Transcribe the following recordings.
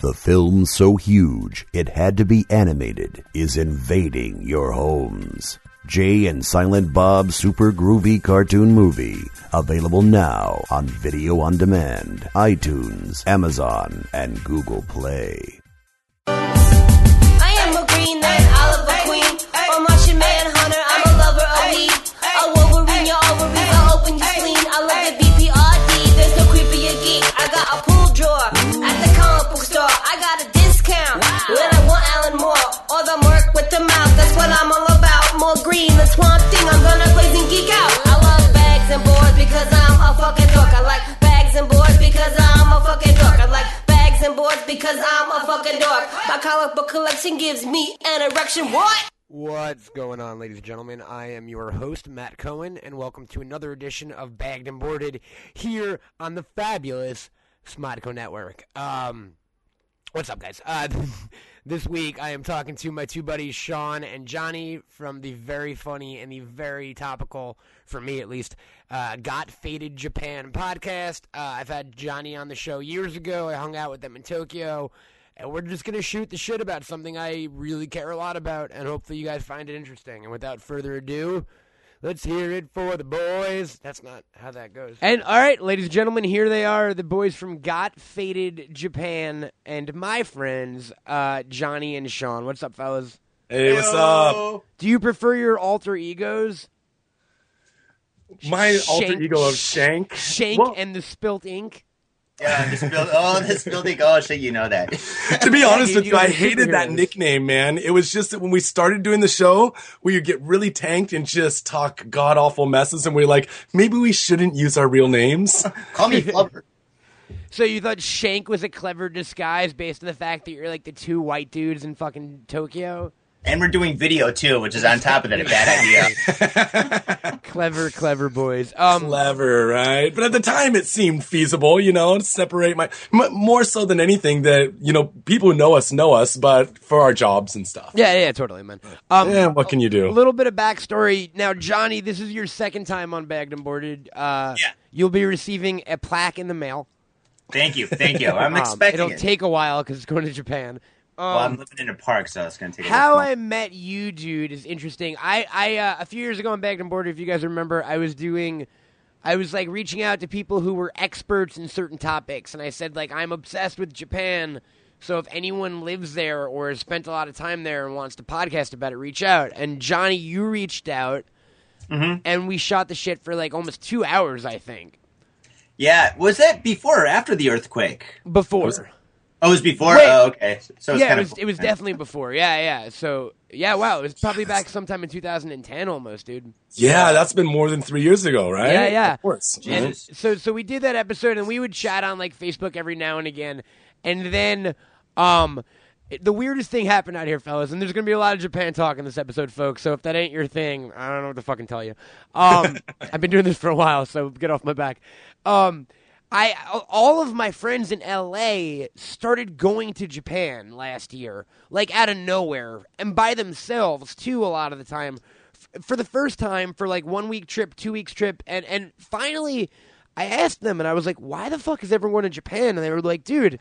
The film so huge it had to be animated is invading your homes. Jay and Silent Bob Super Groovy Cartoon Movie. Available now on video on demand, iTunes, Amazon, and Google Play. Because I'm a fucking dork. My comic book collection gives me an erection. What? What's going on, ladies and gentlemen? I am your host, Matt Cohen, and welcome to another edition of Bagged and Boarded here on the fabulous Smodco Network. Um, what's up, guys? Uh, this week I am talking to my two buddies, Sean and Johnny, from the very funny and the very topical, for me at least, uh, Got Faded Japan podcast. Uh, I've had Johnny on the show years ago. I hung out with them in Tokyo and we're just gonna shoot the shit about something I really care a lot about, and hopefully you guys find it interesting. And without further ado, let's hear it for the boys. That's not how that goes. And all right, ladies and gentlemen, here they are, the boys from Got Faded Japan, and my friends, uh, Johnny and Sean. What's up, fellas? Hey, what's up? Do you prefer your alter egos? My alter Shank- ego of Shank. Shank Well, and the Spilt Ink. Yeah, this build, oh, this ink. Oh, shit, you know that. to be honest you- with you you, I hated that nickname, man. It was just that when we started doing the show, we would get really tanked and just talk god awful messes, and we are like, maybe we shouldn't use our real names. Call me Flubber. So you thought Shank was a clever disguise based on the fact that you're like the two white dudes in fucking Tokyo? And we're doing video too, which is on top of that a bad idea. Clever, clever boys. Um, Clever, right? But at the time, it seemed feasible, you know, to separate my m- more so than anything that you know people who know us know us, but for our jobs and stuff. yeah, yeah, totally, man. Um, Yeah, what can you do? A little bit of backstory. Now, Johnny, this is your second time on Bagged and Boarded. Uh, Yeah. You'll be receiving a plaque in the mail. Thank you, thank you. I'm Um, expecting It'll it. take a while because it's going to Japan. Um, well, I'm living in a park, so it's gonna take. a How I met you, dude, is interesting. I, I uh, a few years ago on Bagged and Boarded, if you guys remember, I was doing, I was like reaching out to people who were experts in certain topics, and I said like I'm obsessed with Japan. So if anyone lives there or has spent a lot of time there and wants to podcast about it, reach out. And Johnny, you reached out, Mm-hmm. and we shot the shit for like almost two hours, I think. Yeah, was that before or after the earthquake? Before. Oh, it was before. Wait. Oh, okay. So it's yeah, it was, of it was definitely before. Yeah, yeah. So yeah, wow, it was probably back sometime in 2010, almost, dude. Yeah, that's been more than three years ago, right? Yeah, yeah. Of course. And Jesus. so so we did that episode and we would chat on like Facebook every now and again. And then um the weirdest thing happened out here, fellas, and there's gonna be a lot of Japan talk in this episode, folks. So if that ain't your thing, I don't know what to fucking tell you. Um I've been doing this for a while, so get off my back. Um I all of my friends in LA started going to Japan last year, like out of nowhere, and by themselves too. A lot of the time, F- for the first time, for like one week trip, two weeks trip, and and finally, I asked them, and I was like, "Why the fuck is everyone in Japan?" And they were like, "Dude,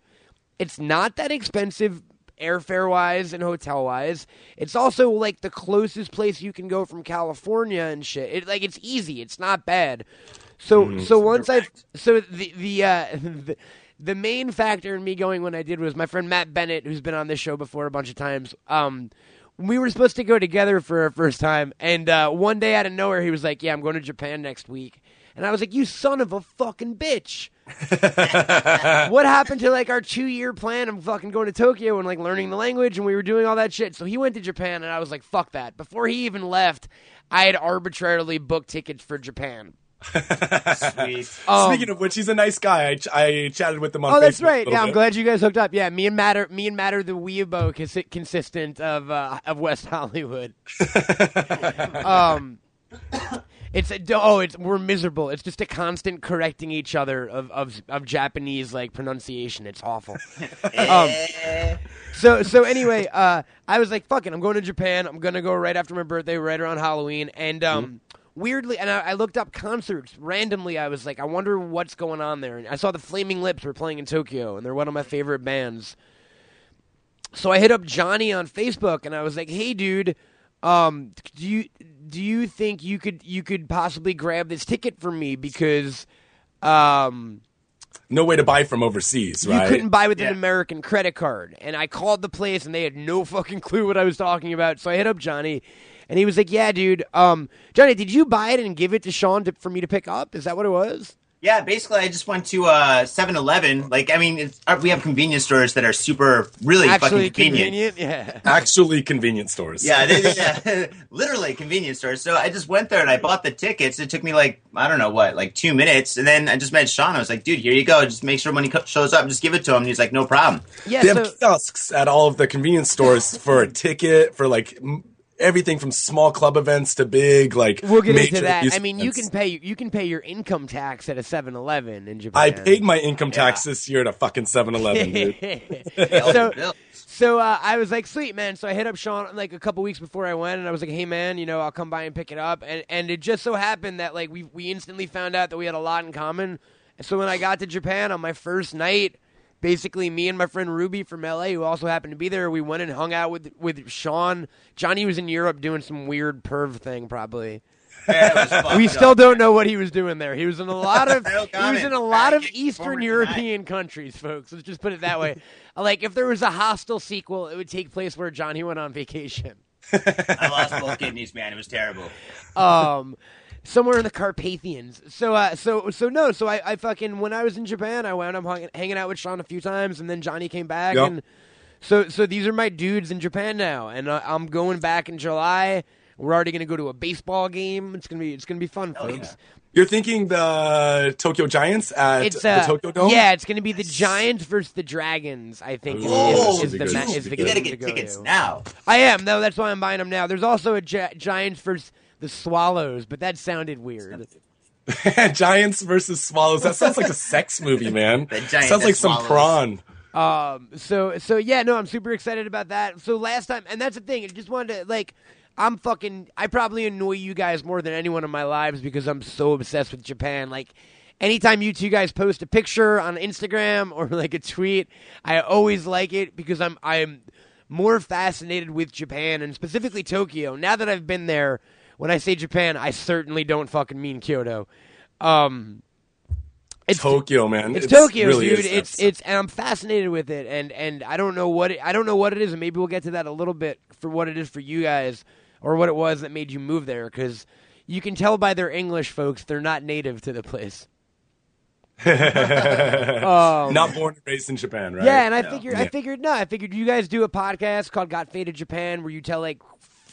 it's not that expensive." Airfare wise and hotel wise, it's also like the closest place you can go from California and shit. It like it's easy. It's not bad. So so once I so the the uh the, the main factor in me going when I did was my friend Matt Bennett, who's been on this show before a bunch of times. Um, we were supposed to go together for our first time, and uh, one day out of nowhere, he was like, "Yeah, I'm going to Japan next week," and I was like, "You son of a fucking bitch." what happened to like our two year plan of fucking going to Tokyo and like learning the language and we were doing all that shit? So he went to Japan and I was like, fuck that. Before he even left, I had arbitrarily booked tickets for Japan. Sweet. Um, Speaking of which, he's a nice guy. I, ch- I chatted with him on Oh, that's Facebook a right. little Yeah, I'm bit. glad you guys hooked up. Yeah, me and Matt are me and Matt are the weebo consi- consistent of uh, of West Hollywood. um, it's a, oh, it's we're miserable. It's just a constant correcting each other of of, of Japanese like pronunciation. It's awful. um, so so anyway, uh, I was like, "Fucking, I'm going to Japan. I'm gonna go right after my birthday, right around Halloween." And um, weirdly, and I, I looked up concerts randomly. I was like, "I wonder what's going on there." And I saw the Flaming Lips were playing in Tokyo, and they're one of my favorite bands. so I hit up Johnny on Facebook and I was like, "Hey, dude, um, do you do you think you could you could possibly grab this ticket for me because um, No way to buy from overseas, right? you couldn't buy with Yeah. an American credit card?" And I called the place and they had no fucking clue what I was talking about. So I hit up Johnny. And he was like, "Yeah, dude. Um, Johnny, did you buy it and give it to Sean to, for me to pick up? Is that what it was?" Yeah, basically, I just went to uh 7-Eleven. Like, I mean, it's, uh, we have convenience stores that are super, really Actually, fucking convenient. Yeah. Actually, convenience stores. Yeah, they, they- literally convenience stores. So I just went there and I bought the tickets. It took me like I don't know what, like two minutes, and then I just met Sean. I was like, "Dude, here you go. Just make sure when he co- shows up, just give it to him." And he's like, "No problem." Yeah. They so, have kiosks at all of the convenience stores for a ticket for like m- everything from small club events to big like. We'll get major into that. I music mean, you events. can pay you can pay your income tax at a 7-Eleven in Japan. I paid my income tax this year at a fucking 7-Eleven, dude. so, so uh, I was like, sweet man. So I hit up Sean like a couple weeks before I went, and I was like, hey man, you know, I'll come by and pick it up. And and it just so happened that like we we instantly found out that we had a lot in common. So when I got to Japan on my first night, basically me and my friend Ruby from LA, who also happened to be there, we went and hung out with with Sean. Johnny was in Europe doing some weird perv thing, probably. Yeah, it was fucked we up. still don't know what he was doing there. He was in a lot of he was in a lot of Eastern European countries, folks. Let's just put it that way. like if there was a hostile sequel, it would take place where Johnny went on vacation. I lost both kidneys, man. It was terrible. Um somewhere in the Carpathians. So uh so so no, so I, I fucking when I was in Japan, I wound up hung, hanging out with Sean a few times and then Johnny came back Yep. and so so these are my dudes in Japan now and uh, I'm going back in July. We're already going to go to a baseball game. It's going to be it's going to be fun, folks. yeah. You're thinking the Tokyo Giants at It's the uh, Tokyo Dome? yeah, it's going to be the Giants versus the Dragons. I think is, Oh, is, is should the be ma- is the Should be You gotta to get go tickets to. now. I am though. That's why I'm buying them now. There's also a Gi- Giants versus the Swallows, but that sounded weird. Giants versus Swallows. That sounds like a sex movie, man. Giant sounds like some swallows. prawn. Um. So so yeah. No, I'm super excited about that. So last time, and that's the thing. I just wanted to like. I'm fucking. I probably annoy you guys more than anyone in my lives because I'm so obsessed with Japan. Like, anytime you two guys post a picture on Instagram or like a tweet, I always like it because I'm I'm more fascinated with Japan and specifically Tokyo. Now that I've been there, when I say Japan, I certainly don't fucking mean Kyoto. Um, it's Tokyo, man. it's Tokyo, really dude. is It's it's and I'm fascinated with it, and and I don't know what it, I don't know what it is, and maybe we'll get to that a little bit for what it is for you guys, or what it was that made you move there, because you can tell by their English, folks, they're not native to the place. um, not born and raised in Japan, right? yeah, and I No. figured, I figured, no, I figured you guys do a podcast called "Got Faded Japan," where you tell like,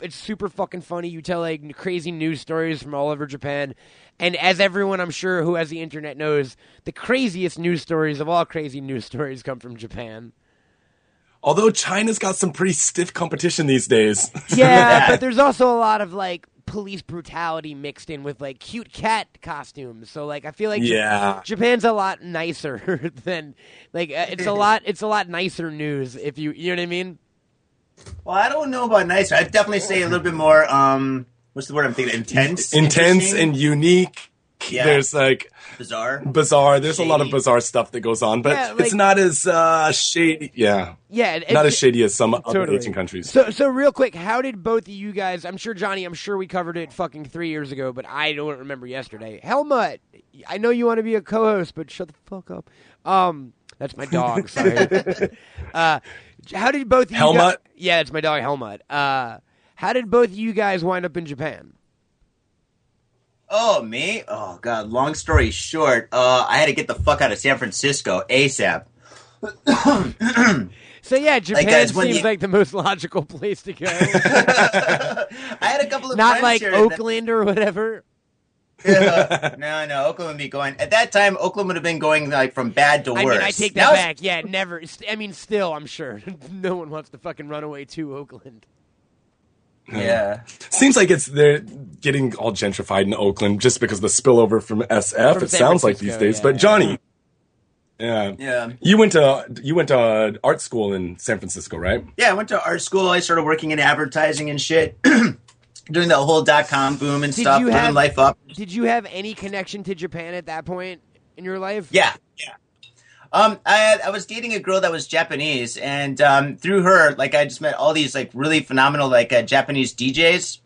it's super fucking funny. You tell like crazy news stories from all over Japan, and as everyone I'm sure who has the internet knows, the craziest news stories of all crazy news stories come from Japan. Although China's got some pretty stiff competition these days. Yeah, but there's also a lot of like police brutality mixed in with like cute cat costumes. So like I feel like Yeah. Japan's a lot nicer than like uh, it's a lot it's a lot nicer news if you you know what I mean. Well, I don't know about nicer. I'd definitely say a little bit more. Um, what's the word I'm thinking? Intense, Intense and unique. Yeah. There's like bizarre. bizarre. There's a lot of bizarre stuff that goes on, but Yeah, like- it's not as uh, shady. Yeah, Yeah, it- not as shady as some other Asian countries. So, so real quick, how did both of you guys? I'm sure Johnny. I'm sure we covered it fucking three years ago, but I don't remember yesterday. Helmut, I know you want to be a co-host, but shut the fuck up. Um, that's my dog. Sorry. uh, how did both of you? Helmut? guys- yeah, it's my dog Helmut. Uh, how did both of you guys wind up in Japan? Oh, me? Oh, God. Long story short, uh, I had to get the fuck out of San Francisco ASAP. So yeah, Japan guys, seems you- like the most logical place to go. I had a couple of Not like Oakland or whatever. No, no, Oakland would be going. At that time, Oakland would have been going like from bad to I worse. mean, I take Now that it's- back. Yeah, never. I mean, still, I'm sure no one wants to fucking run away to Oakland. Yeah. Seems like it's they're getting all gentrified in Oakland just because of the spillover from SF. From it San sounds like these days. yeah, but yeah. Johnny, yeah, Yeah. you went to you went to art school in San Francisco, right? Yeah, I went to art school. I started working in advertising and shit. Doing the whole dot com boom and Did stuff, you have- life up. Did you have any connection to Japan at that point in your life? Yeah, yeah. Um, I had, I was dating a girl that was Japanese, and um, through her, like I just met all these like really phenomenal like uh, Japanese DJs,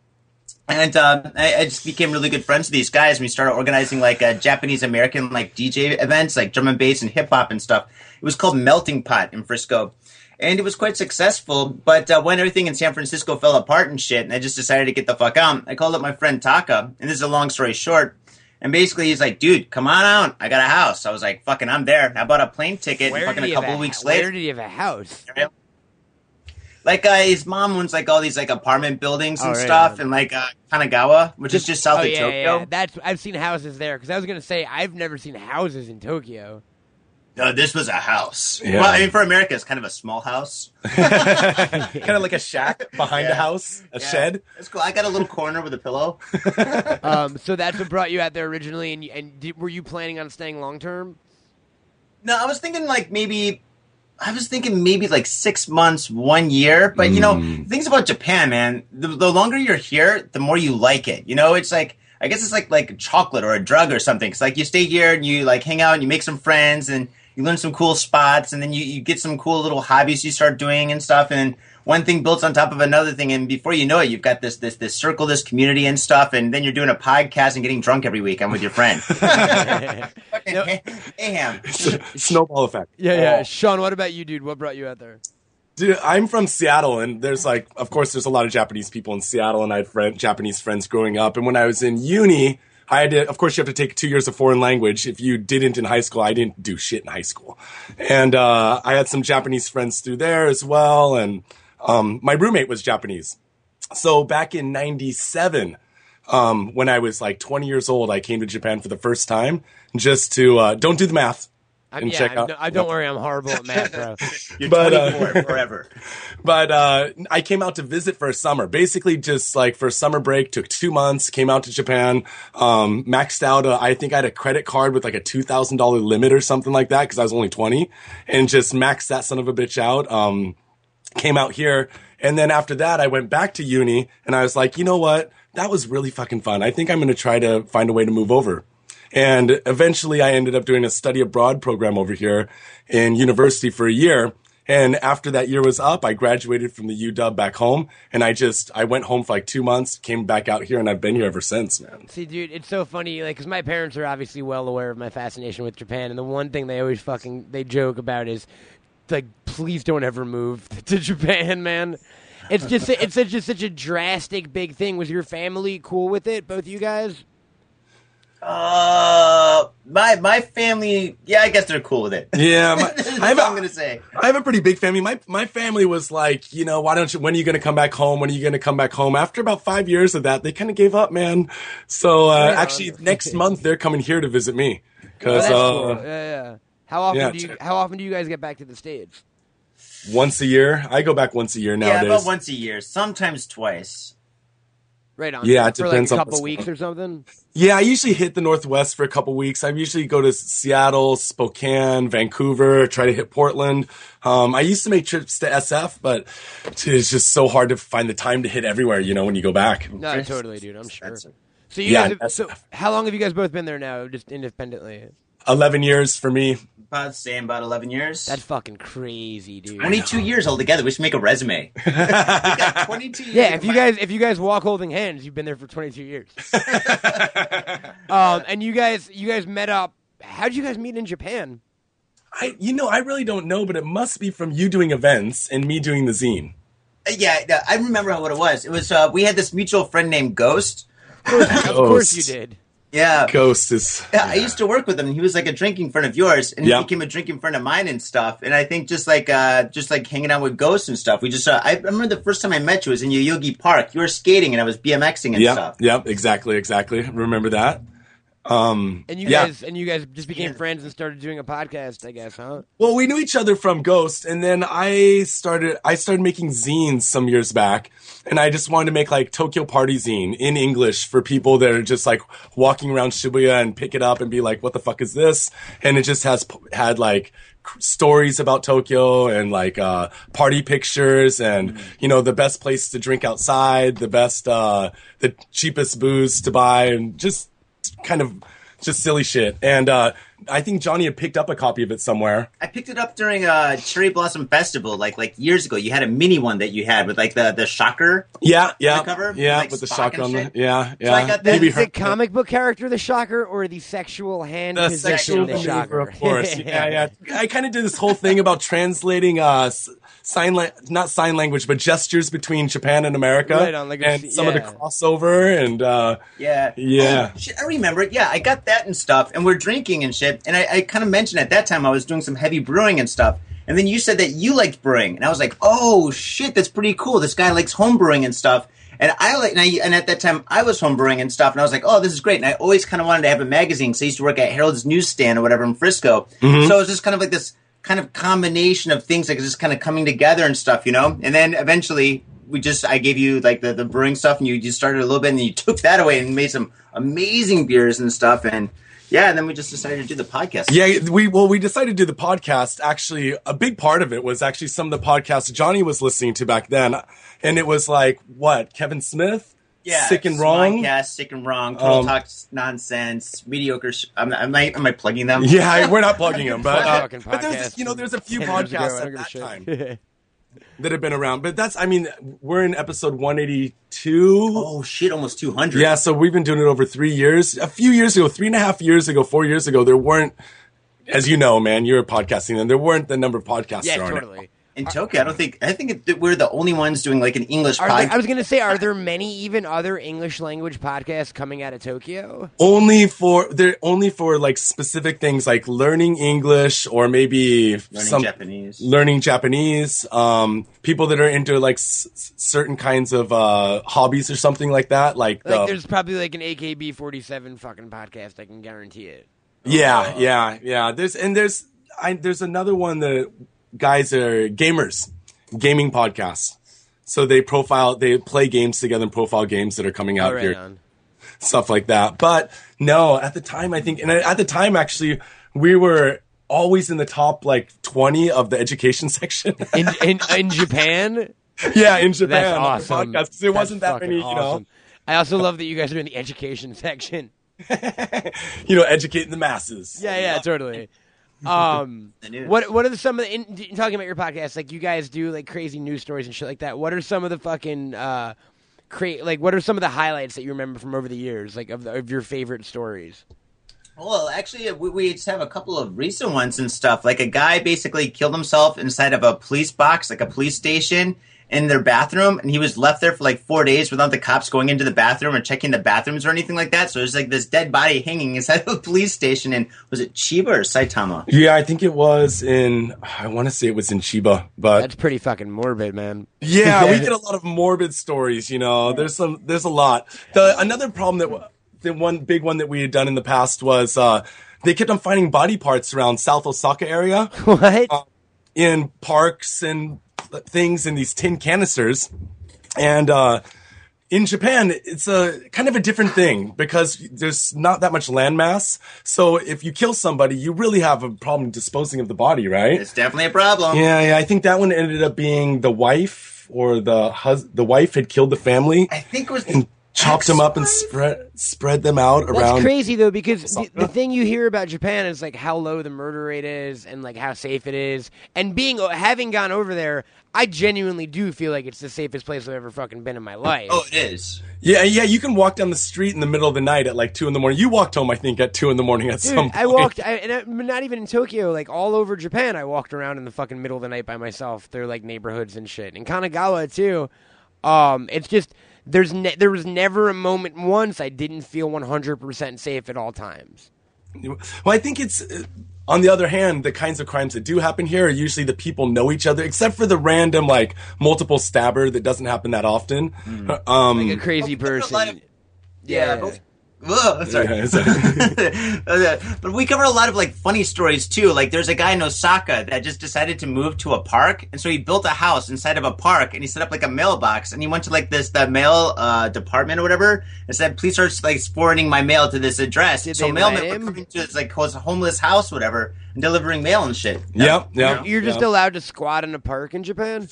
and um, I, I just became really good friends with these guys. And we started organizing like uh, Japanese American like DJ events, like drum and bass and hip hop and stuff. It was called Melting Pot in Frisco, and it was quite successful. But uh, when everything in San Francisco fell apart and shit, and I just decided to get the fuck out, I called up my friend Taka, and this is a long story short. And basically, he's like, "Dude, come on out. I got a house." I was like, "Fucking, I'm there." I bought a plane ticket. and fucking a couple a- weeks Where later, did he have a house? like uh, his mom owns like all these like apartment buildings and Oh, right, stuff, yeah. in like uh, Kanagawa, which is just south oh, of yeah, Tokyo. yeah, That's I've seen houses there because I was gonna say I've never seen houses in Tokyo. No, this was a house. Yeah. Well, I mean, for America, it's kind of a small house. kind of like a shack behind a house, a Yeah. shed. It's cool. I got a little corner with a pillow. Um, so that's what brought you out there originally, and and did, were you planning on staying long term? No, I was thinking like maybe. I was thinking maybe like six months, one year. But you know, things about Japan, man. The, the longer you're here, the more you like it. You know, it's like I guess it's like like chocolate or a drug or something. It's like you stay here and you like hang out and you make some friends and you learn some cool spots and then you, you get some cool little hobbies you start doing and stuff and one thing builds on top of another thing and before you know it you've got this this this circle this community and stuff and then you're doing a podcast and getting drunk every week. I'm with your friend. Fucking Aham. Snowball effect. Yeah, yeah. Oh. Sean, what about you, dude? What brought you out there? Dude, I'm from Seattle, and there's like, of course, there's a lot of Japanese people in Seattle, and I had friend, Japanese friends growing up. And when I was in uni, I had to, of course, you have to take two years of foreign language. If you didn't in high school, I didn't do shit in high school. And uh, I had some Japanese friends through there as well. And um, my roommate was Japanese. So back in 97, um, when I was like 20 years old, I came to Japan for the first time just to, uh, don't do the math. I'm, And yeah, check I'm- out- no, I don't worry, I'm horrible at math, bro. You're But, uh, 24 forever. But uh, I came out to visit for a summer. Basically, just like for a summer break, took two months, came out to Japan, um, maxed out. A, I think I had a credit card with like a two thousand dollar limit or something like that because I was only twenty, and just maxed that son of a bitch out. Um, came out here, and then after that, I went back to uni, and I was like, you know what? That was really fucking fun. I think I'm going to try to find a way to move over. And eventually I ended up doing a study abroad program over here in university for a year. And after that year was up, I graduated from the UW back home and I just, I went home for like two months, came back out here and I've been here ever since, man. See, dude, it's so funny, like, because my parents are obviously well aware of my fascination with Japan, and the one thing they always fucking they joke about is, like, please don't ever move to Japan, man. It's just it's such a, such a drastic big thing. Was your family cool with it, both you guys? Uh, my my family, yeah, I guess they're cool with it. Yeah, my, I, all have I'm gonna say. I have a pretty big family. My my family was like, you know, why don't you? When are you going to come back home? When are you going to come back home? After about five years of that, they kind of gave up, man. So uh, actually, next month they're coming here to visit me Oh, because that's uh, cool. Yeah, yeah. How often yeah, do you How often do you guys get back to the stage? once a year, I go back once a year Yeah, about once a year, sometimes twice. Right on. Yeah, it for depends like a on couple what's weeks or something. Yeah, I usually hit the Northwest for a couple weeks. I usually go to Seattle, Spokane, Vancouver, try to hit Portland. Um, I used to make trips to SF, but it's just so hard to find the time to hit everywhere, you know, when you go back. No, Yes. totally, dude. I'm sure. So you Yeah, guys, have, so how long have you guys both been there now, just independently? 11 years for me. About the same, about eleven years. That's fucking crazy, dude. Twenty-two years altogether. We should make a resume. we got twenty-two. Years Yeah, if you guys if you guys walk holding hands, you've been there for 22 years. um, and you guys you guys met up. How did you guys meet in Japan? I, you know, I really don't know, but it must be from you doing events and me doing the zine. yeah, yeah, I remember what it was. It was uh, we had this mutual friend named Ghost. Of course you did. Yeah. Ghost is. Yeah, I used to work with him. He was like a drinking friend of yours, and he became a drinking friend of mine and stuff. And I think just like uh, just like hanging out with ghosts and stuff. We just uh, I remember the first time I met you was in Yoyogi Park. You were skating, and I was BMXing and Yep, stuff. yep, exactly, exactly. Remember that? Um, And you Yeah. guys and you guys just became friends and started doing a podcast, I guess, huh? Well, we knew each other from Ghost, and then I started. I started making zines some years back, and I just wanted to make like Tokyo Party zine in English for people that are just like walking around Shibuya and pick it up and be like, "What the fuck is this?" And it just has had like stories about Tokyo and like uh, party pictures and you know the best place to drink outside, the best, uh, the cheapest booze to buy, and just kind of just silly shit. And uh, I think Johnny had picked up a copy of it somewhere. I picked it up during a Cherry Blossom Festival, like like years ago. You had a mini one that you had with like the the shocker. Yeah, yeah, the cover? yeah, Like with the Spock shock and on the shit? yeah, yeah. I got that. Maybe Is the comic book character the shocker or the sexual hand the position sexual the shocker? of course. yeah, yeah. I kind of did this whole thing about translating uh s- sign la- not sign language, but gestures between Japan and America, Right on, like a- and some of the crossover and uh Yeah. Yeah. Oh, shit, I remember it. Yeah, I got that and stuff, and we're drinking and shit. And I, I kind of mentioned at that time I was doing some heavy brewing and stuff. And then you said that you liked brewing, and I was like, oh shit, that's pretty cool. This guy likes home brewing and stuff. And I like, and, I, and at that time I was home brewing and stuff, and I was like, oh, this is great. And I always kind of wanted to have a magazine because I used to work at Harold's Newsstand or whatever in Frisco. Mm-hmm. So it was just kind of like this kind of combination of things like just kind of coming together and stuff, you know. And then eventually we just I gave you like the, the brewing stuff and you just started a little bit and you took that away and made some amazing beers and stuff and yeah, and then we just decided to do the podcast. Yeah, we well we decided to do the podcast. Actually, a big part of it was actually some of the podcasts Johnny was listening to back then, and it was like what Kevin Smith, Yeah, sick and wrong. Yeah, sick and wrong, total Um, talk nonsense, mediocre. Sh- am, am I am I plugging them? Yeah, we're not plugging them, but uh, but there's you know there's a few 10 ago, podcasts at that shit. time that have been around. But that's I mean we're in episode 182. Oh shit, almost two hundred. Yeah, so we've been doing it over three years. A few years ago, three and a half years ago, four years ago, there weren't, as you know, man, you're podcasting, and there weren't the number of podcasts yeah, there are now. totally. In Tokyo, I don't think I think it, we're the only ones doing like an English Are podcast. there, I was gonna say, are there many even other English language podcasts coming out of Tokyo? Only for they're only for like specific things like learning English or maybe Learning some Japanese. learning Japanese. Um, people that are into like s- s- certain kinds of uh, hobbies or something like that. Like, Like, the- there's probably like an AKB 47 fucking podcast. I can guarantee it. Yeah, yeah, yeah. There's and there's I there's another one that guys are gamers, gaming podcasts. So they profile, they play games together and profile games that are coming out right here, on. stuff like that. But no, at the time, I think, and at the time, actually, we were always in the top like 20 of the education section. In, in in Japan, yeah, in Japan, that's the awesome. podcast, there That's wasn't that many, you know. I also love that you guys are in the education section. you know, educating the masses. Yeah, yeah, totally. Um, what what are some of the in, in talking about your podcast? Like you guys do like crazy news stories and shit like that. What are some of the fucking uh, cra- like what are some of the highlights that you remember from over the years, like of the, of your favorite stories? Well, actually, we, we just have a couple of recent ones and stuff. Like a guy basically killed himself inside of a police box, like a police station, in their bathroom, and he was left there for like four days without the cops going into the bathroom or checking the bathrooms or anything like that. So there's like this dead body hanging inside of a police station. And was it Chiba or Saitama? Yeah, I think it was in. I want to say it was in Chiba, but That's pretty fucking morbid, man. Yeah, we get a lot of morbid stories. You know, there's some, there's a lot. The another problem that the one big one that we had done in the past was uh, they kept on finding body parts around South Osaka area What? in parks and things in these tin canisters, and uh, in Japan it's a kind of a different thing because there's not that much landmass. So if you kill somebody, you really have a problem disposing of the body, right? It's definitely a problem. Yeah, yeah. I think that one ended up being the wife or the hus- the wife had killed the family I think it was and chopped them up and spread spread them out That's around. crazy though, because the, the thing you hear about Japan is like how low the murder rate is and like how safe it is. And being having gone over there, I genuinely do feel like it's the safest place I've ever fucking been in my life. Oh, it is. Yeah, yeah. You can walk down the street in the middle of the night at like two in the morning. You walked home, I think, at two in the morning at Dude, some point. I walked, I, and I, not even in Tokyo, like all over Japan. I walked around in the fucking middle of the night by myself. They're like neighborhoods and shit. and Kanagawa too. Um, it's just there's ne- there was never a moment once I didn't feel 100 percent safe at all times. Well, I think it's. Uh, On the other hand, the kinds of crimes that do happen here are usually the people know each other, except for the random like multiple stabber that doesn't happen that often. Um, Like a crazy Well, there's a person. of- Yeah, Yeah. But, Ugh, sorry. yeah, it's- but we cover a lot of like funny stories too. Like there's a guy in Osaka that just decided to move to a park, and so he built a house inside of a park, and he set up like a mailbox, and he went to like this the mail uh, department or whatever, and said, "Please start like forwarding my mail to this address." Did so they mailmen were coming to his like his homeless house, whatever, and delivering mail and shit. Yep, yep. You're just yep. allowed to squat in a park in Japan.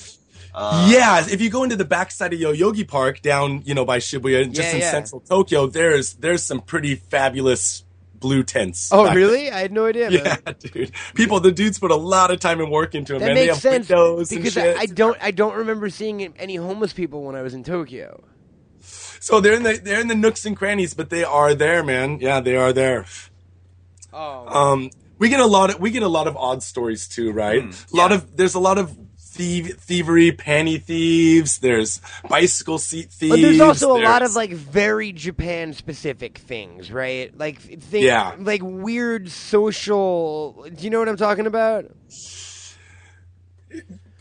Yeah, if you go into the backside of Yoyogi Park down, you know, by Shibuya, just Yeah, in yeah. central Tokyo, there's there's some pretty fabulous blue tents. Oh, back really? I had no idea. then. man. Yeah, dude. People, the dudes put a lot of time and work into them. That man. makes they have sense windows because I, shit. I don't I don't remember seeing any homeless people when I was in Tokyo. So they're in the they're in the nooks and crannies, but they are there, man. Yeah, they are there. Oh, Um, we get a lot of we get a lot of odd stories too, right? a lot yeah. of there's a lot of thief, thievery, panty thieves. There's bicycle seat thieves. but there's also a lot of like very Japan specific things, right? Like things, Yeah. like weird social. Do you know what I'm talking about?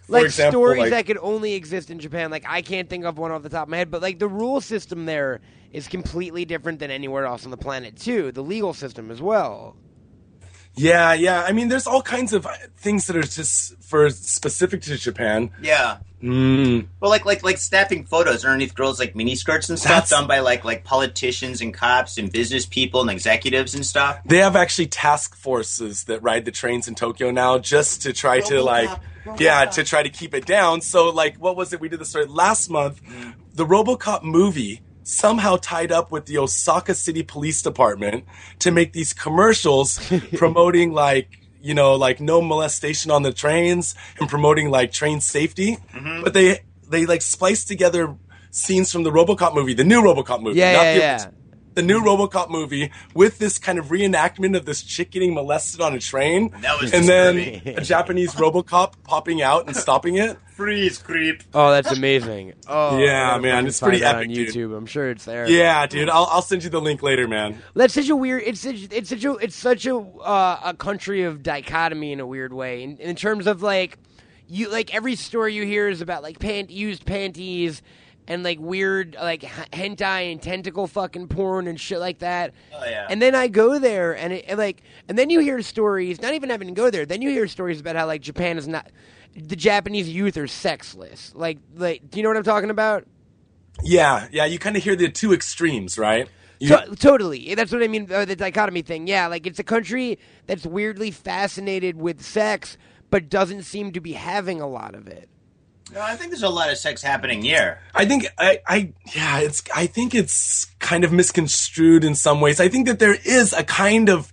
Like example, stories like- that could only exist in Japan. Like I can't think of one off the top of my head, but like the rule system there is completely different than anywhere else on the planet too. The legal system as well. Yeah, yeah. I mean, there's all kinds of things that are just for specific to Japan. Yeah. Mm. Well, like like like snapping photos underneath girls' like mini skirts and stuff That's- done by like like politicians and cops and business people and executives and stuff. They have actually task forces that ride the trains in Tokyo now just to try to like Robocop. yeah, to try to keep it down. So like what was it we did the story last month? The RoboCop movie somehow tied up with the Osaka City Police Department to make these commercials promoting like you know like no molestation on the trains and promoting like train safety. Mm-hmm. But they they like spliced together scenes from the RoboCop movie, the new RoboCop movie, Yeah, yeah, yeah. Original the new RoboCop movie with this kind of reenactment of this chick getting molested on a train, That was and then disturbing. a Japanese RoboCop popping out and stopping it. Freeze, creep. Oh, that's amazing. Oh, Yeah, I gotta man, it's pretty find epic, on dude. YouTube. I'm sure it's there. Yeah, dude, I'll I'll send you the link later, man. That's such a weird. It's such, it's such a it's such a uh, a country of dichotomy in a weird way. In, in terms of like you like every story you hear is about like pant used panties and like weird like hentai and tentacle fucking porn and shit like that. Oh, yeah. And then I go there and, it, and like and then you hear stories. Not even having to go there. Then you hear stories about how like Japan is not. The Japanese youth are sexless. Like, like, do you know what I'm talking about? Yeah, yeah, you kind of hear the two extremes, right? You- To- totally. That's what I mean. Uh, the dichotomy thing. Yeah, like it's a country that's weirdly fascinated with sex, but doesn't seem to be having a lot of it. No, I think there's a lot of sex happening here. I think I, I yeah, it's I think it's kind of misconstrued in some ways. I think that there is a kind of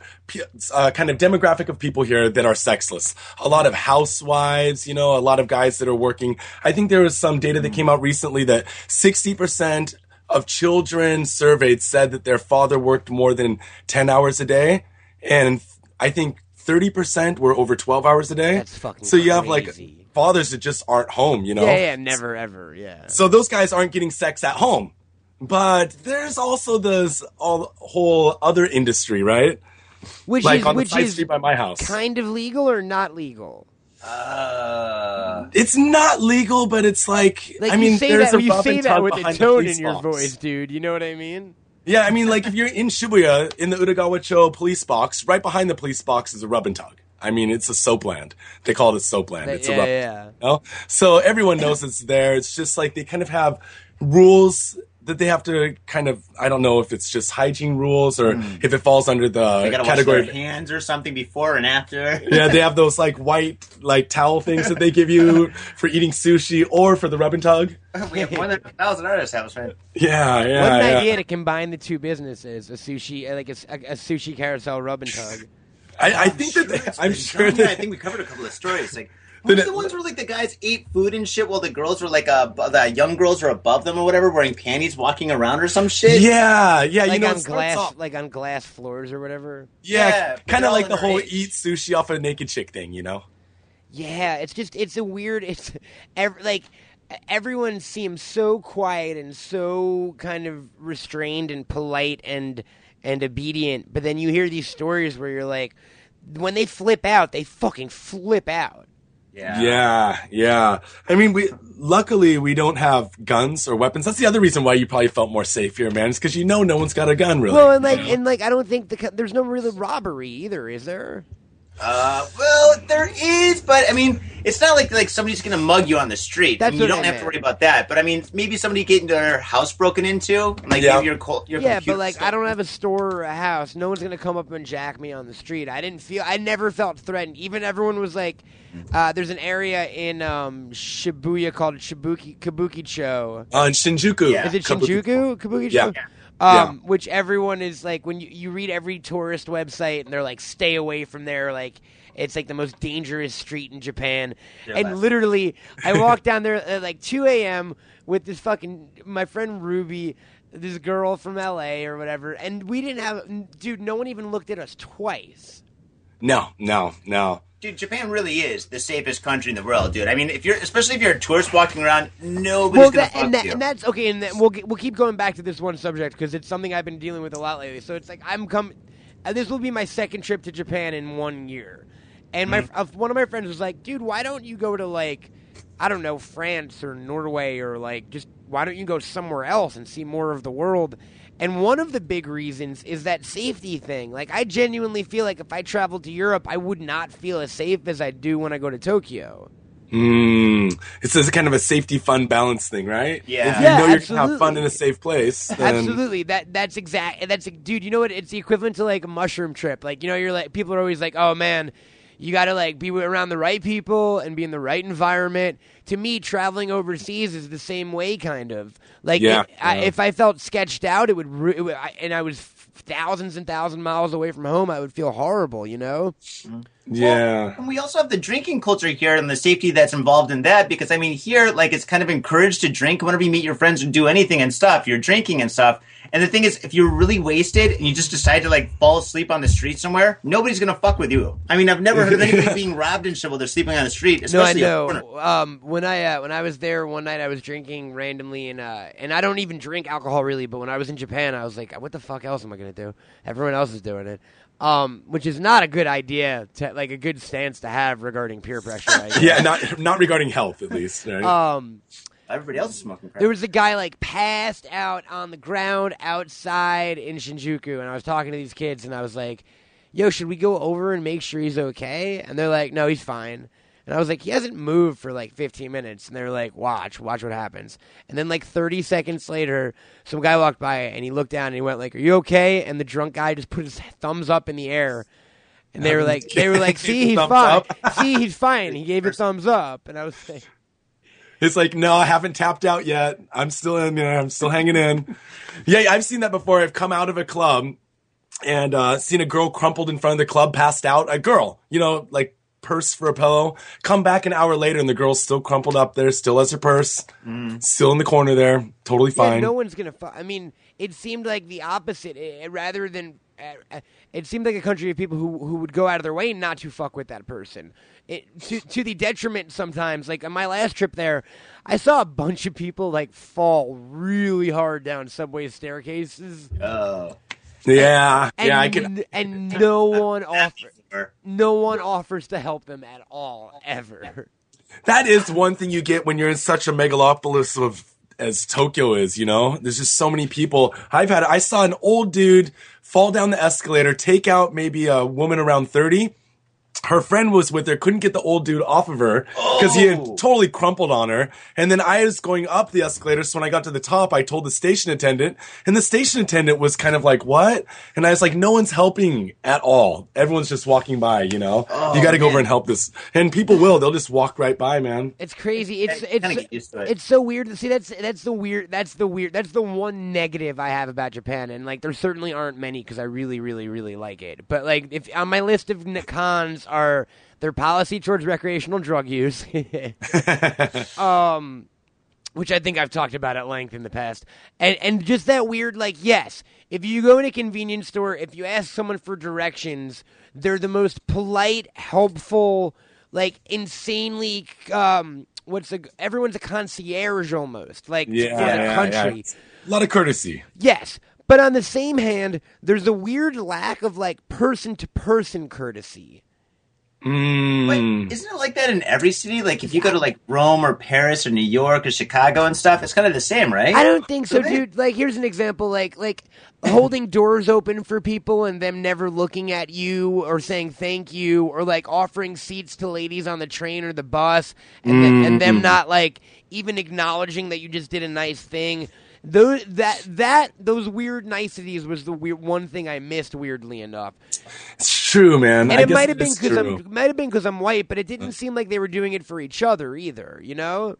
uh, kind of demographic of people here that are sexless. A lot of housewives, you know, a lot of guys that are working. I think there was some data that came out recently that 60% of children surveyed said that their father worked more than 10 hours a day and I think 30% were over 12 hours a day. That's fucking So you have like crazy. Fathers that just aren't home, you know. Yeah, yeah, never ever. Yeah. So those guys aren't getting sex at home. But there's also this all, whole other industry, right? Which Like is on the side street by my house. kind of legal or not legal. Uh, it's not legal, but it's like, Like I mean, there's that, a you say that tug with a the tone in your box. voice, dude. You know what I mean? Yeah, I mean, like if you're in Shibuya in the Udagawa-cho police box, right behind the police box is a rub and tug. I mean, it's a soap land. They call it a soap land. It's yeah, a rub. yeah. You know? So everyone knows it's there. It's just like they kind of have rules that they have to kind of. I don't know if it's just hygiene rules or hmm. if it falls under they the gotta wash category. their hands or something before and after. yeah, they have those like white like towel things that they give you for eating sushi or for the rub and tug. we have more than a thousand at our establishment. Yeah, yeah, what an yeah. idea to combine the two businesses: a sushi, like a sushi carousel rub and tug. I, I think that they, I'm sure done. Yeah, I think we covered a couple of stories. Like, Then what was the ones where like the guys ate food and shit while the girls were like uh, the young girls were above them or whatever, wearing panties, walking around or some shit. yeah, yeah, you like know, on glass, off- like on glass floors or whatever. yeah, Yeah, kind of like the underage. whole eat sushi off a naked chick thing, you know. Yeah, it's just it's a weird. It's ev- like everyone seems so quiet and so kind of restrained and polite and and obedient, but then you hear these stories where you're like, when they flip out, they fucking flip out. yeah, Yeah, yeah. I mean, we luckily we don't have guns or weapons. That's the other reason why you probably felt more safe here, man. Is because you know no one's got a gun, really. Well, and like and like I don't think the co- there's no really robbery either, is there? Uh, well, there is, but I mean, it's not like like somebody's gonna mug you on the street. That's I mean, you don't I have meant. to worry about that. But I mean, maybe somebody getting their house broken into, and, like Yeah. maybe your co- your Yeah, but like stuff. I don't have a store or a house. No one's gonna come up and jack me on the street. I didn't feel. I never felt threatened. Even everyone was like, uh, "There's an area in um, Shibuya called Shibuki Kabukicho. uh, in Shinjuku, Yeah. Is it Shinjuku? Kabukicho? Yeah. Um, which everyone is like when you, you read every tourist website and they're like stay away from there like it's like the most dangerous street in Japan. and left. literally I walked down there at like 2 a.m. with this fucking my friend Ruby, this girl from LA or whatever, and we didn't have dude. No one even looked at us twice. No, no, no. Dude, Japan really is the safest country in the world, dude. I mean, if you're, especially if you're a tourist walking around, nobody's well, gonna that, fuck and, that, you. and that's okay, and that, we'll we'll keep going back to this one subject because it's something I've been dealing with a lot lately. So it's like I'm coming. Uh, this will be my second trip to Japan in one year, and my uh, one of my friends was like, "Dude, why don't you go to like, I don't know, France or Norway or like just why don't you go somewhere else and see more of the world?" And one of the big reasons is that safety thing. Like, I genuinely feel like if I traveled to Europe, I would not feel as safe as I do when I go to Tokyo. Mm. It's a kind of a safety fun balance thing, right? Yeah. If you Yeah, know you're gonna have fun in a safe place, then Absolutely. That that's exact. That's dude. You know what? It's the equivalent to like a mushroom trip. Like you know, you're like people are always like, oh man, you got to like be around the right people and be in the right environment. To me, traveling overseas is the same way, kind of. Like Yeah, if, I, if I felt sketched out, it would, it would I, and I was thousands and thousands miles away from home, I would feel horrible. You know? Mm-hmm. Yeah. And we also have the drinking culture here and the safety that's involved in that because I mean here like it's kind of encouraged to drink whenever you meet your friends and do anything and stuff. You're drinking and stuff. And the thing is, if you're really wasted and you just decide to like fall asleep on the street somewhere, nobody's gonna fuck with you. I mean, I've never heard of anybody being robbed and shit while they're sleeping on the street. No, I Especially know. Um, when I uh, when I was there one night, I was drinking randomly, and uh, and I don't even drink alcohol really. But when I was in Japan, I was like, "What the fuck else am I gonna do? Everyone else is doing it." Um, which is not a good idea to like a good stance to have regarding peer pressure. Yeah, not not regarding health at least. Right? Um, Everybody else is smoking crack. there was a guy like passed out on the ground outside in Shinjuku, and I was talking to these kids, and I was like, "Yo, should we go over and make sure he's okay?" And they're like, "No, he's fine." And I was like, "He hasn't moved for like 15 minutes," and they're like, "Watch, watch what happens." And then like 30 seconds later, some guy walked by, and he looked down, and he went like, "Are you okay?" And the drunk guy just put his thumbs up in the air. And they were like, they were like, see, he's fine. See, he's fine. He gave a thumbs up, and I was like, It's like, no, I haven't tapped out yet. I'm still in there. I'm still hanging in. Yeah, I've seen that before. I've come out of a club and uh, seen a girl crumpled in front of the club, passed out. A girl, you know, like purse for a pillow. Come back an hour later and the girl's still crumpled up there, still has her purse, still in the corner there, totally Yeah, fine. no one's gonna. Fu- I mean, it seemed like the opposite. It, it- rather than, uh, uh, it seemed like a country of people who who would go out of their way not to fuck with that person. It, to to the detriment sometimes. Like on my last trip there, I saw a bunch of people like fall really hard down subway staircases, Oh. yeah, and yeah, I can. and no one offer, Or- no one offers to help them at all ever. That is one thing you get when you're in such a megalopolis of as Tokyo is, you know? There's just so many people. I've had I saw an old dude fall down the escalator, take out maybe a woman around 30. Her friend was with her, couldn't get the old dude off of her because he had Oh. totally crumpled on her. And then I was going up the escalator, so when I got to the top, I told the station attendant, and the station attendant was kind of like, "What?" And I was like, "No one's helping at all. Everyone's just walking by. You know, oh, you got to go over and help this." And people will; they'll just walk right by, man. It's crazy. It's I it's kinda get used to it. it's so weird to see. That's that's the weird. That's the weird. That's the one negative I have about Japan, and like there certainly aren't many because I really, really, really like it. But like if on my list of n- cons are their policy towards recreational drug use, um, which I think I've talked about at length in the past, and and just that weird like yes, if you go in a convenience store, if you ask someone for directions, they're the most polite, helpful, like insanely um. What's a, everyone's a concierge almost like for the country. A lot of courtesy. Yes. But on the same hand, there's a weird lack of like person to person courtesy. Mm. Wait, isn't it like that in every city? Like if you go to like Rome or Paris or New York or Chicago and stuff, it's kind of the same, right? I don't think so, Really? dude. Like here's an example like like holding doors open for people and them never looking at you or saying thank you or like offering seats to ladies on the train or the bus and then, and them not like even acknowledging that you just did a nice thing. Those that that those weird niceties was the weird one thing I missed weirdly enough. It's true, man. And I it might have been because. I'm might have been because I'm white, but it didn't seem like they were doing it for each other either. You know?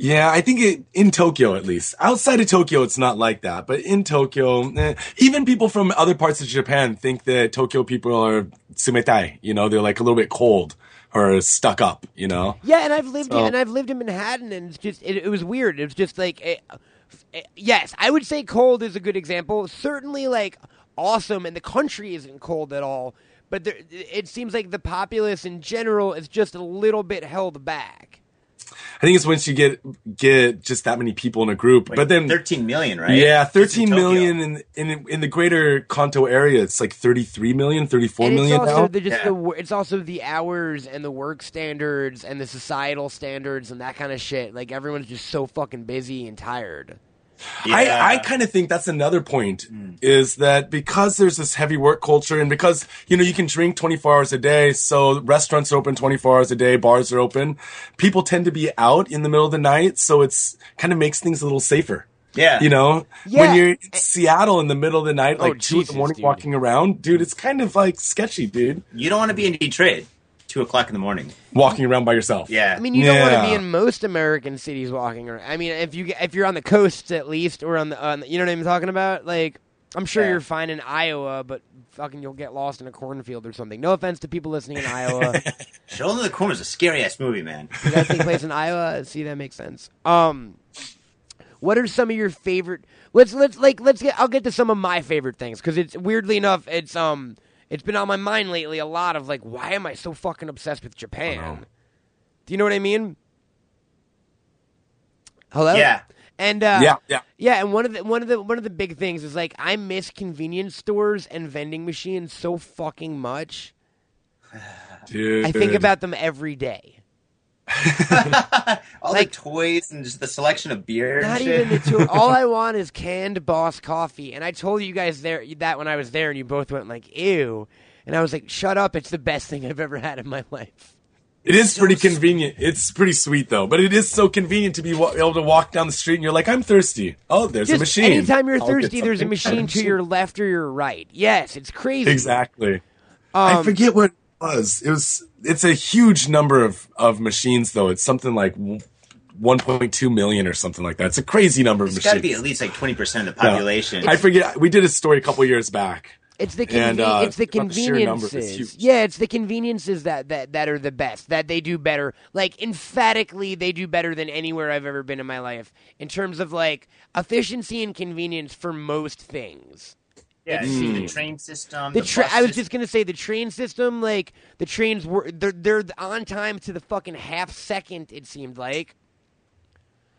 Yeah, I think it, in Tokyo at least. Outside of Tokyo, it's not like that. But in Tokyo, eh, even people from other parts of Japan think that Tokyo people are tsumetai. You know, they're like a little bit cold or stuck up. You know. Yeah, and I've lived So- and I've lived in Manhattan, and it's just it, it was weird. It was just like, it, it- yes, I would say cold is a good example. Certainly, like awesome, and the country isn't cold at all. But there, it seems like the populace in general is just a little bit held back. I think it's once you get get just that many people in a group. but then 13 million, right? Yeah, Just in million in, in in the greater Kanto area. It's like 33 million, 34 and million it's also now. the, just Yeah. the it's also the hours and the work standards and the societal standards and that kind of shit. Like everyone's just so fucking busy and tired. Yeah. I, I kind of think that's another point is that because there's this heavy work culture and because, you know, you can drink 24 hours a day. So restaurants are open 24 hours a day. Bars are open. People tend to be out in the middle of the night. So it's kind of makes things a little safer. yeah. You know, Yeah. when you're in Seattle in the middle of the night, Oh, like two in the morning dude. walking around, dude, it's kind of like sketchy, dude. You don't want to be in Detroit, two o'clock in the morning. Walking around by yourself. Yeah. I mean, you don't want to be in most American cities walking around. I mean, if you if you're on the coasts at least, or on the, on the you know what I'm talking about. Like, I'm sure Yeah. you're fine in Iowa, but fucking you'll get lost in a cornfield or something. No offense to people listening in Iowa. Children of the Corn is a scary ass movie, man. Does that take place in Iowa? See, that makes sense. Um, what are some of your favorite? Let's let's like let's get. I'll get to some of my favorite things because it's weirdly enough, it's um, it's been on my mind lately. A lot of like, why am I so fucking obsessed with Japan? Do you know what I mean? Hello. Yeah. And uh, Yeah, yeah. yeah, and one of the one of the one of the big things is like I miss convenience stores and vending machines so fucking much. Dude. I think about them every day. All Like- the toys and just the selection of beer. Not and shit. even the two. All I want is canned Boss coffee, and I told you guys there that when I was there, and you both went like, "Ew," and I was like, "Shut up! It's the best thing I've ever had in my life." It is pretty convenient. It's pretty sweet though, but it is so convenient to be wa- able to walk down the street and you're like, I'm thirsty. Oh, there's a Just machine. anytime you're I'll thirsty, there's a machine to your left or your right. Yes, it's crazy. Exactly. I Um, forget what it was. It was. It's a huge number of of machines though. It's something like 1.2 million or something like that. It's a crazy number of machines. It's got to be at least like 20% of the Yeah. population. I forget. We did a story a couple years back. It's the And, uh, it's the about the sheer number is conveniences. Yeah, it's the conveniences that, that that are the best. That they do better. Like emphatically, they do better than anywhere I've ever been in my life in terms of like efficiency and convenience for most things. Yeah, it you see the hmm. train system. The the tra- I was system. just gonna say the train system. Like the trains were they're they're on time to the fucking half second. It seemed like.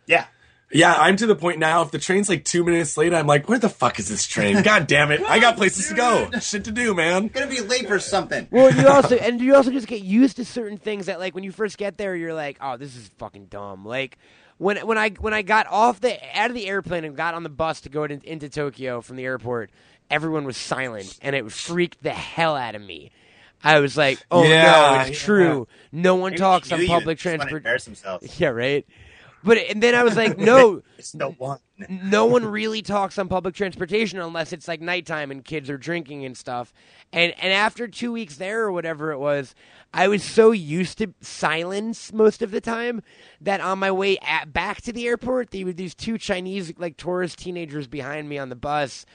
Yeah. Yeah, I'm to the point now. If the train's like two minutes late, I'm like, where the fuck is this train? God damn it! I got places to go, shit to do, man. Gonna be late for something. Well, you also and you also just get used to certain things that like when you first get there, you're like, oh, this is fucking dumb. Like when when I when I got off the out of the airplane and got on the bus to go to, into Tokyo from the airport, everyone was silent, and it freaked the hell out of me. I was like, oh no, Yeah, it's yeah. true. No one Maybe talks on public just wanna transport. Yeah, right. But and then I was like, no, It's the one. no one really talks on public transportation unless it's like nighttime and kids are drinking and stuff. And and after two weeks there or whatever it was, I was so used to silence most of the time that on my way at, back to the airport, there were these two Chinese like tourist teenagers behind me on the bus.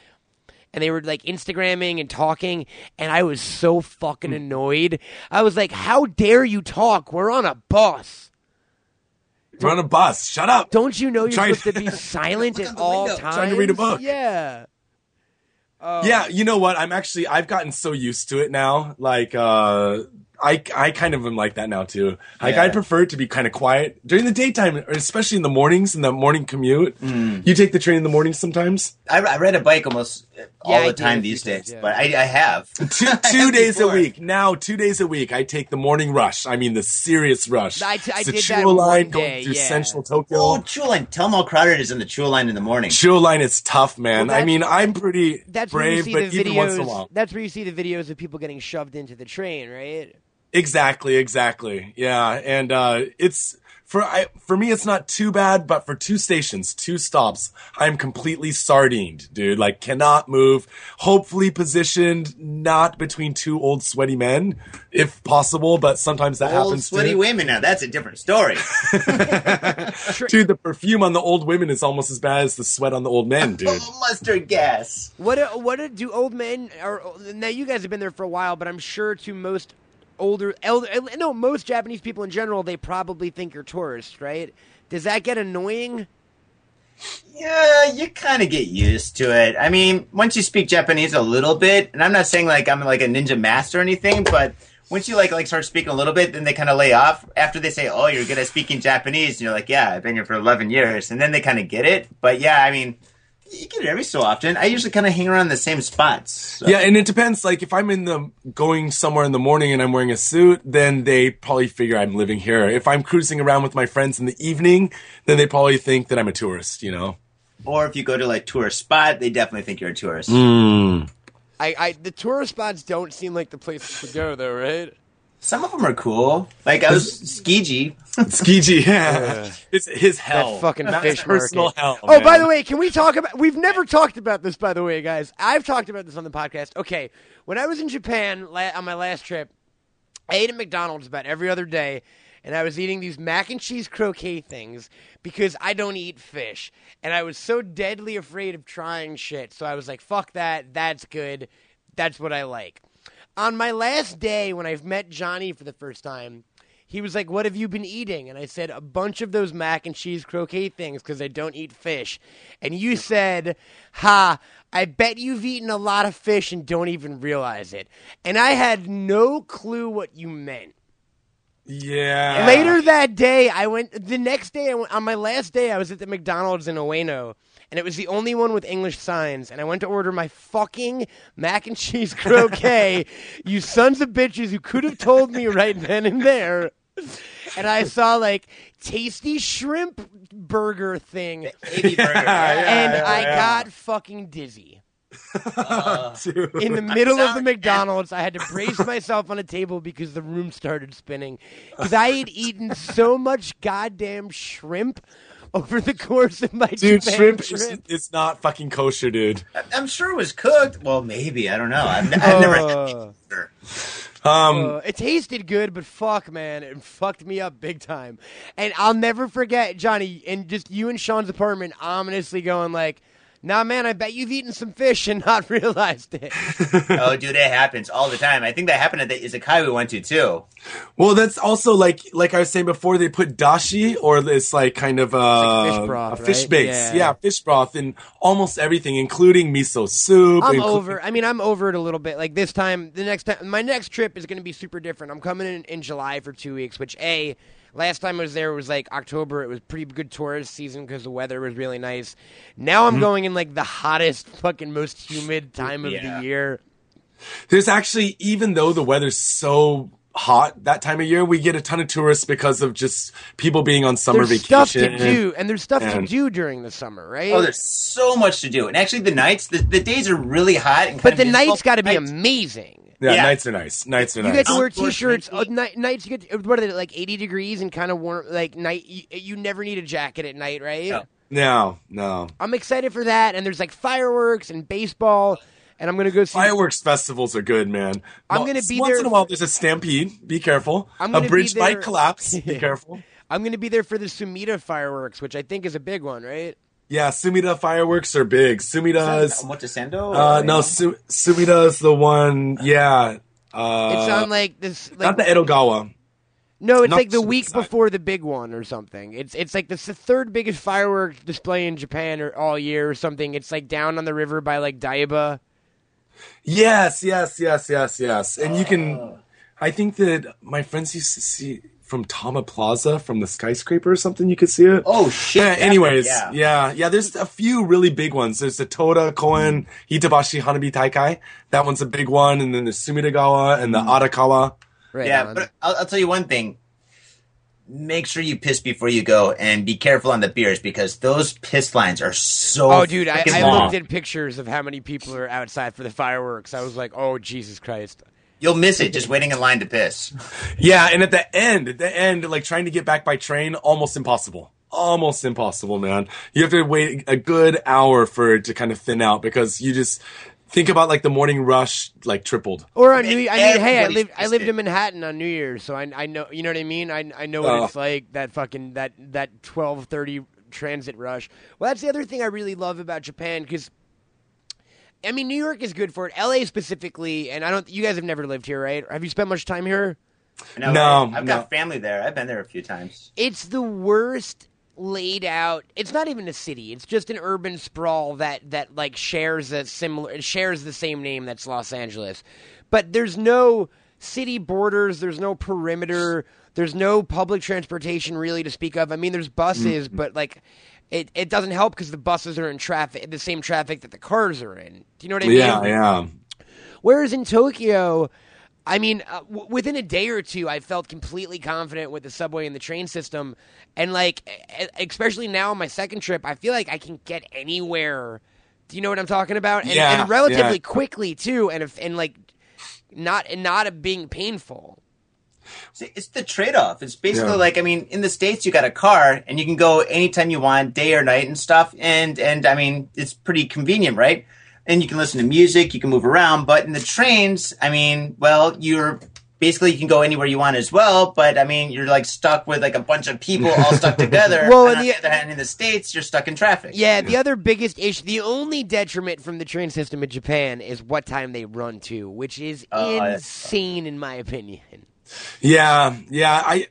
And they were like Instagramming and talking, and I was so fucking annoyed. I was like, "How dare you talk? We're on a bus." We're on a bus. Shut up. Don't you know you're Trying- supposed to be silent at all window. times? Trying to read a book. Yeah. yeah, you know what? I'm actually I've gotten so used to it now. Like uh I I kind of am like that now too. Like Yeah. I prefer it to be kind of quiet during the daytime, especially in the mornings in the morning commute. Mm. You take the train in the morning sometimes. I, I ride a bike almost all Yeah, the do time these times, days, yeah. but I, I have Two, I two have days a week. Now, two days a week, I take the morning rush. I mean, the serious rush. I t- I it's the did that Chuo line one going day, through yeah. central Tokyo. Oh, Chuo line. Tell them how crowded it is in the Chuo line in the morning. Chuo line is tough, man. Well, I mean, I'm pretty That's where you brave, see but the even once in a videos. while. That's where you see the videos of people getting shoved into the train, right? Exactly, exactly. Yeah, and uh, it's for I for me it's not too bad, but for two stations, two stops, I'm completely sardined, dude. Like cannot move. Hopefully positioned not between two old sweaty men, if possible, but sometimes that happens. Old happens sweaty too. women. Now that's a different story. Dude, the perfume on the old women is almost as bad as the sweat on the old men, dude. Mustard gas. What do- what do- do old men or now you guys have been there for a while, but I'm sure to most older elder no most Japanese people in general they probably think you're tourists, right? Does that get annoying? Yeah, you kind of get used to it. I mean, once you speak Japanese a little bit, and I'm not saying like I'm like a ninja master or anything, but once you like like start speaking a little bit, then they kind of lay off after they say, "Oh, you're good at speaking Japanese," and you're like, "Yeah, I've been here for 11 years," and then they kind of get it. But yeah, I mean, you get it every so often. I usually kind of hang around the same spots. so- Yeah, and it depends. Like if I'm in the going somewhere in the morning and I'm wearing a suit, then they probably figure I'm living here. If I'm cruising around with my friends in the evening, then they probably think that I'm a tourist. You know. Or if you go to like tourist spot, they definitely think you're a tourist. Mm. I, I the tourist spots don't seem like the places to go though, right? Some of them are cool. Like I was Tsukiji. Tsukiji, yeah, it's his hell. That fucking That's fish personal market. hell. Oh, by the way, can we talk about? We've never talked about this, by the way, guys. I've talked about this on the podcast. Okay, when I was in Japan la- on my last trip, I ate at McDonald's about every other day, and I was eating these mac and cheese croquette things because I don't eat fish, and I was so deadly afraid of trying shit. So I was like, "Fuck that. That's good. That's what I like." On my last day, when I've met Johnny for the first time, he was like, "What have you been eating?" And I said, "A bunch of those mac and cheese croquette things because I don't eat fish." And you said, "Ha! I bet you've eaten a lot of fish and don't even realize it." And I had no clue what you meant. yeah. Later that day, I went. The next day, I went, on my last day, I was at the McDonald's in Ueno, and it was the only one with English signs. And I went to order my fucking mac and cheese croquette. you sons of bitches who could have told me right then and there. And I saw like tasty shrimp burger thing, Baby burger. and yeah, I yeah. got fucking dizzy. Dude. In the middle of the McDonald's, I had to brace myself on a table because the room started spinning. Because I had eaten so much goddamn shrimp over the course of my Dude, Japan shrimp trip. is it's not fucking kosher, dude. I'm sure it was cooked. Well, maybe I don't know. I've, I've never had Uh, it. Um, uh, it tasted good, but fuck, man, it fucked me up big time. And I'll never forget, Johnny, and just you and Sean's apartment ominously going like, "Nah, man, I bet you've eaten some fish and not realized it." Oh, dude, it happens all the time. I think that happened at the izakaya we went to too. well, that's also like like I was saying before. They put dashi, or it's like kind of uh, like fish broth, a fish right? base. Yeah. Yeah. fish broth in almost everything, including miso soup. I'm inclu- over. I mean, I'm over it a little bit. Like this time, the next time, my next trip is going to be super different. I'm coming in in July for two weeks. Which a last time I was there was like October. It was pretty good tourist season because the weather was really nice. Now Mm-hmm. I'm going in like the hottest, fucking most humid time of Yeah. the year. There's actually, even though the weather's so hot that time of year, we get a ton of tourists because of just people being on summer vacation. There's vacation. stuff to do, and there's stuff and- to do during the summer, right? Oh, there's so much to do. And actually, the nights, the, the days are really hot. And kind but of the miserable. nights got to be Nights- amazing. Yeah, Yeah. nights are nice. Nights are You nice. You get to wear t-shirts. night- Oh, uh, night, nights you get uh, what are they like 80 degrees and kind of warm like night. You, you never need a jacket at night, right? No. no, no. I'm excited for that. And there's like fireworks and baseball, and I'm gonna go see. Fireworks festivals are good, man. I'm Well, gonna be once there- once in a while. There's a stampede. Be careful. I'm a bridge might collapse. Be careful. I'm gonna be there for the Sumida fireworks, which I think is a big one, right? Yeah, Sumida fireworks are big. Sumida's. Omotesando? Uh, no, Su- Sumida's the one. Yeah. Uh, It's on like this. Like, not the Edogawa. no, it's not like the Sumida week side. before the big one or something. It's it's like the third biggest fireworks display in Japan or all year or something. It's like down on the river by like Daiba. Yes, yes, yes, yes, yes. And you can. I think that my friends used to see from Tama Plaza from the skyscraper or something. You could see it. Oh, shit. Yeah, anyways, right, yeah. yeah, There's a few really big ones. There's the Toda Koen Itabashi Hanabi Taikai. That one's a big one, and then the Sumidagawa and the hmm. Arakawa. Right. Yeah, on. but I'll, I'll tell you one thing. Make sure you piss before you go, and be careful on the beers because those piss lines are so. Oh, dude, I, I looked at pictures of how many people are outside for the fireworks. I was like, oh, Jesus Christ. You'll miss it just waiting in line to piss. Yeah, and at the end, at the end, like trying to get back by train, almost impossible. Almost impossible, man. You have to wait a good hour for it to kind of thin out because you just think about like the morning rush, like tripled. Or on New, I mean, hey, I Everybody's lived I lived in Manhattan on New Year's, so I, I know you know what I mean. I, I know what Oh. it's like that fucking that that twelve thirty transit rush. Well, that's the other thing I really love about Japan because. I mean, New York is good for it. L.A. specifically, and I don't. You guys have never lived here, right? Have you spent much time here? No, No, I've no. got family there. I've been there a few times. It's the worst laid out. It's not even a city. It's just an urban sprawl that that like shares a similar shares the same name that's Los Angeles. But there's no city borders, there's no perimeter, there's no public transportation really to speak of. I mean there's buses, mm-hmm. but like it, it doesn't help because the buses are in traffic, the same traffic that the cars are in. Do you know what I mean? Yeah, yeah. Whereas in Tokyo, I mean, uh, w- within a day or two, I felt completely confident with the subway and the train system, and like, especially now on my second trip, I feel like I can get anywhere. Do you know what I'm talking about? And, Yeah, and relatively yeah. quickly too, and if, and like, not and not being painful. See, it's the trade-off. It's basically Yeah. like I mean, in the states you got a car and you can go anytime you want, day or night and stuff. And and I mean, it's pretty convenient, right? And you can listen to music, you can move around. But in the trains, I mean, well, you're basically you can go anywhere you want as well. But I mean, you're like stuck with like a bunch of people all stuck together. Well, and and on the- the other hand, in the states, you're stuck in traffic. Yeah, the other biggest issue, the only detriment from the train system in Japan is what time they run to, which is Oh, insane in my opinion. Yeah, yeah. I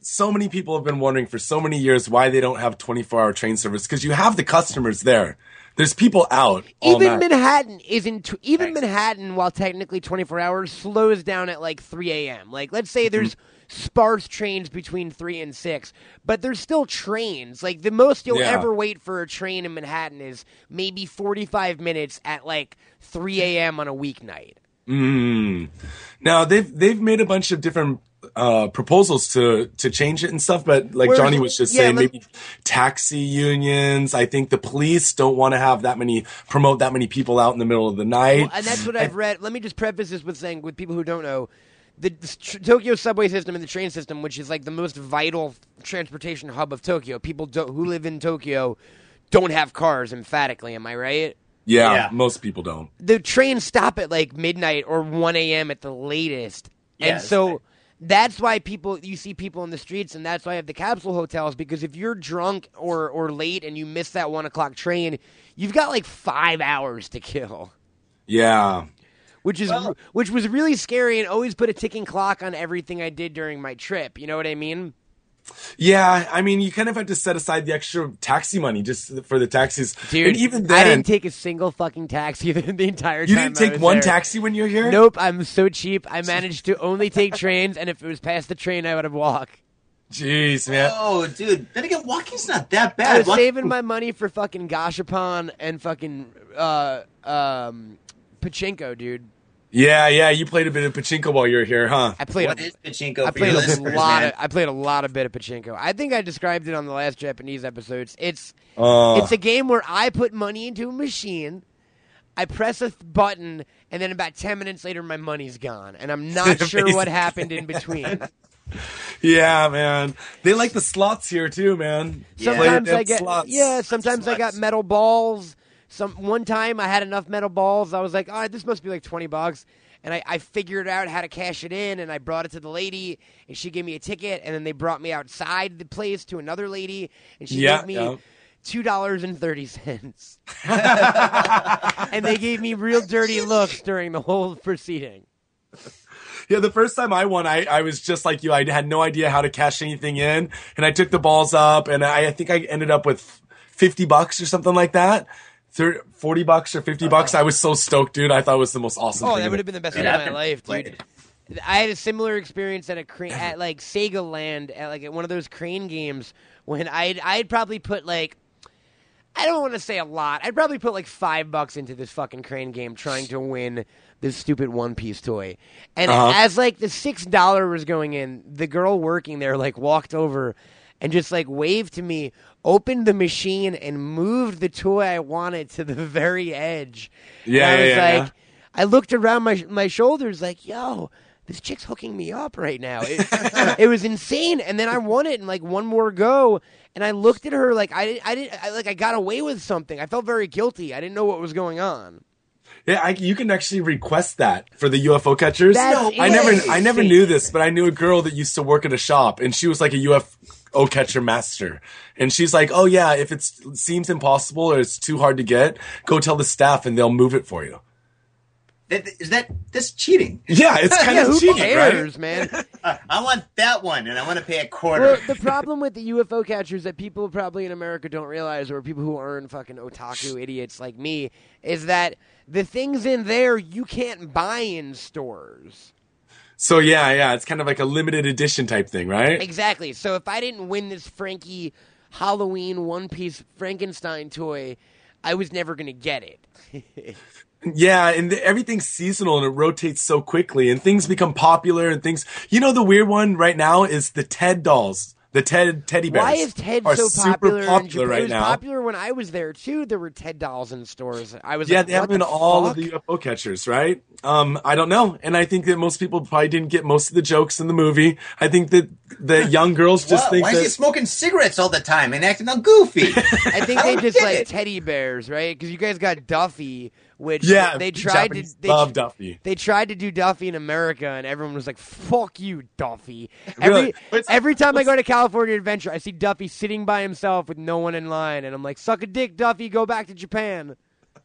so many people have been wondering for so many years why they don't have 24-hour train service because you have the customers there. There's people out. all even. Manhattan isn't t- even Thanks. Manhattan, while technically 24 hours, slows down at like 3 a.m. Like, let's say there's Mm-hmm. sparse trains between 3 and 6, but there's still trains. Like, the most you'll Yeah. ever wait for a train in Manhattan is maybe 45 minutes at like 3 a.m. on a weeknight. Mm. Now they've they've made a bunch of different uh, proposals to to change it and stuff, but like Where's- Johnny was just yeah, saying, maybe taxi unions. I think the police don't want to have that many promote that many people out in the middle of the night. Well, and that's what I've read. Let me just preface this with saying, with people who don't know, the, the tr- Tokyo subway system and the train system, which is like the most vital transportation hub of Tokyo. People do, who live in Tokyo don't have cars. Emphatically, am I right? Yeah, Yeah. most people don't. The trains stop at like midnight or one a.m. at the latest, Yeah, and so. That's why people you see people in the streets, and that's why I have the capsule hotels. Because if you're drunk or or late and you miss that one o'clock train, you've got like five hours to kill. Yeah, which is Well- which was really scary and always put a ticking clock on everything I did during my trip. You know what I mean? Yeah. I mean, you kind of have to set aside the extra taxi money just for the taxis, Dude, And even then, I didn't take a single fucking taxi the, the entire time. you didn't I take was one there. taxi when you're here. Nope, I'm so cheap. I managed to only take trains, and if it was past the train, I would have walked. Jeez, man. Oh, dude. Then again, walking's not that bad. I was Walking- saving my money for fucking Gashapon and fucking uh, um, Pachinko, dude. Yeah, yeah. You played a bit of pachinko while you were here, huh? I played What a is pachinko I for played a lot. man? Of, I played a lot of bit of pachinko. I think I described it on the last Japanese episodes. It's Uh, it's a game where I put money into a machine. I press a th- button, and then about ten minutes later, my money's gone, and I'm not sure what happened in between. yeah, man. They like the slots here too, man. Yeah. Sometimes Play I get slots. yeah. Sometimes I got metal balls. Some one time I had enough metal balls. I was like, oh, this must be like twenty bucks. And I, I figured out how to cash it in, and I brought it to the lady, and she gave me a ticket, and then they brought me outside the place to another lady, and she Yeah, gave me yeah. two dollars and thirty cents, and they gave me real dirty looks during the whole proceeding. Yeah, the first time I won, I, I was just like you. I had no idea how to cash anything in, and I took the balls up, and I, I think I ended up with fifty bucks or something like that. 30, 40 bucks or 50 bucks. I was so stoked, dude. I thought it was the most awesome Oh, thing. that would have been the best Dude, time of my life, playing- dude. I had a similar experience at a crane at like Sega Land at like at one of those crane games when I'd I'd probably put like I don't want to say a lot. I'd probably put like five bucks into this fucking crane game trying to win this stupid One Piece toy. And Uh-huh. as like the six dollar was going in, the girl working there like walked over and just like waved to me, opened the machine and moved the toy I wanted to the very edge. Yeah, and I yeah, was yeah, like yeah. I looked around my my shoulders like, yo, this chick's hooking me up right now. It, it was insane. And then I won it in like one more go. And I looked at her like I didn't, I didn't, I, like I got away with something. I felt very guilty. I didn't know what was going on. Yeah, I, you can actually request that for the UFO catchers. That's I never. I never knew this, but I knew a girl that used to work at a shop, and she was like a UFO catcher master. And she's like, "Oh yeah, if it seems impossible or it's too hard to get, go tell the staff, and they'll move it for you." That, is that that's cheating? Yeah, it's kind Yeah, of who cheating, cares, right? man? I want that one, and I want to pay a quarter. Well, the problem with the UFO catchers that people probably in America don't realize, or people who aren't fucking otaku idiots like me, is that the things in there you can't buy in stores. So yeah, yeah, it's kind of like a limited edition type thing, right? Exactly. So if I didn't win this Frankie Halloween one piece Frankenstein toy, I was never going to get it. Yeah, and the, everything's seasonal and it rotates so quickly, and things become popular and things. You know, the weird one right now is the Ted dolls, the Ted teddy bears. Why is Ted are so super popular, in popular right it was now? popular when I was there too. There were Ted dolls in stores. I was Yeah, like, they have what been the all fuck? of the UFO catchers, right? Um, I don't know, and I think that most people probably didn't get most of the jokes in the movie. I think that the young girls just Why- think why that is he smoking cigarettes all the time and acting all goofy? I think I they just like it. teddy bears, right? Because you guys got Duffy, which yeah, they tried Japanese to they, love Duffy. they tried to do Duffy in America, and everyone was like, "Fuck you, Duffy." Every What's- every time I go to California Adventure, I see Duffy sitting by himself with no one in line, and I'm like, "Suck a dick, Duffy. Go back to Japan."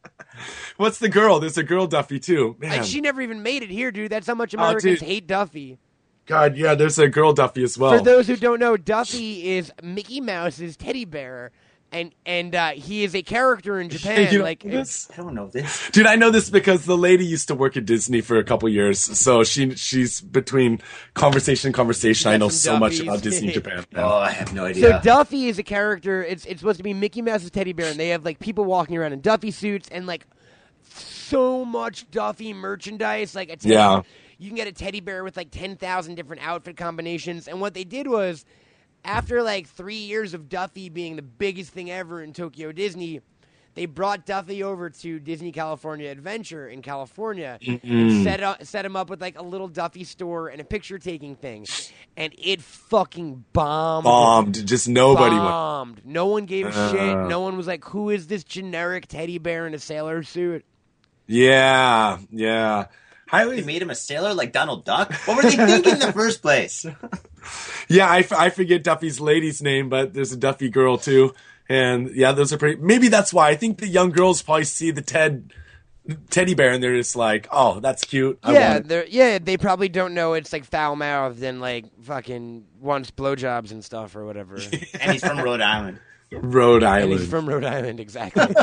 What's the girl? There's a girl Duffy too. Man, she never even made it here, dude. That's how much Oh, Americans dude. hate Duffy. God, yeah, there's a girl Duffy as well. For those who don't know, Duffy is Mickey Mouse's teddy bear, and and uh, he is a character in Japan. You know like this? I don't know this. Dude, I know this because the lady used to work at Disney for a couple years, so she she's between conversation and conversation. I know some so much about Disney Japan. Oh, I have no idea. So. Duffy is a character. It's it's supposed to be Mickey Mouse's teddy bear, and they have like people walking around in Duffy suits and like so much Duffy merchandise. Like a teddy, Yeah. you can get a teddy bear with like ten thousand different outfit combinations. And what they did was, after like three years of Duffy being the biggest thing ever in Tokyo Disney. They brought Duffy over to Disney California Adventure in California and set up, set him up with like a little Duffy store and a picture taking thing, and it fucking bombed Bombed. Just nobody went. bombed. No one gave a shit. Uh. No one was like, "Who is this generic teddy bear in a sailor suit?" Yeah, yeah. They Highly, made him a sailor like Donald Duck. What were they thinking in the first place? yeah. I, f- I forget Duffy's lady's name, but there's a Duffy girl too, and yeah, those are pretty. Maybe that's why I think the young girls probably see the Ted teddy bear and they're just like, "Oh, that's cute." I yeah, they're yeah. They probably don't know it's like foul mouthed and like fucking wants blowjobs and stuff or whatever. And he's from Rhode Island. Rhode and Island. he's from Rhode Island, exactly.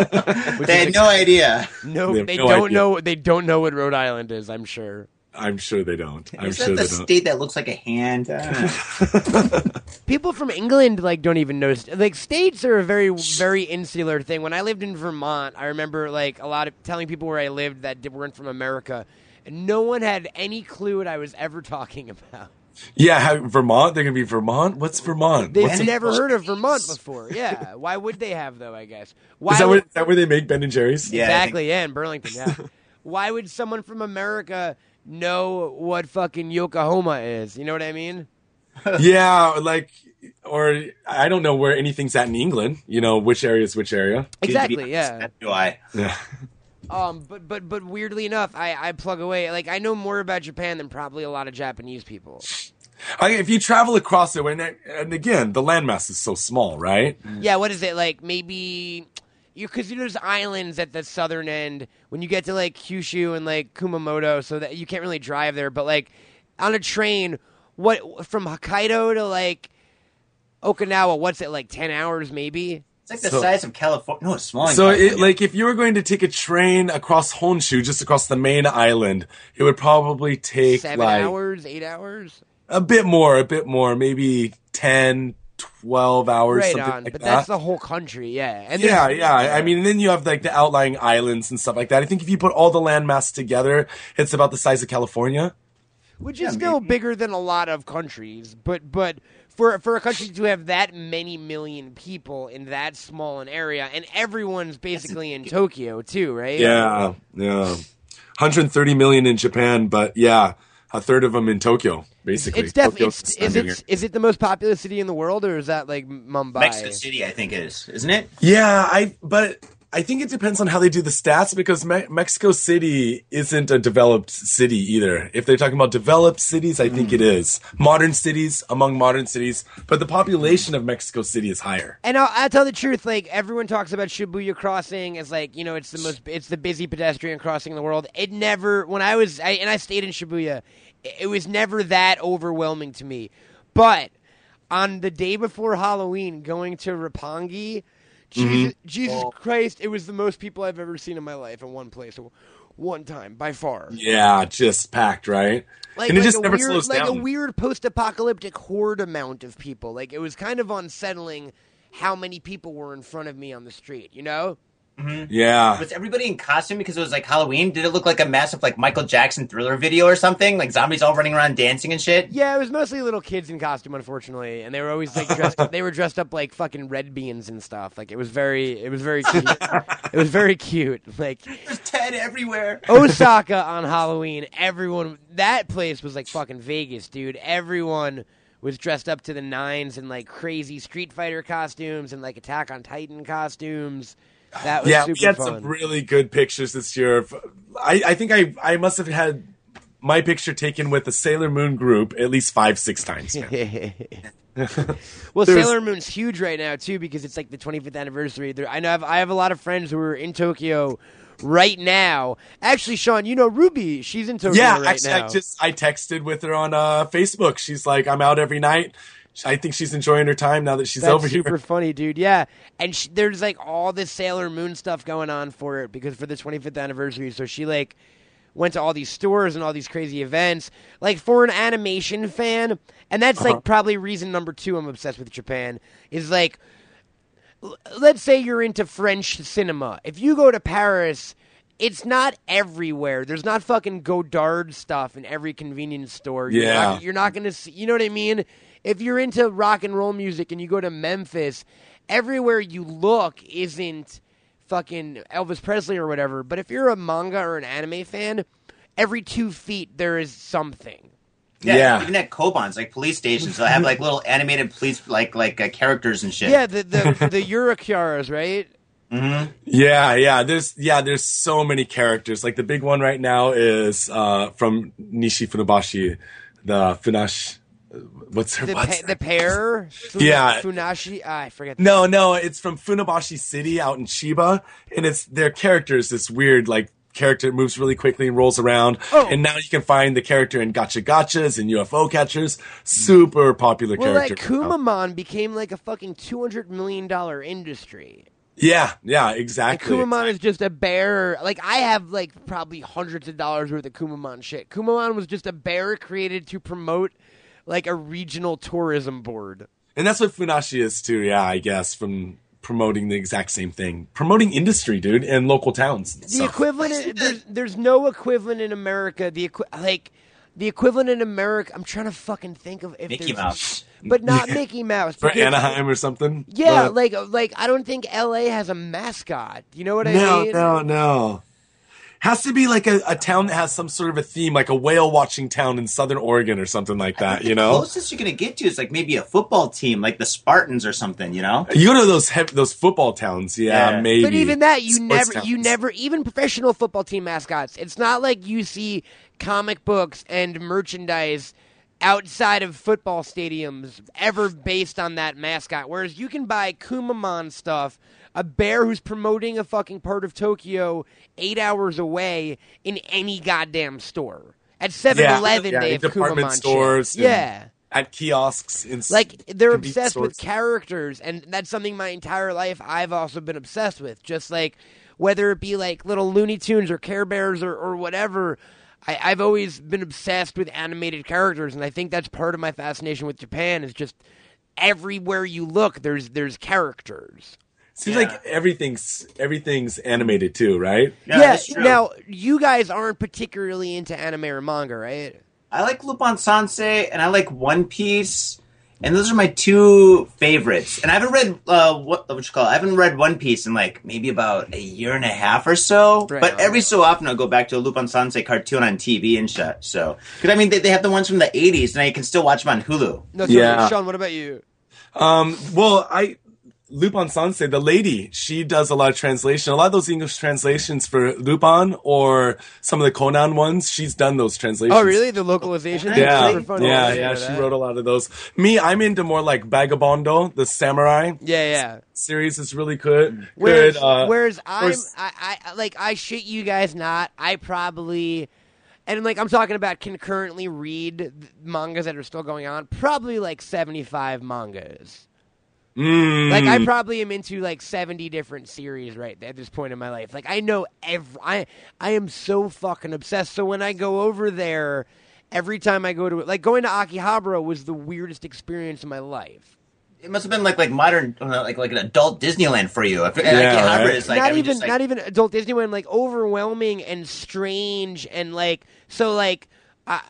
They is had no idea. no, They they no don't idea. know. They don't know what Rhode Island is. I'm sure. I'm sure they don't. I'm Is sure that they the don't. state that looks like a hand? People from England like don't even know. Like states are a very very insular thing. When I lived in Vermont, I remember like a lot of telling people where I lived that weren't from America, and no one had any clue what I was ever talking about. Yeah, how, Vermont. They're gonna be Vermont. What's Vermont? They've What's it- never heard of Vermont before. Yeah, why would they have though? I guess. Why Is that, would- where, is that where they make Ben and Jerry's? Yeah. I think- exactly? Yeah, in Burlington. Yeah. why would someone from America know what fucking Yokohama is? You know what I mean? yeah, like, or I don't know where anything's at in England. You know, which area is which area. Exactly. Yeah. do I? Yeah. Um, but but but weirdly enough, I I plug away. Like I know more about Japan than probably a lot of Japanese people. I, if you travel across it, when and again, the landmass is so small, right? Yeah, what is it like? Maybe you because you know, there's islands at the southern end. When you get to like Kyushu and like Kumamoto, so that you can't really drive there. But like on a train, what from Hokkaido to like Okinawa? What's it like? Ten hours maybe. It's like the So- size of California. No, it's small. in So, it, like, if you were going to take a train across Honshu, just across the main island, it would probably take Seven like hours, eight hours. a bit more, a bit more, maybe 10, 12 hours, Right something on, like but that. that's the whole country. Yeah, and yeah, there's- yeah. I mean, then you have like the outlying islands and stuff like that. I think if you put all the landmass together, it's about the size of California. which Yeah, is still maybe. bigger than a lot of countries. But but for for a country to have that many million people in that small an area, and everyone's basically in Tokyo too, right? Yeah, yeah. 130 million in Japan, but yeah, a third of them in Tokyo, basically. It's definitely. It's, is it is it the most populous city in the world, or is that like Mumbai? Mexico City, I think is, isn't it? Yeah, I but I think it depends on how they do the stats because Me- Mexico City isn't a developed city either. If they're talking about developed cities, I think it hmm. is modern cities among modern cities, but the population of Mexico City is higher. And I'll, I'll tell the truth. Like everyone talks about Shibuya Crossing as like you know it's the most it's the busy pedestrian crossing in the world. It never when I was I, and I stayed in Shibuya, it, it was never that overwhelming to me. But on the day before Halloween, going to Roppongi, Mm-hmm. Jesus, Jesus Christ, it was the most people I've ever seen in my life in one place, one time by far. Yeah, just packed, right? Like, and it like just never weird, slows like down. a weird post-apocalyptic horde amount of people. Like it was kind of unsettling how many people were in front of me on the street. You know? Mm-hmm. yeah. Was everybody in costume because it was like Halloween? Did it look like a massive like Michael Jackson thriller video or something? Like zombies all running around dancing and shit? Yeah, it was mostly little kids in costume, unfortunately, and they were always like dressed. up they were dressed up like fucking red beans and stuff. Like it was very, it was very cute. it was very cute. Like There's Ted everywhere. Osaka on Halloween, everyone that place was like fucking Vegas, dude. Everyone was dressed up to the nines in like crazy Street Fighter costumes and like Attack on Titan costumes. That was Yeah, super we had fun. some really good pictures this year. Of, I, I think I, I must have had my picture taken with the Sailor Moon group at least five, six times. well, There's- Sailor Moon's huge right now too because it's like the 25th anniversary. There, I know I have, I have a lot of friends who are in Tokyo right now. Actually, Sean, you know Ruby, she's in Tokyo yeah, right actually, now. I just I texted with her on uh, Facebook. She's like, I'm out every night. I think she's enjoying her time now that she's That's over super here. funny, dude. Yeah, and sh- there's like all this Sailor Moon stuff going on for it because for the 25th anniversary. So she like went to all these stores and all these crazy events. Like for an animation fan, and that's Uh-huh. like probably reason number two. I'm obsessed with Japan is like, l- let's say you're into French cinema. If you go to Paris. It's not everywhere. There's not fucking Godard stuff in every convenience store. You're Yeah. not, you're not going to see. You know what I mean? If you're into rock and roll music and you go to Memphis, everywhere you look isn't fucking Elvis Presley or whatever. But if you're a manga or an anime fan, every two feet there is something. Yeah, Yeah. even at Kobans, like police stations, they'll have like little animated police like like uh, characters and shit. Yeah, the the the Eurocures, right? Yeah, yeah. There's yeah, there's so many characters. Like the big one right now is uh, from Nishi Funabashi, the Funash. What's her? The what's pa- the pair. Funa- Yeah. Funashi. Ah, I forget. No, no, it's from Funabashi City out in Chiba, and it's their characters. This weird like character moves really quickly and rolls around. Oh. And now you can find the character in Gotcha Gotchas and UFO catchers. Super popular Well, like character. now. Kumamon became like a fucking two hundred million dollar industry. Yeah, yeah, And exactly. Kumamon is just a bear. Like I have like probably hundreds of dollars worth of Kumamon shit. Kumamon was just a bear created to promote like a regional tourism board. And that's what Funashi is too, yeah, I guess, from promoting the exact same thing. Promoting industry, dude, and local towns. and The stuff. equivalent, there's, there's no equivalent in America. The equi- like the equivalent in America. I'm trying to fucking think of if Mickey there's, Mouse. but not Mickey Mouse. For Anaheim or something. Yeah, But- like like I don't think L.A. has a mascot. You know what I no, mean? No, no, no. Has to be like a, a town that has some sort of a theme, like a whale watching town in Southern Oregon or something like that. You know, closest you're gonna get to is like maybe a football team, like the Spartans or something. You know? you go to those hev- those football towns, yeah, Yeah. maybe. But even that, you Sports never, you never, even professional football team mascots. It's not like you see comic books and merchandise outside of football stadiums ever based on that mascot. Whereas you can buy Kumamon stuff, a bear who's promoting a fucking part of Tokyo eight hours away in any goddamn store. At 7-Eleven, yeah, they in have department Kumamon stores. and Yeah. at kiosks. In Like they're obsessed with characters, and that's something my entire life I've also been obsessed with. Just like whether it be like little Looney Tunes or Care Bears or, or whatever, I, I've always been obsessed with animated characters, and I think that's part of my fascination with Japan. Is just everywhere you look, there's there's characters. Seems Yeah. like everything's everything's animated too, right? Yeah, yeah. that's true. Now you guys aren't particularly into anime or manga, right? I like Lupin Sansei and I like One Piece and those are my two favorites. And I haven't read uh, what what you call it? I haven't read One Piece in like maybe about a year and a half or so. Right but on. every so often I'll go back to a Lupin Sansei cartoon on TV and shit. So, because I mean they, they have the ones from the '80s, and I can still watch them on Hulu. No, so, Yeah. Sean, what about you? Um, well, I Lupin Sensei, the lady, she does a lot of translation. A lot of those English translations for Lupin or some of the Conan ones, she's done those translations. Oh, really? The localization? Yeah, yeah, yeah. know She wrote a lot of those. Me, I'm into more like Vagabondo, the samurai Yeah, yeah. series is really good. Whereas, good. Uh, whereas I'm, I, I, like, I shit you guys not. I probably, and like, I'm talking about concurrently read mangas that are still going on. Probably like 75 mangas. Mm, Like, I probably am into like 70 different series right at this point in my life. Like, I know every, I, I am so fucking obsessed. So when I go over there, every time I go to, like, going to Akihabara was the weirdest experience of my life. It must have been like like modern, uh, like like an adult Disneyland for you. If, Yeah, Akihabara right. is like not I mean, even just, like, not even adult Disneyland, like overwhelming and strange and like so like uh,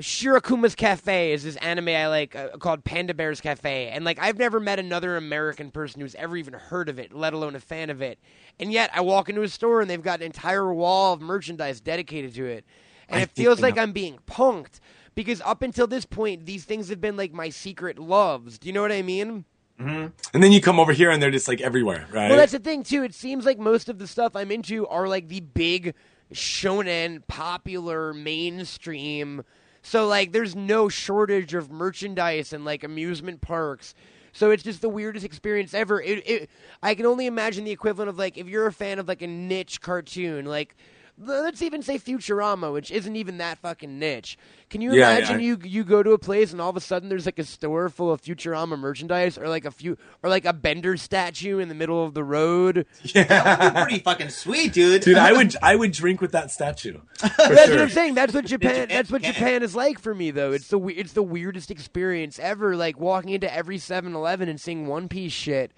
Shirokuma's Cafe is this anime I like uh, called Panda Bear's Cafe, and like I've never met another American person who's ever even heard of it, let alone a fan of it. And yet I walk into a store and they've got an entire wall of merchandise dedicated to it, and I it feels like know. I'm being punked because up until this point these things have been like my secret loves. Do you know what I mean? and then you come over here and they're just like everywhere, right? Well, that's the thing too. It seems like most of the stuff I'm into are like the big shonen, popular, mainstream. So like, there's no shortage of merchandise and like amusement parks. So it's just the weirdest experience ever. It, it, I can only imagine the equivalent of like if you're a fan of like a niche cartoon, like let's even say Futurama, which isn't even that fucking niche. Can you Yeah, imagine yeah. you you go to a place and all of a sudden there's like a store full of Futurama merchandise, or like a few, or like a Bender statue in the middle of the road? That'd be pretty fucking sweet, dude. Dude, I would I would drink with that statue. That's sure. what I'm saying. That's what Japan. Japan That's what can. Japan is like for me, though. It's the it's the weirdest experience ever. Like walking into every 7-Eleven and seeing One Piece shit.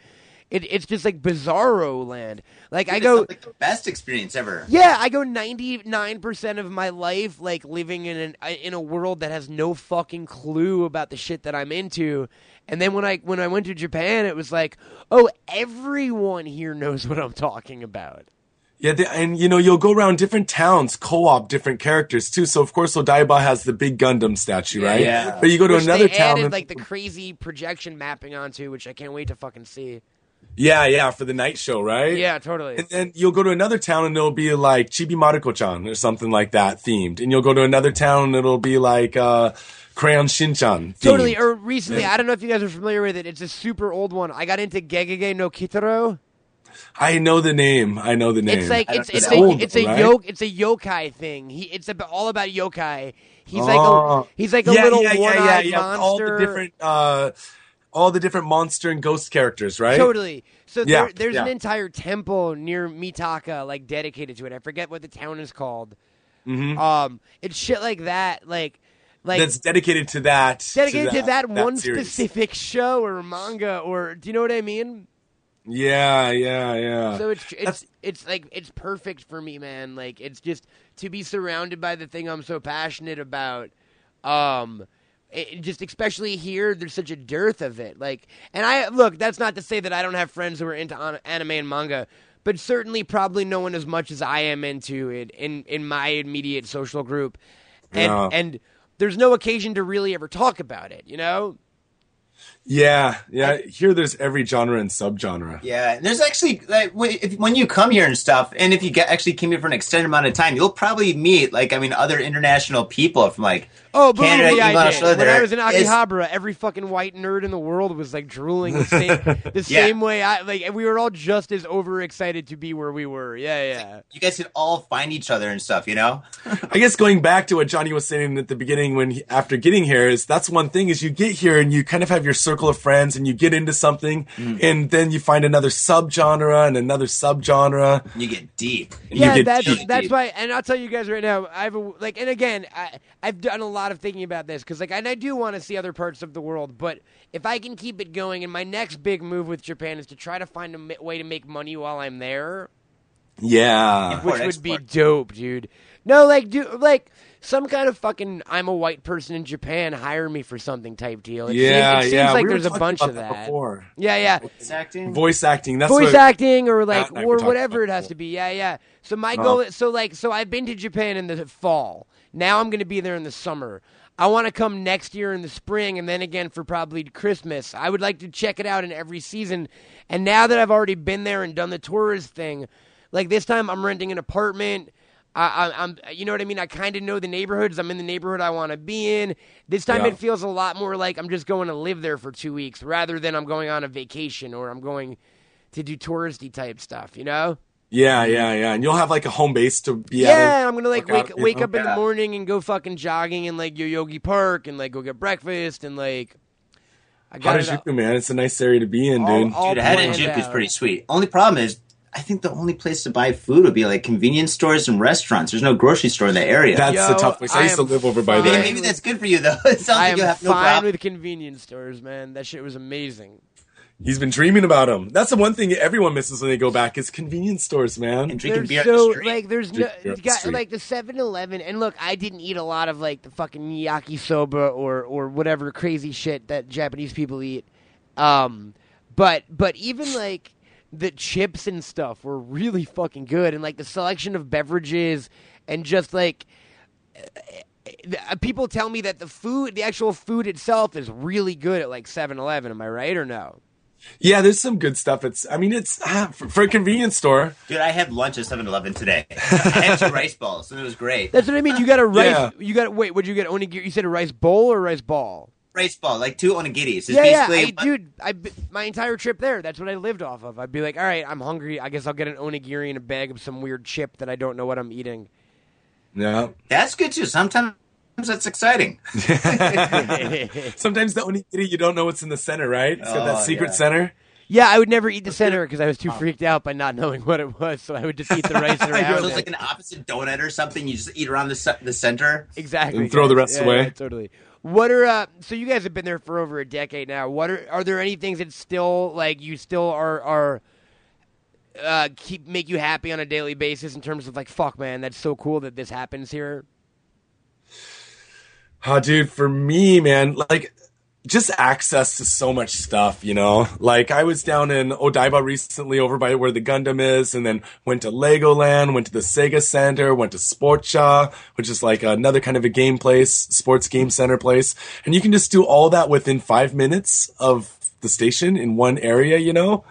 It, it's just like bizarro land. Like I It's go, like the best experience ever. yeah, I go ninety nine percent of my life like living in an uh, in a world that has no fucking clue about the shit that I'm into. And then when I when I went to Japan, it was like, oh, everyone here knows what I'm talking about. Yeah, they, and you know you'll go around different towns, co-op different characters too. So of course Odaiba has the big Gundam statue, right? Yeah. But you go to Which another they town, added and, like the crazy projection mapping onto, which I can't wait to fucking see. Yeah, yeah, for the night show, right? Yeah, totally. And then you'll go to another town and it'll be like Chibi Maruko-chan or something like that themed. And you'll go to another town and it'll be like uh, Crayon Shin-chan. Themed. Totally. Or recently, I don't know if you guys are familiar with it. It's a super old one. I got into Gegege no Kitaro. I know the name. I know the name. It's like it's it's it's a old, it's a right? yoke it's a yokai thing. He it's about, all about yokai. He's like a Oh. he's like a yeah, little yeah, one yeah, yeah, yeah. monster. All the different, uh, all the different monster and ghost characters, right? Totally. So Yeah, there, there's an entire temple near Mitaka, like dedicated to it. I forget what the town is called. Mhm. Um, it's shit like that, like like That's dedicated to that. dedicated to that, one series. specific show or manga or do you know what I mean? Yeah, yeah, yeah. So it's it's That's- it's like it's perfect for me, man. Like it's just to be surrounded by the thing I'm so passionate about. Um, it, it just especially here, there's such a dearth of it. Like, and I look. That's not to say that I don't have friends who are into an- anime and manga, but certainly probably no one as much as I am into it in in my immediate social group. And and there's no occasion to really ever talk about it. You know. Yeah, yeah. Here, there's every genre and subgenre. Yeah, there's actually like if, when you come here and stuff, and if you get actually came here for an extended amount of time, you'll probably meet like I mean other international people from like Oh, believe Canada, me, I England, did. Australia. When I was in It's- Akihabara, every fucking white nerd in the world was like drooling the same, the Yeah. same way. I like. We were all just as overexcited to be where we were. Yeah, yeah. you guys can all find each other and stuff, you know? I guess going back to what Johnny was saying at the beginning, when he, after getting here, is that's one thing is you get here and you kind of have your circle of friends and you get into something, Mm. and then you find another subgenre and another subgenre. You get deep. Yeah, get that's deep. that's why, and I'll tell you guys right now. I've like, and again, I I've done a lot of thinking about this because like, and I do want to see other parts of the world, but if I can keep it going, and my next big move with Japan is to try to find a way to make money while I'm there. Yeah. Import, which would be dope, dude. No, like, do like some kind of fucking I'm a white person in Japan, hire me for something type deal. It yeah, seems, it yeah. seems like we were there's a talking bunch about of that that. before. Yeah, yeah. Voice acting. Voice acting. That's Voice what, acting or like Matt and I or whatever it has to be. Yeah, yeah. So my Oh. goal so like so I've been to Japan in the fall. Now I'm going to be there in the summer. I want to come next year in the spring and then again for probably Christmas. I would like to check it out in every season. And now that I've already been there and done the tourist thing, like this time I'm renting an apartment. I, I, I'm, you know what I mean. I kind of know the neighborhoods. I'm in the neighborhood I want to be in. This time Yeah. it feels a lot more like I'm just going to live there for two weeks, rather than I'm going on a vacation or I'm going to do touristy type stuff. You know? Yeah, yeah, yeah. And you'll have like a home base to be Yeah, at. and I'm gonna like work out, wake wake know? up in the morning and go fucking jogging in like Yoyogi Park and like go get breakfast and like. I got it all- Harajuku, man. It's a nice area to be in, all- dude. all Dude, planned Harajuku is pretty sweet. Only problem is, I think the only place to buy food would be like convenience stores and restaurants. There's no grocery store in the area. That's Yo, the tough place. I I used to live over by fine. maybe, there. maybe that's good for you though. It sounds I like you am have no fine problem. with convenience stores, man. That shit was amazing. He's been dreaming about them. That's the one thing everyone misses when they go back is convenience stores, man. and drinking beer so on the street. like there's no Drink beer the got like the 7-Eleven and look, I didn't eat a lot of like the fucking yakisoba or or whatever crazy shit that Japanese people eat. Um but but even like the chips and stuff were really fucking good and like the selection of beverages and just like uh, people tell me that the food the actual food itself is really good at like 7-Eleven am I right or no? Yeah, there's some good stuff. It's, I mean, it's ah, for, for a convenience store. Dude, I had lunch at 7-Eleven today. I had two rice balls, and it was great. That's what I mean. You got a rice. Yeah. You got wait. Would you get only? You said a rice bowl or rice ball? Rice ball, like two onigiris. It's yeah, yeah. basically I, dude, I my entire trip there. That's what I lived off of. I'd be like, all right, I'm hungry. I guess I'll get an onigiri and a bag of some weird chip that I don't know what I'm eating. Yeah. that's good too. Sometimes that's exciting. Sometimes the onigiri, you don't know what's in the center, right? It's got that Oh, secret yeah. center. yeah, I would never eat the center because I was too freaked out by not knowing what it was. So I would just eat the rice So around it's it. Looks like an opposite donut or something. You just eat around the the center. Exactly. And throw the rest yeah, away. yeah, totally. What are uh, so you guys have been there for over a decade now? What are are there any things that still like you still are are uh, keep make you happy on a daily basis in terms of like fuck man that's so cool that this happens here. Oh, dude, for me, man, like just access to so much stuff, you know? Like I was down in Odaiba recently over by where the Gundam is and then went to Legoland, went to the Sega Center, went to Sportcha, which is like another kind of a game place, sports game center place. And you can just do all that within five minutes of the station in one area, you know?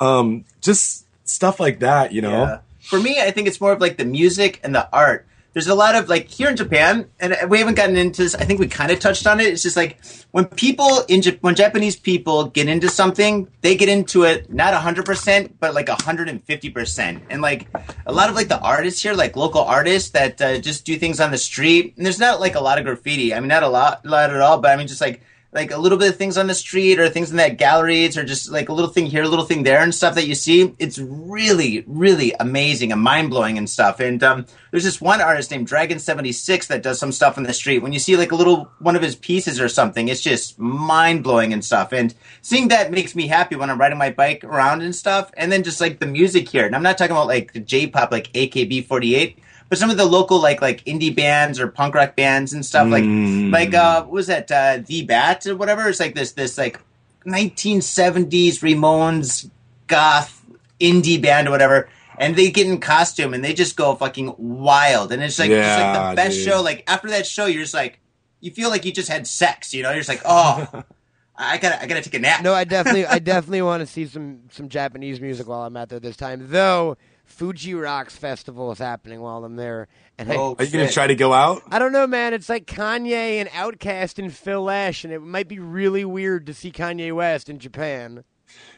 Um, just stuff like that, you know? Yeah. For me, I think it's more of like the music and the art. There's a lot of like here in Japan, and we haven't gotten into this. I think we kind of touched on it. It's just like when people in Jap- when Japanese people get into something, they get into it not 100%, but like 150%. And like a lot of like the artists here, like local artists that uh, just do things on the street. And there's not like a lot of graffiti. I mean, not a lot, lot at all, but I mean, just like like a little bit of things on the street or things in that galleries or just like a little thing here, a little thing there and stuff that you see. It's really, really amazing and mind blowing and stuff. And um, there's this one artist named Dragon76 that does some stuff on the street. When you see like a little one of his pieces or something, it's just mind blowing and stuff. And seeing that makes me happy when I'm riding my bike around and stuff. And then just like the music here. And I'm not talking about like the J pop, like AKB48 but some of the local like like indie bands or punk rock bands and stuff like like uh what was that uh the bat or whatever? It's like this this like 1970s ramones goth indie band or whatever and they get in costume and they just go fucking wild. And it's like it's like the best dude. show like after that show you're just like you feel like you just had sex you know? You're just like oh i gotta i gotta take a nap. No, I definitely I definitely want to see some some Japanese music while I'm out there this time. Though Fuji Rocks Festival is happening while I'm there, and oh, I, Oh, Are you going to try to go out? I don't know, man. It's like Kanye and Outkast and Phil Lesh, and it might be really weird to see Kanye West in Japan.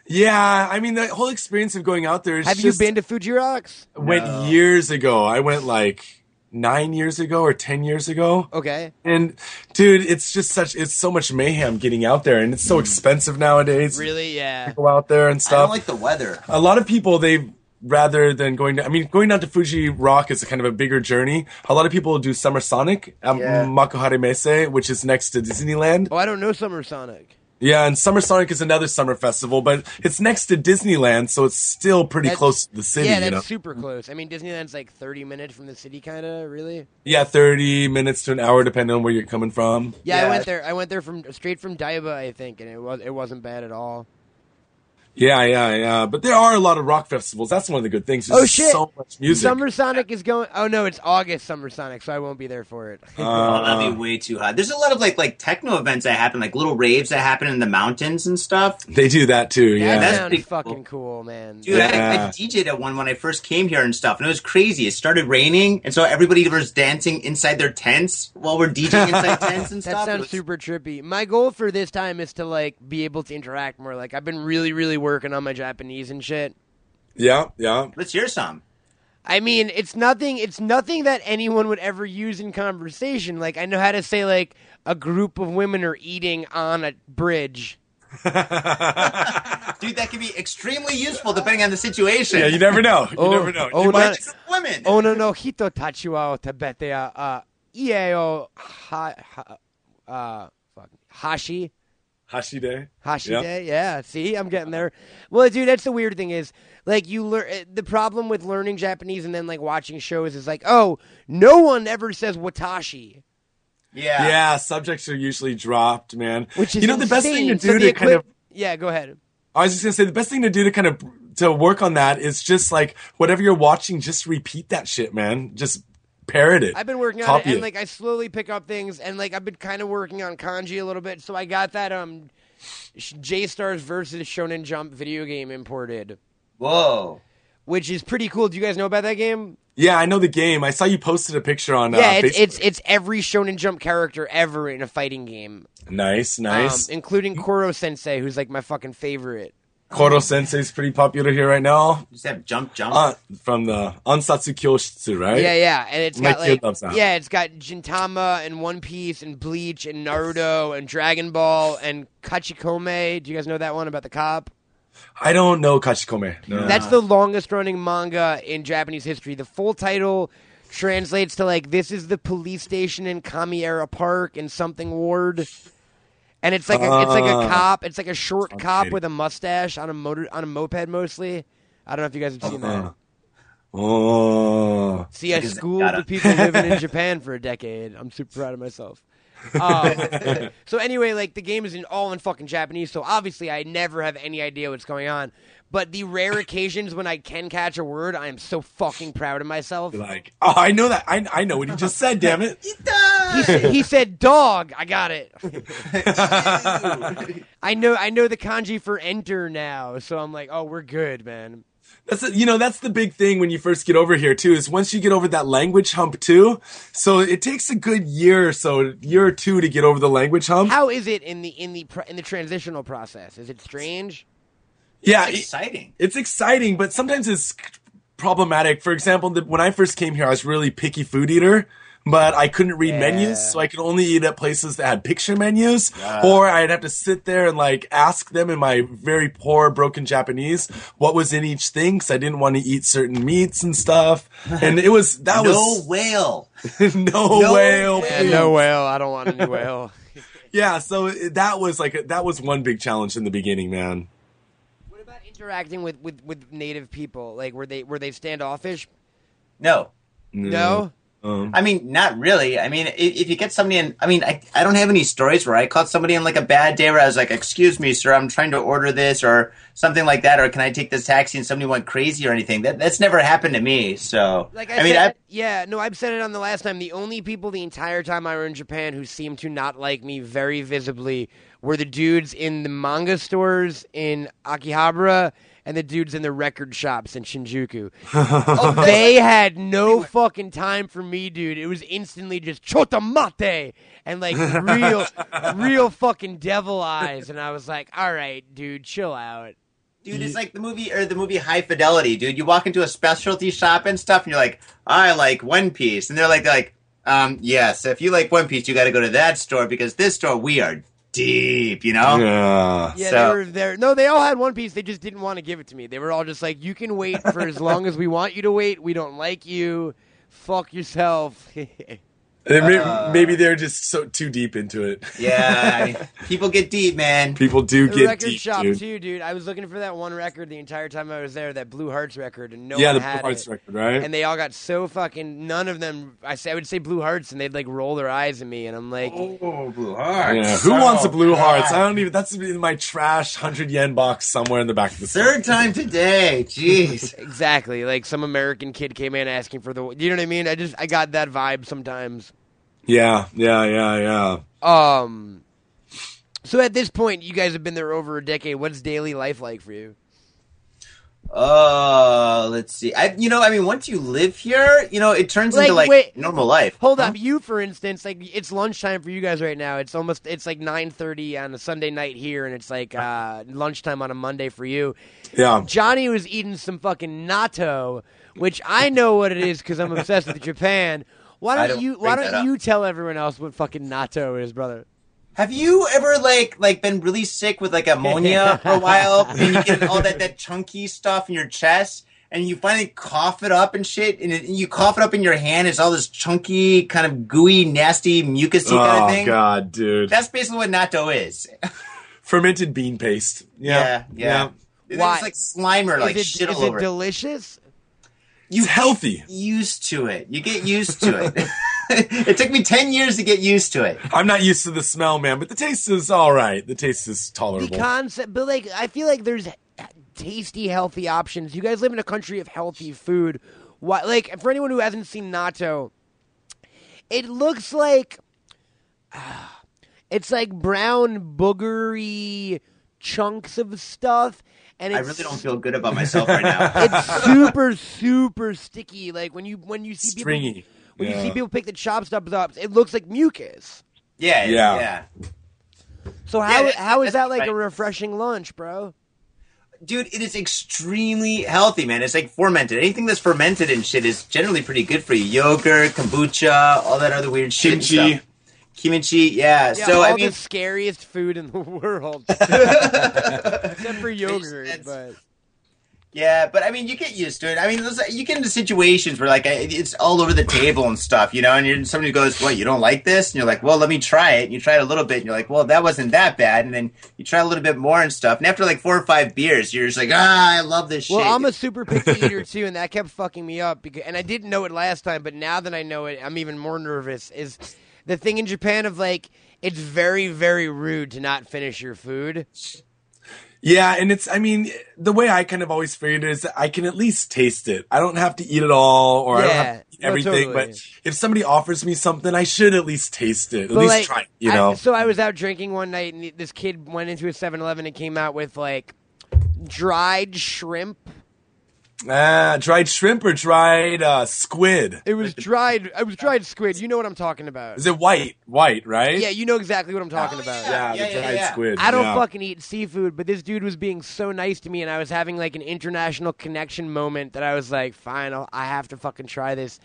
Yeah, I mean, the whole experience of going out there is Have you been to Fuji Rocks? went years ago. I went like nine years ago or ten years ago. Okay. And dude, it's just such it's so much mayhem getting out there, and it's so hmm. expensive nowadays. Really? Yeah. to go out there and i stuff. don't like the weather a lot of people they rather than going to I mean going down to Fuji Rock is a kind of a bigger journey. A lot of people do Summer Sonic at Yeah. Makuhari Messe, which is next to Disneyland. Oh, I don't know Summer Sonic. Yeah, and Summer Sonic is another summer festival, but it's next to Disneyland, so it's still pretty That's- close to the city. yeah, you that's know? super close. I mean, Disneyland's like 30 minutes from the city, kind of. Really? Yeah, thirty minutes to an hour, depending on where you're coming from. Yeah, I went there. I went there from straight from Daiba, I think, and it was it wasn't bad at all. Yeah, yeah, yeah. But there are a lot of rock festivals. That's one of the good things. There's Oh, shit. So much music. Summer Sonic is going. Oh no, it's August Summer Sonic, so I won't be there for it. Oh, Uh, that'd be way too hot. There's a lot of like like techno events that happen, like little raves that happen in the mountains and stuff. they do that too. that Yeah. that's sounds pretty cool. fucking cool, man. Dude, I, I Yeah. DJ'd at one when I first came here and stuff, and it was crazy. It started raining, and so everybody was dancing inside their tents while we're DJing inside tents and That stuff. It sounds was- super trippy. My goal for this time is to like be able to interact more. Like I've been really, really working on my Japanese and shit. yeah, yeah. Let's hear some. I mean, it's nothing. It's nothing that anyone would ever use in conversation. Like I know how to say like a group of women are eating on a bridge. Dude, that can be extremely useful depending on the situation. Yeah, you never know. You Oh, never know. oh, You might not- just- women. Oh no no hito tachi wa tabete ya uh ie ha, ha uh fuck hashi Hashide. Hashide, Yeah. yeah. See, I'm getting there. Well, dude, that's the weird thing is, like, you learn. Eh, the problem with learning Japanese and then like watching shows is like, oh, no one ever says watashi, yeah. Yeah, subjects are usually dropped, man. which is you know the best thing to insane. So do the to kind of yeah, go ahead. I was just gonna say the best thing to do to kind of to work on that is just like whatever you're watching, just repeat that shit, man. Just parrot it. I've been working on Copy it, and like I slowly pick up things, and like I've been kind of working on kanji a little bit. So I got that um, J Stars versus Shonen Jump video game imported, Whoa. which is pretty cool. Do you guys know about that game? yeah, I know the game. I saw you posted a picture on. Yeah, uh, it's, it's it's every Shonen Jump character ever in a fighting game. nice, nice. Um, including Koro Sensei, who's like my fucking favorite. Koro Sensei is pretty popular here right now. Just have jump, jump. Uh, from the Ansatsu Kyoshitsu, right? Yeah, yeah, and it's My got kid like loves that. yeah, it's got Gintama and One Piece and Bleach and Naruto and Dragon Ball and Kochikame. Do you guys know that one about the cop? I don't know Kochikame. No. That's the longest running manga in Japanese history. The full title translates to like this is the police station in Kameari Park in something ward. And it's like a, it's like a Ah. cop. It's like a short Sounds cop with a mustache on a motor on a moped mostly. I don't know if you guys have seen that. Uh, oh, See, I Because they schooled gotta- the people living in Japan for a decade. I'm super proud of myself. Um, so anyway, like the game is in all in fucking Japanese, so obviously I never have any idea what's going on. But the rare occasions when I can catch a word, I am so fucking proud of myself. like oh, I know that. I I know what he just said. damn it. He said, he said dog. I got it. I know I know the kanji for enter now, so I'm like, oh, we're good, man. That's the- you know that's the big thing when you first get over here too is once you get over that language hump too. So it takes a good year or so, year or two to get over the language hump. How is it in the in the in the transitional process? Is it strange? yeah, It's it- exciting. it's exciting, but sometimes it's problematic. For example, the, when I first came here, I was really picky food eater. But I couldn't read Yeah. menus, so I could only eat at places that had picture menus, or I'd have to sit there and like ask them in my very poor, broken Japanese what was in each thing, because I didn't want to eat certain meats and stuff. And it was that was no was whale. no, No whale. whale. Yeah, no whale. I don't want any whale. Yeah, so that was like that was one big challenge in the beginning, man. What about interacting with, with, with native people? Like, were they were they standoffish? No. No. Um, I mean, not really. I mean, if, if you get somebody in, I mean, I, I don't have any stories where I caught somebody in like a bad day where I was like, excuse me, sir, I'm trying to order this or something like that, or can I take this taxi and somebody went crazy or anything. That That's never happened to me. So, Like I, I mean, said, I, yeah, no, I've said it on the last time. The only people the entire time I were in Japan who seemed to not like me very visibly were the dudes in the manga stores in Akihabara and the dudes in the record shops in Shinjuku. oh, they had no fucking time for me, dude. It was instantly just chota mate and like real, real fucking devil eyes, and I was like, all right, dude, chill out. dude, it's like the movie or the movie High Fidelity, dude. You walk into a specialty shop and stuff, and you're like, I like One Piece, and they're like, they're like, um, yes, if you like One Piece, you got to go to that store because this store we are deep, you know. yeah. Yeah, So- they were there. No, they all had One Piece. They just didn't want to give it to me. They were all just like, "You can wait for as long as we want you to wait. We don't like you. Fuck yourself." And may- uh, maybe they're just so too deep into it. Yeah, I mean, people get deep, man. People do The get record deep, shop dude. too, dude. I was looking for that one record the entire time I was there, that Blue Hearts record, and no yeah, one the had Blue Hearts it. record, right? And they all got so fucking. None of them. I say I would say Blue Hearts, and they'd like roll their eyes at me, and I'm like, Oh, Blue Hearts. yeah. Who Oh, wants a oh, Blue God. Hearts? I don't even. That's in my trash hundred yen box somewhere in the back of the Third time today. Jeez. exactly. Like some American kid came in asking for the. You know what I mean? I just I got that vibe sometimes. Yeah, yeah, yeah, yeah. Um. So at this point, you guys have been there over a decade. What's daily life like for you? Uh, let's see. I, you know, I mean, once you live here, you know, it turns Like, into like wait. normal life. Hold Huh? up, you for instance, like it's lunchtime for you guys right now. It's almost it's like nine thirty on a Sunday night here, and it's like uh, lunchtime on a Monday for you. Yeah. Johnny was eating some fucking natto, which I know what it is because I'm obsessed with Japan. Why don't, don't you Why don't you tell everyone else what fucking natto is, brother? Have you ever like like been really sick with like ammonia for a while, and you get all that that chunky stuff in your chest, and you finally cough it up and shit, and, it, and you cough it up in your hand. It's all this chunky, kind of gooey, nasty, mucusy kind of Oh thing. god, dude. That's basically what natto is. Fermented bean paste. Yeah, yeah. It's Why? like Slimer, like is it, shit all it over. it. delicious? It's healthy. used to it. You get used to it. it took me ten years to get used to it. I'm not used to the smell, man, but the taste is all right. The taste is tolerable. The tolerable. concept, but like I feel like there's tasty, healthy options. You guys live in a country of healthy food. Why, like for anyone who hasn't seen natto, it looks like ah, it's like brown boogery chunks of stuff, and I really don't feel good about myself right now. It's super, super sticky. Like when you when you see people Stringy. when you see people pick the chopped stuff up, it looks like mucus. yeah, Yeah. yeah. So how that- how is that like a refreshing lunch, bro? Dude, it is extremely healthy, man. It's like fermented. Anything that's fermented and shit is generally pretty good for you. Yogurt, kombucha, all that other weird shit. and Kimchi. Kimchi, yeah. Yeah, so all I mean, the scariest food in the world, except for yogurt. That's- But yeah, but I mean, you get used to it. I mean, you get into situations where like it's all over the table and stuff, you know. And you're, somebody goes, "What? You don't like this?" And you're like, "Well, let me try it." And you try it a little bit, and you're like, "Well, that wasn't that bad." And then you try a little bit more and stuff. And after like four or five beers, you're just like, "Ah, I love this well, shit." I'm a super picky eater too, and that kept fucking me up. Because, and I didn't know it last time, but now that I know it, I'm even more nervous. Is the thing in Japan of like it's very, very rude to not finish your food. Yeah, and it's I mean, the way I kind of always figured it is that I can at least taste it. I don't have to eat it all or I don't have to eat no, everything, totally. but if somebody offers me something, I should at least taste it. At But, least like, try it, you I- know. so I was out drinking one night, and this kid went into a 7-Eleven and came out with like dried shrimp. Ah, dried shrimp or dried uh, squid? It was dried. It was dried squid. You know what I'm talking about? Is it white? White, right? Yeah, you know exactly what I'm talking Oh, about. Yeah, Yeah, the yeah, dried yeah. squid. I don't yeah. fucking eat seafood, but this dude was being so nice to me, and I was having like an international connection moment that I was like, fine, I'll, I have to fucking try this.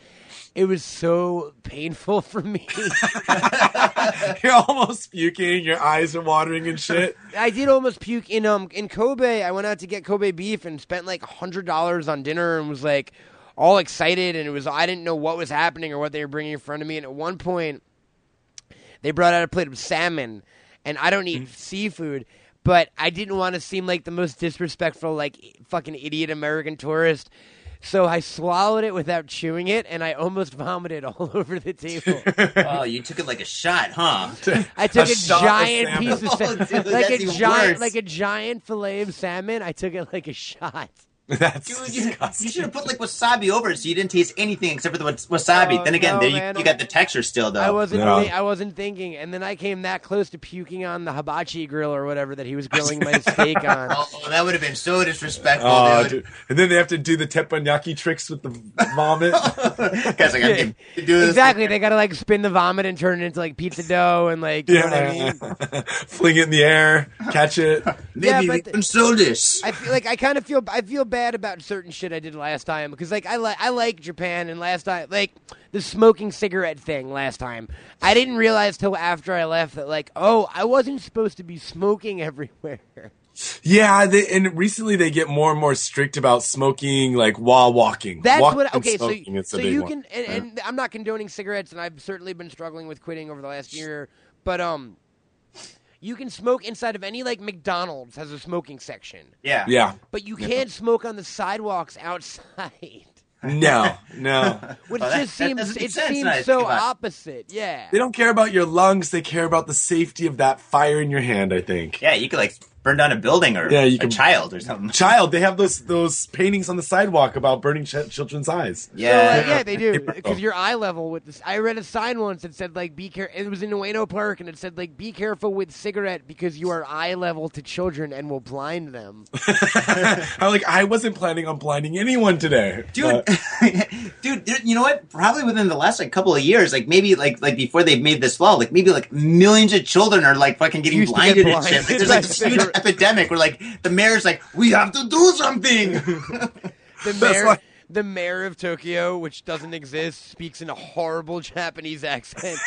It was so painful for me. You're almost puking. Your eyes are watering and shit. I did almost puke in um in Kobe. I went out to get Kobe beef and spent like hundred dollars on dinner and was like all excited, and it was I didn't know what was happening or what they were bringing in front of me. And at one point, they brought out a plate of salmon, and I don't eat seafood. But I didn't want to seem like the most disrespectful, like fucking idiot American tourist. So I swallowed it without chewing it, and I almost vomited all over the table. oh, you took it like a shot, huh? I took a, shot of giant salmon. piece of Oh, salmon, dude, like a giant, worse. like a giant fillet of salmon. I took it like a shot. That's Dude, you, disgusting. you should have put like wasabi over it so you didn't taste anything except for the wasabi. Oh, then again, no, there you, you got the texture still though. I wasn't, Yeah. thi- I wasn't thinking, and then I came that close to puking on the hibachi grill or whatever that he was grilling my steak on. Oh, oh that would have been so disrespectful, Oh, dude. dude. And then they have to do the teppanyaki tricks with the vomit. Guys, like, I can do this. Exactly, they gotta like spin the vomit and turn it into like pizza dough and like, you know what I mean? Fling it in the air, catch it. Maybe Yeah, we but can sell this. I feel like I kind of feel I feel bad about certain shit I did last time because like I like I like Japan and last time like the smoking cigarette thing last time I didn't realize till after I left that like oh I wasn't supposed to be smoking everywhere. Yeah, they, and recently they get more and more strict about smoking, like while walking. That's Walking what. Okay, so smoking, a so you can, and, and I'm not condoning cigarettes, and I've certainly been struggling with quitting over the last year. But um, you can smoke inside of any like McDonald's has a smoking section, Yeah. Yeah, but you can't smoke on the sidewalks outside. no, no. Which that- just that seems doesn't it sense seems now so think about it. opposite. Yeah. They don't care about your lungs; they care about the safety of that fire in your hand. I think. Yeah, you could like burn down a building or Yeah, you a can- child or something. Child, they have those those paintings on the sidewalk about burning ch- children's eyes. So, Yeah. uh, yeah, they do April. because your eye level with this. I read a sign once that said like, "Be careful." It was in Ueno Park, and it said like, "Be careful with cigarette because you are eye level to children and will blind them." I'm like, I wasn't planning on blinding anyone today, dude But- dude you know what? Probably within the last like couple of years like maybe like like before they've made this law like maybe like millions of children are like fucking getting Used to get blinded and shit. Like, there's like this huge epidemic where like the mayor's like we have to do something. The mayor, why- the mayor of Tokyo, which doesn't exist, speaks in a horrible Japanese accent.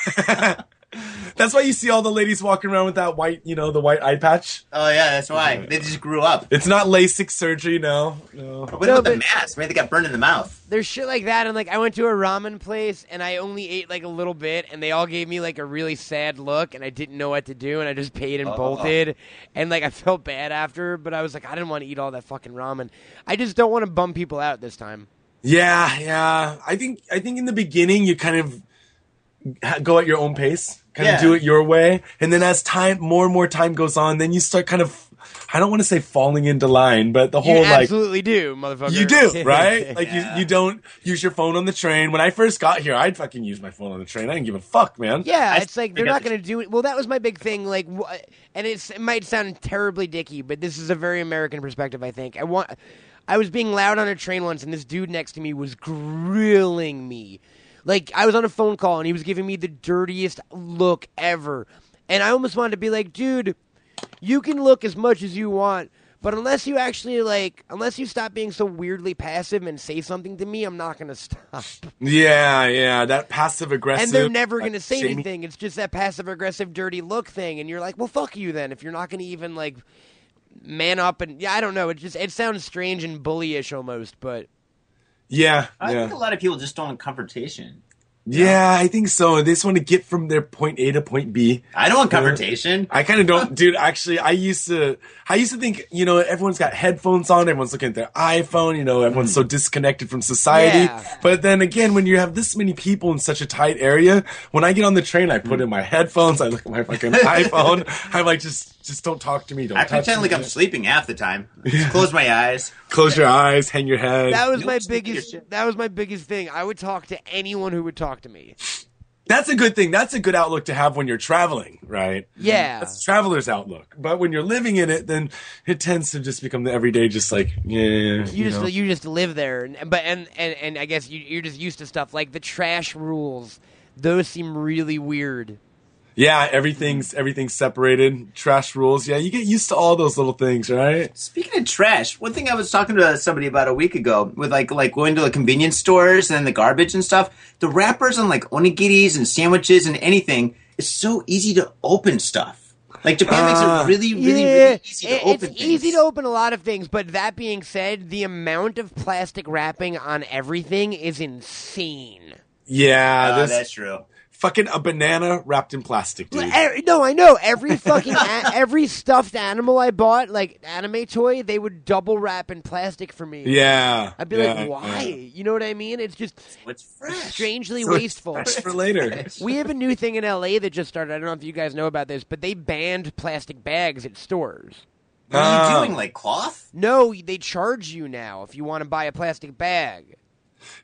That's why you see all the ladies walking around with that white, you know, the white eye patch. oh yeah that's why they just grew up It's not LASIK surgery, no, no. what No, about the mask maybe they got burned in the mouth There's shit like that, and like I went to a ramen place and I only ate like a little bit, and they all gave me like a really sad look, and I didn't know what to do, and I just paid and Oh. bolted, and like I felt bad after, but I was like I didn't want to eat all that fucking ramen. I just don't want to bum people out this time. Yeah, yeah. I think I think in the beginning you kind of go at your own pace, kind Yeah. of do it your way, and then as time more and more time goes on, then you start kind of I don't want to say falling into line, but the You whole like absolutely do, motherfucker. you do, right? Like Yeah. you, you don't use your phone on the train. When I first got here, I'd fucking use my phone on the train. I didn't give a fuck, man. Yeah, I it's like they're not going to do it. Well, that was my big thing. Like, and it's, it might sound terribly dicky, but this is a very American perspective. I think I want. I was being loud on a train once, and this dude next to me was grilling me. Like I was on a phone call, and he was giving me the dirtiest look ever, and I almost wanted to be like, dude, you can look as much as you want. But unless you actually like, unless you stop being so weirdly passive and say something to me, I'm not gonna stop. Yeah, yeah. That passive aggressive. And they're never going to say shaming- anything. It's just that passive aggressive, dirty look thing, and you're like, well, fuck you then. If you're not going to even like man up and yeah, I don't know. It just it sounds strange and bullyish almost, but Yeah, I yeah. think a lot of people just don't want confrontation Yeah, I think so. They just want to get from their point A to point B. I don't want confrontation I kind of don't, dude. Actually, I used to, I used to think, you know, everyone's got headphones on, everyone's looking at their iPhone, you know, everyone's mm. so disconnected from society. Yeah. But then again, when you have this many people in such a tight area, when I get on the train, I put mm. in my headphones, I look at my fucking iPhone, I'm like, just, just don't talk to me, don't I touch pretend me. like I'm sleeping half the time just close my eyes Close your eyes, hang your head. that was You my don't speak your biggest that was my biggest thing. I would talk to anyone who would talk to me. That's a good thing. That's a good outlook to have when you're traveling, right? Yeah. That's a traveler's outlook. But when you're living in it, then it tends to just become the everyday, just like, yeah, you, You just know. you just live there, and, but and, and and I guess you, you're just used to stuff like the trash rules. Those seem really weird. Yeah, everything's everything's separated. Trash rules. Yeah, you get used to all those little things, right? Speaking of trash, one thing I was talking to somebody about a week ago with like like going to the convenience stores and the garbage and stuff. The wrappers on like onigiris and sandwiches and anything is so easy to open stuff. Like Japan makes Ah. it really, really, yeah, really easy to it- open. it's easy to open a lot of things. But that being said, the amount of plastic wrapping on everything is insane. Yeah, Uh, this that's true. Fucking a banana wrapped in plastic, dude. No, I know every fucking a- every stuffed animal I bought, like anime toy, they would double wrap in plastic for me. Yeah, I'd be yeah, like, why? yeah. You know what I mean? It's just What's fresh? strangely wasteful. Fresh for later. We have a new thing in LA that just started. I don't know if you guys know about this, but they banned plastic bags at stores. What are you Ah. doing? Like cloth? No, they charge you now if you want to buy a plastic bag.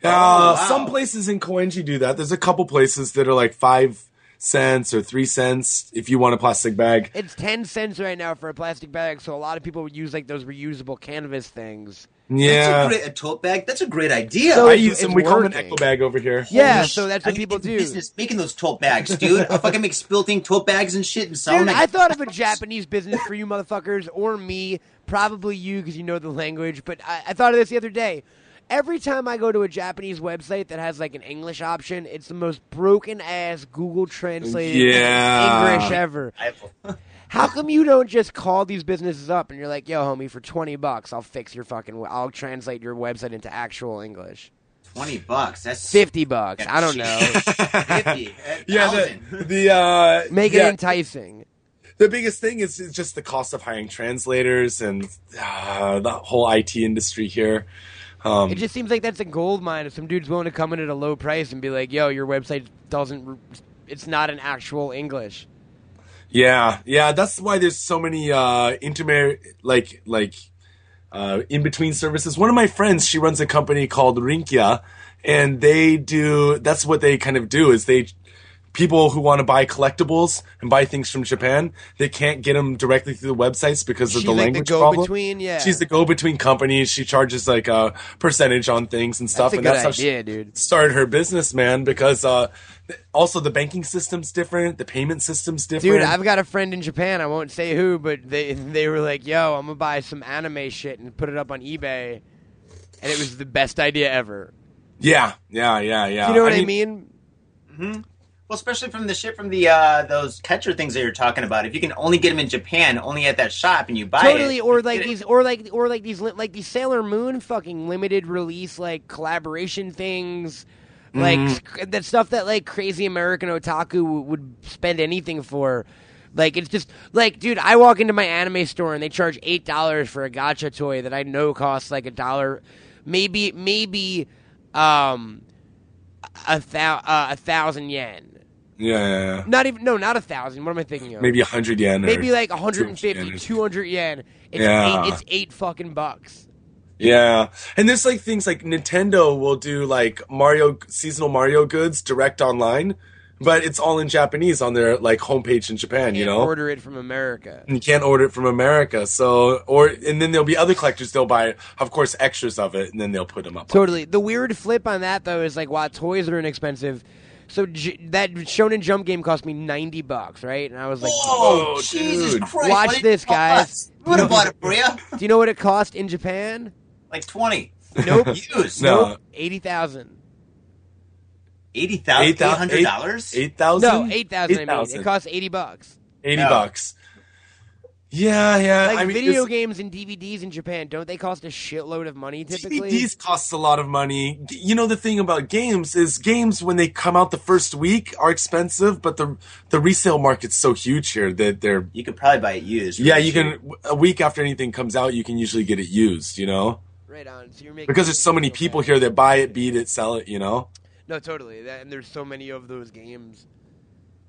Uh, wow. Some places in Koenji do that. There's a couple places that are like five cents or three cents if you want a plastic bag. It's ten cents right now for a plastic bag, so a lot of people would use like those reusable canvas things. Yeah, That's a, great, a tote bag. That's a great idea. So I use them. it's We call them an working. echo bag over here. Yeah, Holy so that's what need people to do. Business making those tote bags, dude. I'll fucking make spilting tote bags and shit and sell Dude, them. I thought of a Japanese business for you motherfuckers, or me, probably you because you know the language. But I, I thought of this the other day. Every time I go to a Japanese website that has like an English option, it's the most broken ass Google translated Yeah. English ever. How come you don't just call these businesses up and you're like, "Yo, homie, for twenty bucks, I'll fix your fucking, I'll translate your website into actual English. Twenty bucks. That's Fifty bucks, I don't know. Fifty. Yeah, the, the uh, Make yeah, it enticing." the biggest thing is, is just the cost of hiring translators and uh, the whole IT industry here. Um, It just seems like that's a gold mine. If some dude's willing to come in at a low price and be like, "Yo, your website doesn't, it's not an actual English." Yeah, yeah, that's why there's so many uh intermediate like like uh in between services. One of my friends, she runs a company called Rinkia and they do that's what they kind of do is they people who want to buy collectibles and buy things from Japan, they can't get them directly through the websites because of the like the language problem. go-between, yeah. She's the go-between company. She charges like a percentage on things and stuff That's a and good that's how she idea, dude. started her business, man, because uh also the banking system's different, the payment system's different. Dude, I've got a friend in Japan. I won't say who, but they they were like, "Yo, I'm gonna buy some anime shit and put it up on eBay," and it was the best idea ever. Yeah, yeah, yeah, yeah. Do you know what I mean? Well, especially from the shit from the uh, those catcher things that you're talking about. If you can only get them in Japan, only at that shop, and you buy Totally, it, or like these, or like, or like these, like these Sailor Moon fucking limited release like collaboration things, like sc- that stuff that like crazy American otaku w- would spend anything for. Like it's just like, dude, I walk into my anime store and they charge eight dollars for a gotcha toy that I know costs like a dollar, maybe, maybe, um, a thou- uh, a thousand yen. Yeah, yeah, yeah. Not even, no, not a thousand. What am I thinking of? Maybe a hundred yen. maybe like 200 150, yen. 200 yen. It's Yeah. eight, it's eight fucking bucks. Yeah, and there's like things like Nintendo will do like Mario seasonal Mario goods direct online, but it's all in Japanese on their like homepage in Japan. You Can't know, order it from America. and you can't order it from America. So, or and then there'll be other collectors. They'll buy, of course, extras of it, and then they'll put them up. Totally. The weird flip on that though is like, while toys are inexpensive, so J- that Shonen Jump game cost me 90 bucks, right? And I was like, Whoa, Oh, Jesus dude. Christ! Watch what this, guys. us? We would have bought it for you. do you know what it cost in Japan? Like twenty. Nope. Used. No. Nope. 80,000. Eighty thousand. Eight thou- hundred dollars. Eight thousand. No, 8,000 I mean. 8,000. It cost 80 bucks. Eighty No. bucks. Yeah, yeah. Like I mean, video it's- games and DVDs in Japan, don't they cost a shitload of money typically? DVDs costs a lot of money. You know the thing about games is games when they come out the first week are expensive, but the the resale market's so huge here that they're You could probably buy it used. yeah. You cheap. can a week after anything comes out, you can usually get it used. You know Right on. So you're making because there's so many people here that buy it, beat it, sell it. You know. No, totally. That, and there's so many of those games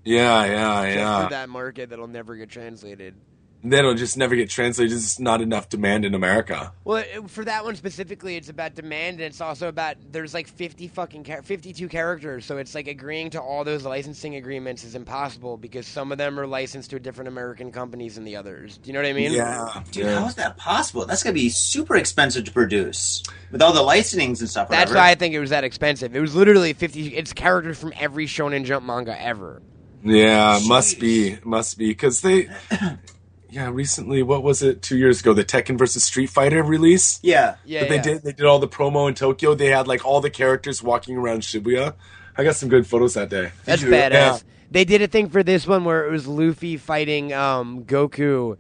Yeah, yeah, just yeah. for that market that'll never get translated. That'll just never get translated. It's not enough demand in America. Well, uh, for that one specifically, it's about demand, and it's also about there's like 50 fucking char- 52 characters, so it's like agreeing to all those licensing agreements is impossible because some of them are licensed to different American companies than the others. Do you know what I mean? Yeah, Dude, yeah. how is that possible? That's gonna be super expensive to produce with all the licensings and stuff. That's whatever. why I think it was that expensive. It was literally 50. It's characters from every Shonen Jump manga ever. Yeah, must be, must be, because they, yeah, recently, what was it? Two years ago, the Tekken versus Street Fighter release. Yeah. Yeah, that they yeah. did. They did all the promo in Tokyo. They had like all the characters walking around Shibuya. I got some good photos that day. That's you? badass. Yeah. They did a thing for this one where it was Luffy fighting um, Goku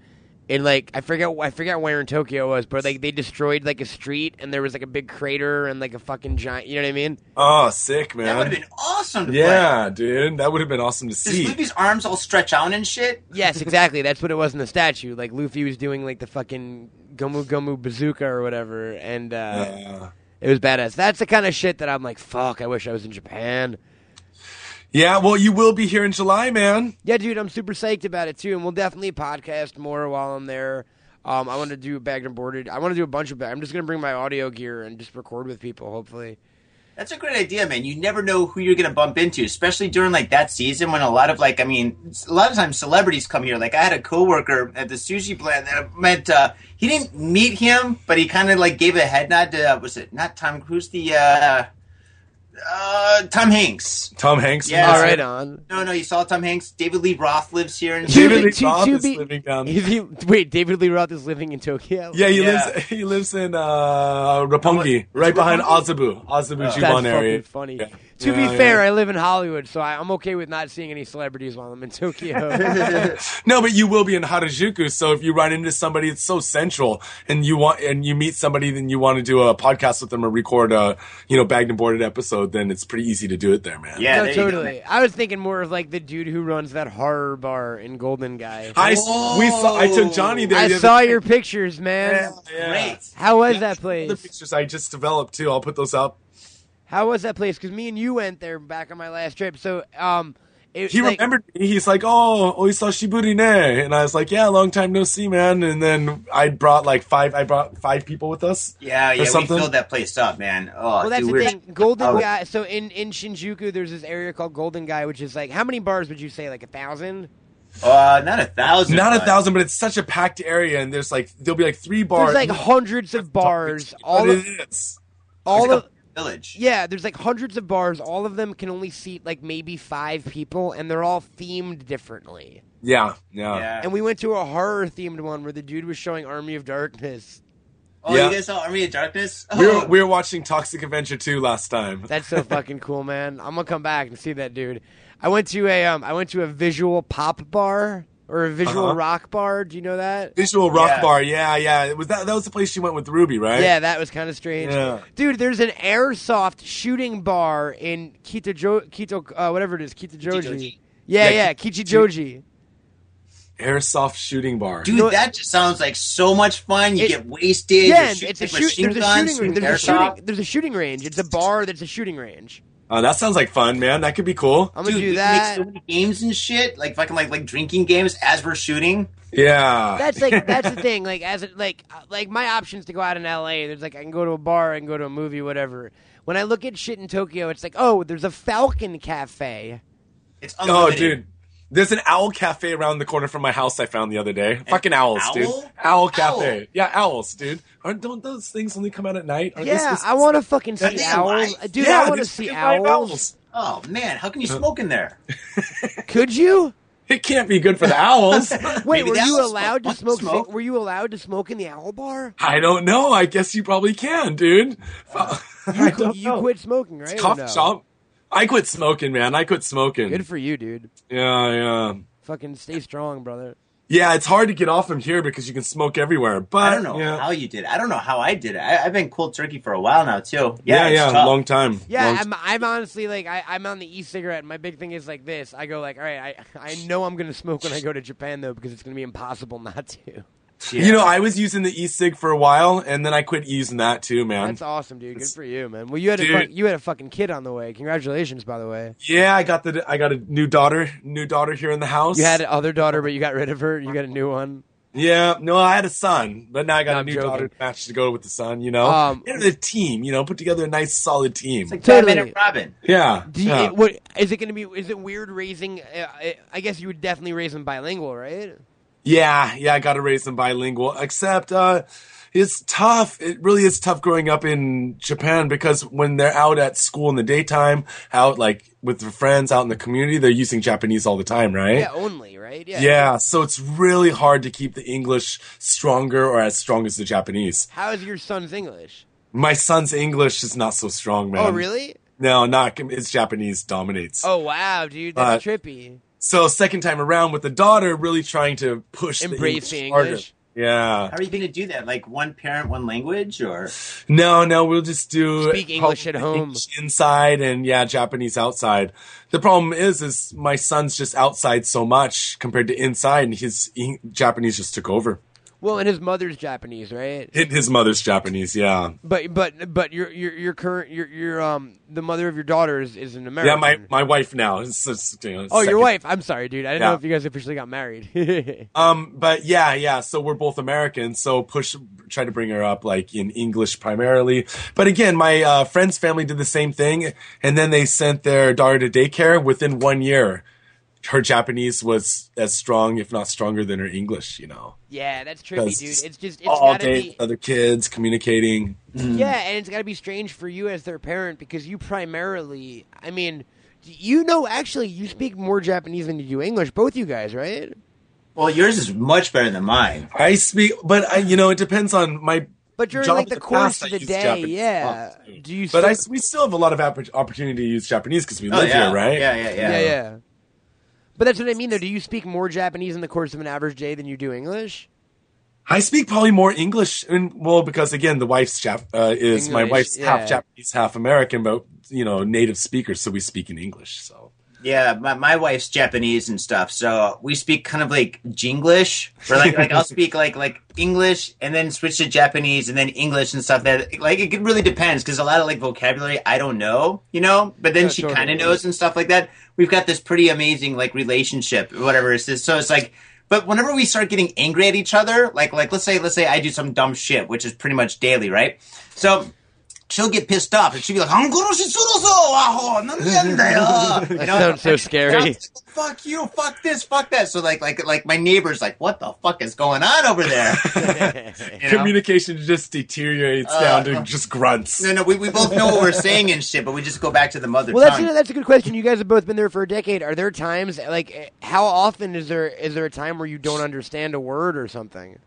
in like I forget I forget where in Tokyo it was, but like they destroyed like a street and there was like a big crater and like a fucking giant. You know what I mean? Oh, sick, man! That would have been awesome to play. Yeah, dude, that would have been awesome to Does see. Luffy's arms all stretch out and shit? Yes, exactly. That's what it was in the statue. Like Luffy was doing like the fucking Gomu Gomu bazooka or whatever, and uh, Uh, it was badass. That's the kind of shit that I'm like, fuck. I wish I was in Japan. Yeah, well, you will be here in July, man. Yeah, dude, I'm super psyched about it too, and we'll definitely podcast more while I'm there. Um, I want to do bagged and boarded. I want to do a bunch of. I'm just gonna bring my audio gear and just record with people. Hopefully, That's a great idea, man. You never know who you're gonna bump into, especially during like that season when a lot of like, I mean, a lot of times celebrities come here. Like I had a coworker at the sushi plant that meant uh, he didn't meet him, but he kind of like gave a head nod to uh, was it not Tom Cruise? The uh, Uh, Tom Hanks. Tom Hanks. Yeah. All Yes. right, on. No, no, you saw Tom Hanks. David Lee Roth lives here in. David Lee To- Roth to is be- living down. Is he, wait, David Lee Roth is living in Tokyo. Yeah, he Yeah. lives. He lives in uh, Roppongi, It's right behind Roppongi? Azabu, Azabu That's Juban area. funny. Yeah. To Yeah, be yeah. fair, I live in Hollywood, so I, I'm okay with not seeing any celebrities while I'm in Tokyo. No, but you will be in Harajuku. So if you run into somebody, it's so central, and you want and you meet somebody, then you want to do a podcast with them or record a you know bagged and boarded episode. Then it's pretty easy to do it there, man. Yeah, no, there you go, totally. man. I was thinking more of like the dude who runs that horror bar in Golden Gai. I we saw. I took Johnny there. I the saw your pictures, man. Yeah, yeah. Great. How was Yeah, that The pictures I just developed too. I'll put those up. How was that place? Because me and you went there back on my last trip. So, um, it, He like, remembered me. He's like, "Oh, oh, he saw Shiburi ne," and I was like, "Yeah, long time no see, man." And then I brought like five. I brought five people with us. Yeah, yeah, we filled that place up, man. Oh, Well, that's dude, the we're- thing. Golden Oh. Guy. So in in Shinjuku, there's this area called Golden Gai, which is like how many bars would you say? Like a thousand? Uh, not a thousand. Not a thousand, but it's such a packed area, and there's like there'll be like three bars. There's like hundreds of bars. All of, it is. all It's of a village. yeah. There's like hundreds of bars. All of them can only seat like maybe five people, and they're all themed differently. Yeah, yeah. Yeah. And we went to a horror themed one where the dude was showing Army of Darkness. oh, Yeah. you guys saw Army of Darkness? We were, Oh. we were watching Toxic Avenger 2 last time. That's so fucking cool, man. I'm gonna come back and see that dude. I went to a um I went to a visual pop bar or a visual Uh-huh. rock bar. Do you know that? Visual Rock Yeah. Bar, yeah, yeah. It was that that was the place you went with Ruby, right? Yeah, that was kind of strange. Yeah. Dude, there's an airsoft shooting bar in Kitajo Kito uh, whatever it is, Kitajoji. Kichijoji. Yeah, Yeah, yeah, Kichijoji. Airsoft shooting bar. Dude, know- that just sounds like so much fun. You It- get wasted. Yeah, you and shoot it's a shoot. There's a shooting. shoot There's a shooting. There's a shooting range. It's a bar that's a shooting range. Oh, that sounds like fun, man. That could be cool. I'm gonna Dude, do that. make so many games and shit, like fucking like like drinking games as we're shooting. Yeah. That's like that's the thing. Like as it like like my options to go out in L.A. There's like I can go to a bar, I can go to a movie, whatever. When I look at shit in Tokyo, it's like oh, there's a Falcon Cafe. It's oh, dude. There's an owl cafe around the corner from my house I found the other day. Fucking owls, owl? dude. Owl cafe. Owl. Yeah, owls, dude. Aren't don't those things only come out at night? Aren't they Yeah, supposed I want to fucking see That's owls, live. dude. yeah, I want to see fucking live owls. Oh man, how can you smoke in there? Could you? It can't be good for the owls. Wait, Maybe were you owls allowed to smoke. smoke? Smoke? Were you allowed to smoke in the owl bar? I don't know. I guess you probably can, dude. I You, you quit smoking, right? or Coffee no? shop. I quit smoking, man. I quit smoking. Good for you, dude. yeah, yeah. Fucking stay strong, brother. Yeah, it's hard to get off from here because you can smoke everywhere. But I don't know yeah, how you did. it. I don't know how I did it. I, I've been cold turkey for a while now too. yeah, Yeah, yeah, tough. long time. Yeah, Long I'm, I'm honestly like I, I'm on the e-cigarette. My big thing is like this. I go like, all right, I I know I'm gonna smoke when I go to Japan though because it's gonna be impossible not to. Yeah. You know, I was using the e-cig for a while, and then I quit using that too, man. That's awesome, dude. Good for you, man. Well, you had a Dude. you had a fucking kid on the way. Congratulations, by the way. Yeah, I got the I got a new daughter, new daughter here in the house. You had other daughter, but you got rid of her. You got a new one. yeah, no, I had a son, but now I got No, a I'm new joking. daughter to match to go with the son. You know, Um, you the team. You know, put together a nice solid team. It's like Totally. Batman and Robin. yeah, Do you, yeah. it- what is it going to be? Is it weird raising? Uh, I- I guess you would definitely raise them bilingual, right? Yeah, yeah, I got to raise them bilingual. Except, uh, it's tough. It really is tough growing up in Japan because when they're out at school in the daytime, out like with their friends out in the community, they're using Japanese all the time, right? Yeah, only, right? Yeah. Yeah, so it's really hard to keep the English stronger or as strong as the Japanese. How is your son's English? My son's English is not so strong, man. Oh, really? No, not his Japanese dominates. Oh, wow, dude, that's Uh, trippy. So second time around with the daughter, really trying to push Embrace the the English. harder. English. Yeah. How are you going to do that? Like one parent, one language, or No, no, we'll just do Speak English at home. English inside and yeah, Japanese outside. The problem is, is my son's just outside so much compared to inside, and his Japanese just took over. Well, and his mother's Japanese, right? His his mother's Japanese, yeah, But but but your your your current your your um the mother of your daughter is, is an American. yeah. My my wife now. It's, it's, you know, oh, your wife. I'm sorry, dude. I didn't know if you guys officially got married. Um, but yeah, yeah. So we're both Americans. So push, try to bring her up like in English primarily. But again, my uh, friend's family did the same thing, and then they sent their daughter to daycare. Within one year, her Japanese was as strong, if not stronger, than her English. You know, yeah, that's trippy, 'Cause dude. It's just it's all day be. other kids communicating. Mm-hmm. Yeah, and it's got to be strange for you as their parent because you primarily, I mean, you know, actually, you speak more Japanese than you do English. Both you guys, right? Well, yours is much better than mine. I speak, but I, you know, it depends on my. But during job like the the course past, of the day, Japanese yeah. Do you? But I, we still have a lot of opportunity to use Japanese because we Oh, live yeah. here, right? Yeah, yeah, yeah. yeah, yeah. But that's what I mean, though. Do you speak more Japanese in the course of an average day than you do English? I speak probably more English, and well, because again, the wife's Jap- uh, is my wife's yeah. half Japanese, half American, but you know, native speaker, so we speak in English. So Yeah, my, my wife's Japanese and stuff, so we speak kind of like Jinglish, or like like I'll speak like like English and then switch to Japanese and then English and stuff. That like it really depends because a lot of like vocabulary I don't know, you know, but then Yeah, she totally. kind of knows and stuff like that. We've got this pretty amazing like relationship, whatever it is. So it's like. But whenever we start getting angry at each other, like like let's say let's say I do some dumb shit, which is pretty much daily, right? So she'll get pissed off and she'll be like, "I'm gonna you know? Sounds so scary. Fuck you, fuck this, fuck that. So like, like, like my neighbor's like, "What the fuck is going on over there?" Communication know? just deteriorates uh, down to uh, just grunts. No, no, we, we both know what we're saying and shit, but we just go back to the mother. Well, tongue. that's you that's a good question. You guys have both been there for a decade. Are there times like how often is there is there a time where you don't understand a word or something?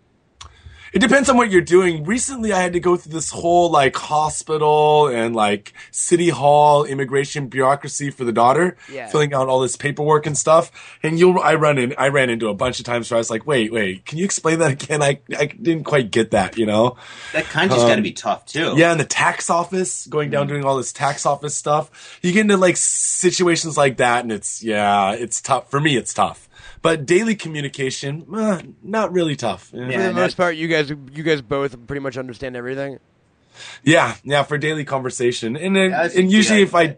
It depends on what you're doing. Recently, I had to go through this whole like hospital and like city hall immigration bureaucracy for the daughter, Yeah. filling out all this paperwork and stuff. And you'll, I run in, I ran into a bunch of times where I was like, wait, wait, can you explain that again? I, I didn't quite get that, you know? that kanji's got to be tough too. Yeah, and the tax office, going down mm-hmm. doing all this tax office stuff. You get into like situations like that, and it's yeah, it's tough for me. It's tough, but daily communication, uh, not really tough. Yeah. For the most that- part, you guys you guys both pretty much understand everything. yeah, yeah, for daily conversation, and then, Yeah, and usually if I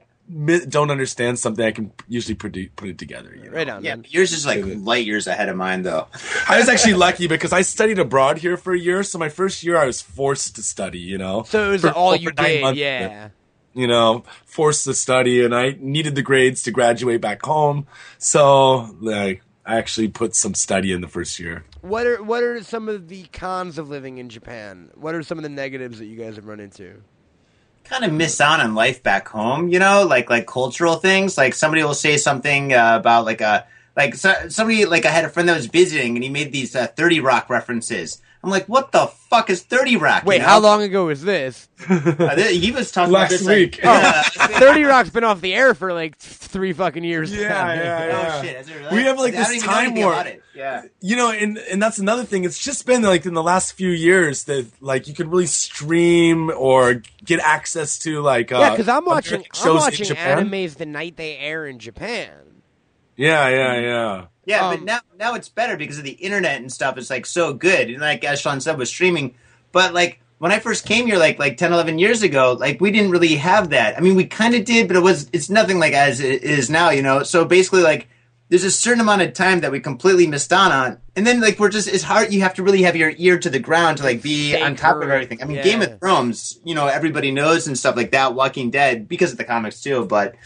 don't understand something, I can usually put it, put it together. You know? Right on. Yeah, man. yours is like light years ahead of mine though. I was actually lucky because I studied abroad here for a year, so my first year I was forced to study. You know, So it was For- all you nine did, months. yeah. you know, forced to study and I needed the grades to graduate back home. So, like, I actually put some study in the first year. What are what are some of the cons of living in Japan? What are some of the negatives that you guys have run into? kind of miss out on life back home, you know, like like cultural things. Like somebody will say something uh, about like a like so, somebody like I had a friend that was visiting and he made these uh, Thirty Rock references. I'm like, what the fuck is Thirty Rock? you Wait, know? how long ago was this? Uh, th- he was talking Last about this, like- week. Thirty Rock's been off the air for like three fucking years. Yeah, now. yeah, Oh shit! Is it really? We have, like, I don't this even time anything warp. about it. Yeah. You know, and and that's another thing. It's just been like in the last few years that like you can really stream or get access to like uh, Yeah, because I'm watching American I'm shows in watching Japan. animes the night they air in Japan. Yeah, yeah, yeah. Yeah, Um, but now now it's better because of the internet and stuff. It's like so good, and like as Sean said, with streaming. But like when I first came here, like like 10, 11 years ago, like we didn't really have that. I mean, we kind of did, but it was it's nothing like as it is now, you know. So basically, like there's a certain amount of time that we completely missed out on, and then like we're just it's hard. You have to really have your ear to the ground to like be on top of everything. I mean, yeah. Game of Thrones, you know, everybody knows and stuff like that. Walking Dead because of the comics too, but.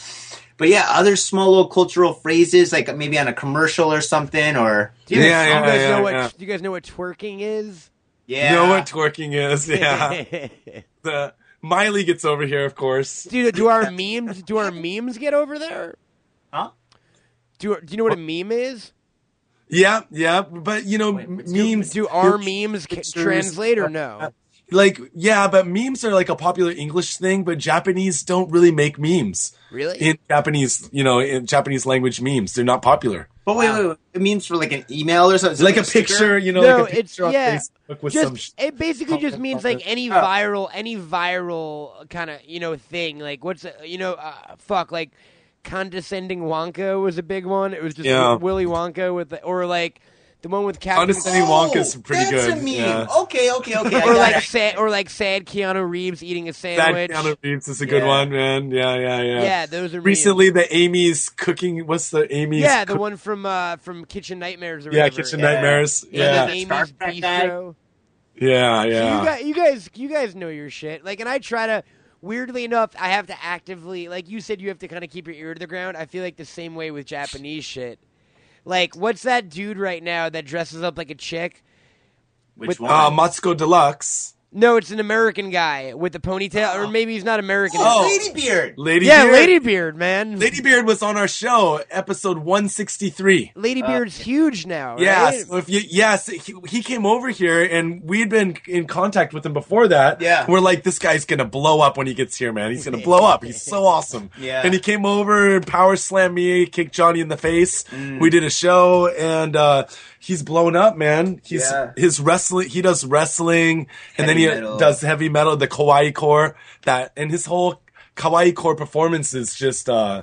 But yeah, other small little cultural phrases, like maybe on a commercial or something, or Do you, Yeah, guys, yeah, you guys yeah, know what yeah. do you guys know what twerking is? yeah, You know what twerking is? Yeah. the Miley gets over here, of course. do do our memes do our memes get over there? Huh? Do do you know what a meme is? Yeah, yeah, but you know, Wait, memes. Do our memes ca- pictures, translate or uh, no? Like, yeah, but memes are like a popular English thing, but Japanese don't really make memes. Really? In Japanese, you know, in Japanese language memes, they're not popular. But wait, wait, wait, it means for like an email or something. Like a sticker? picture, you know, No, like a it's- picture on yeah. Facebook with some. just sh- it basically just means on like any Oh. viral any viral kind of you know thing like what's you know uh, fuck like condescending Wonka was a big one. It was just Yeah. Willy Wonka with the, or like the one with Captain Condescending Wonka's pretty Oh, that's good. A meme. Yeah. Okay, okay, okay. I or got like it. sad or like sad Keanu Reeves eating a That sandwich. Keanu Reeves is a good Yeah. one, man. Yeah, yeah, yeah. yeah, those are memes. Recently, the Amy's cooking. What's the Amy's? Yeah, the cook- one from uh from Kitchen Nightmares. Or Yeah, whatever. Kitchen Yeah. Nightmares. Yeah, Yeah, Amy's Star Trek. Bistro. yeah, yeah. You guys, you guys, you guys know your shit. Like, and I try to. Weirdly enough, I have to actively, like you said, you have to kind of keep your ear to the ground. I feel like the same way with Japanese shit. Like, what's that dude right now that dresses up like a chick? Which with- one? Uh, Matsuko Deluxe. No, it's an American guy with a ponytail, or maybe he's not American. Oh. Lady Beard. Lady yeah, Beard. Lady Beard, man. Lady Beard was on our show, episode 163. Lady Beard's huge now. Yeah, right? so if you, yes, he, he came over here and we had been in contact with him before that. Yeah. We're like, this guy's gonna blow up when he gets here, man. He's gonna blow up. He's so awesome. Yeah. And he came over and power slammed me, kicked Johnny in the face. Mm. We did a show and, uh, he's blown up, man. He's, Yeah. his wrestling, he does wrestling and then he metal. does heavy metal, the kawaii core, that, and his whole kawaii core performance is just, uh,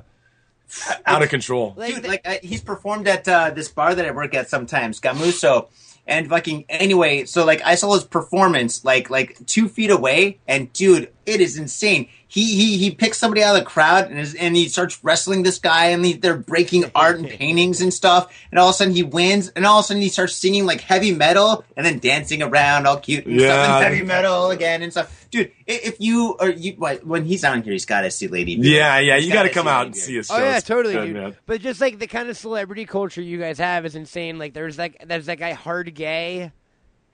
out of control. Like, Dude, like I, he's performed at uh, this bar that I work at sometimes, Gamuso. And fucking anyway, so like I saw his performance like like two feet away, and dude, it is insane. He he he picks somebody out of the crowd and is, and he starts wrestling this guy, and he, they're breaking art and paintings and stuff. And all of a sudden he wins, and all of a sudden he starts singing like heavy metal, and then dancing around all cute and stuff, Yeah. and heavy metal again and stuff. Dude, if you or you what, when he's on here, he's got to see Lady. Beard. Yeah, yeah, you got to come out and see his show. Oh yeah, It's totally, good, dude. man. But just like the kind of celebrity culture you guys have is insane. Like there's like there's that guy Hard Gay.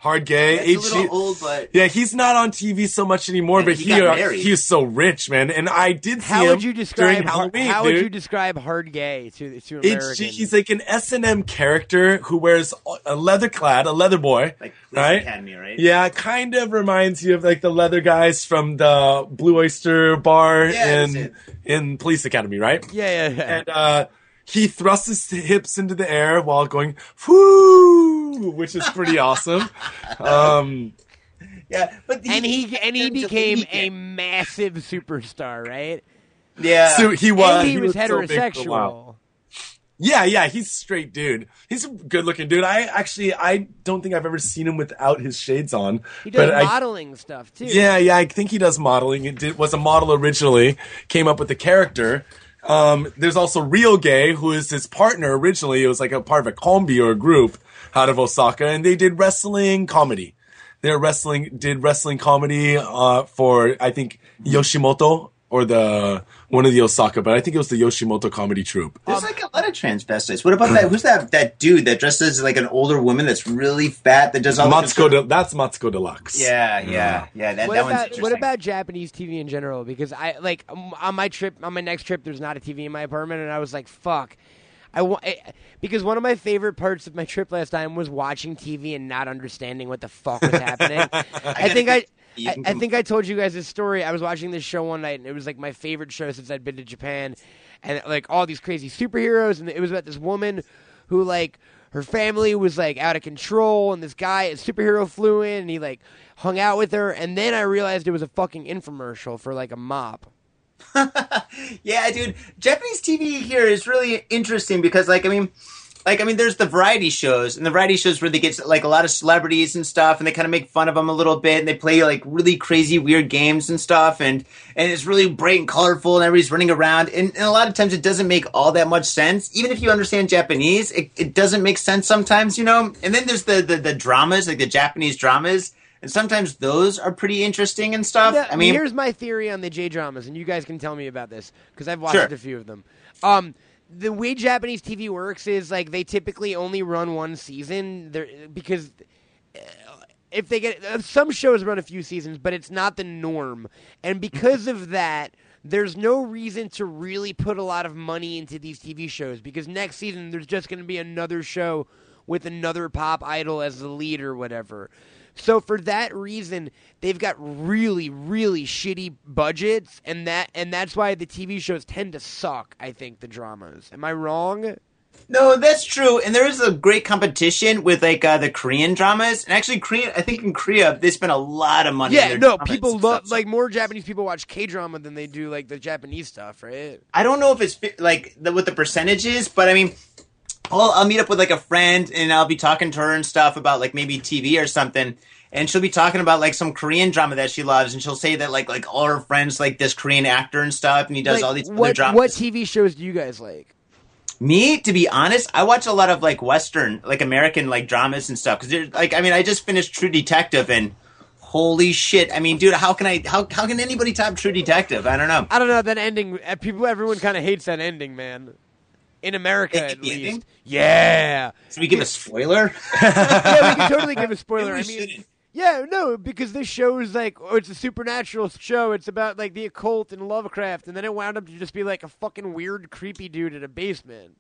Hard gay. It's a HG little old, but Yeah, he's not on TV so much anymore, And but he he got uh, married. he's so rich, man. And I did see How him would you describe during Har- Halloween, how dude. would you describe Hard Gay to to HG, Americans? he's like an S and M character who wears a leather clad, a leather boy, like Police right? Academy, right? Yeah, kind of reminds you of like the leather guys from the Blue Oyster Bar Yeah, in in Police Academy, right? yeah, yeah, yeah. And uh, he thrusts his hips into the air while going "whoo," which is pretty awesome. Um, yeah. But and he and he became a massive superstar, right? yeah. so he was. and he, was, so big for a heterosexual. while. Yeah, yeah, he's a straight dude. He's a good looking dude. I actually, I don't think I've ever seen him without his shades on. he does but I, modeling stuff too. yeah, yeah, I think he does modeling. It did, was a model originally. Came up with the character. Um, there's also Real Gay, who is his partner originally. It was like a part of a combi or a group out of Osaka, and they did wrestling comedy. They're wrestling, did wrestling comedy uh, for I think Yoshimoto or the one of the Osaka, but I think it was the Yoshimoto comedy troupe. There's like a lot of transvestites. What about that? Who's that? That dude that dresses like an older woman that's really fat that does all the Matsuko, de, that's Matsuko Deluxe. Yeah, yeah, yeah. That, What that one's about interesting. what about Japanese TV in general? Because I like um, on my trip on my next trip, there's not a TV in my apartment, and I was like, "Fuck." I wa- eh, because one of my favorite parts of my trip last time was watching TV and not understanding what the fuck was happening. I, gotta think I, get- you I, I think I told you guys this story. I was watching this show one night, and it was like my favorite show since I'd been to Japan, and like all these crazy superheroes, and it was about this woman who like her family was like out of control, and this guy, a superhero, flew in, and he like hung out with her, and then I realized it was a fucking infomercial for like a mop. Yeah, dude. Japanese TV here is really interesting because, like, I mean, like, I mean, there's the variety shows, and the variety shows where they get like a lot of celebrities and stuff, and they kind of make fun of them a little bit, and they play like really crazy, weird games and stuff, and and it's really bright and colorful, and everybody's running around, and, and a lot of times it doesn't make all that much sense. Even if you understand Japanese, it, it doesn't make sense sometimes, you know. And then there's the the, the dramas, like the Japanese dramas. And sometimes those are pretty interesting and stuff. Yeah, I mean, here's my theory on the J dramas, and you guys can tell me about this because I've watched Sure. a few of them. Um, the way Japanese TV works is like they typically only run one season because uh, if they get uh, some shows run a few seasons, but it's not the norm, and because of that. There's no reason to really put a lot of money into these TV shows because next season there's just going to be another show with another pop idol as the lead or whatever. So for that reason, they've got really, really shitty budgets, and that and that's why the TV shows tend to suck. I think the dramas. Am I wrong? No, that's true, and there is a great competition with like uh, the Korean dramas, and actually, Korean. I think in Korea they spend a lot of money. Yeah, no. People love like more Japanese people watch K drama than they do like the Japanese stuff, right? I don't know if it's like the, what the percentage is, but I mean, I'll, I'll meet up with like a friend, and I'll be talking to her and stuff about like maybe TV or something. And she'll be talking about like some Korean drama that she loves, and she'll say that like like all her friends like this Korean actor and stuff, and he does Like, all these other what dramas. what TV shows do you guys like? Me, to be honest, I watch a lot of like Western, like American, like dramas and stuff. Because like, I mean, I just finished True Detective, and holy shit! I mean, dude, how can I? How how can anybody top True Detective? I don't know. I don't know that ending. uh, People, everyone kind of hates that ending, man. In America, It- at the ending? least. Yeah. So we give a spoiler. yeah, we can totally give a spoiler. I mean, shouldn't. Yeah, no, because this show is like, oh, it's a supernatural show. It's about like the occult and Lovecraft, and then it wound up to just be like a fucking weird, creepy dude in a basement.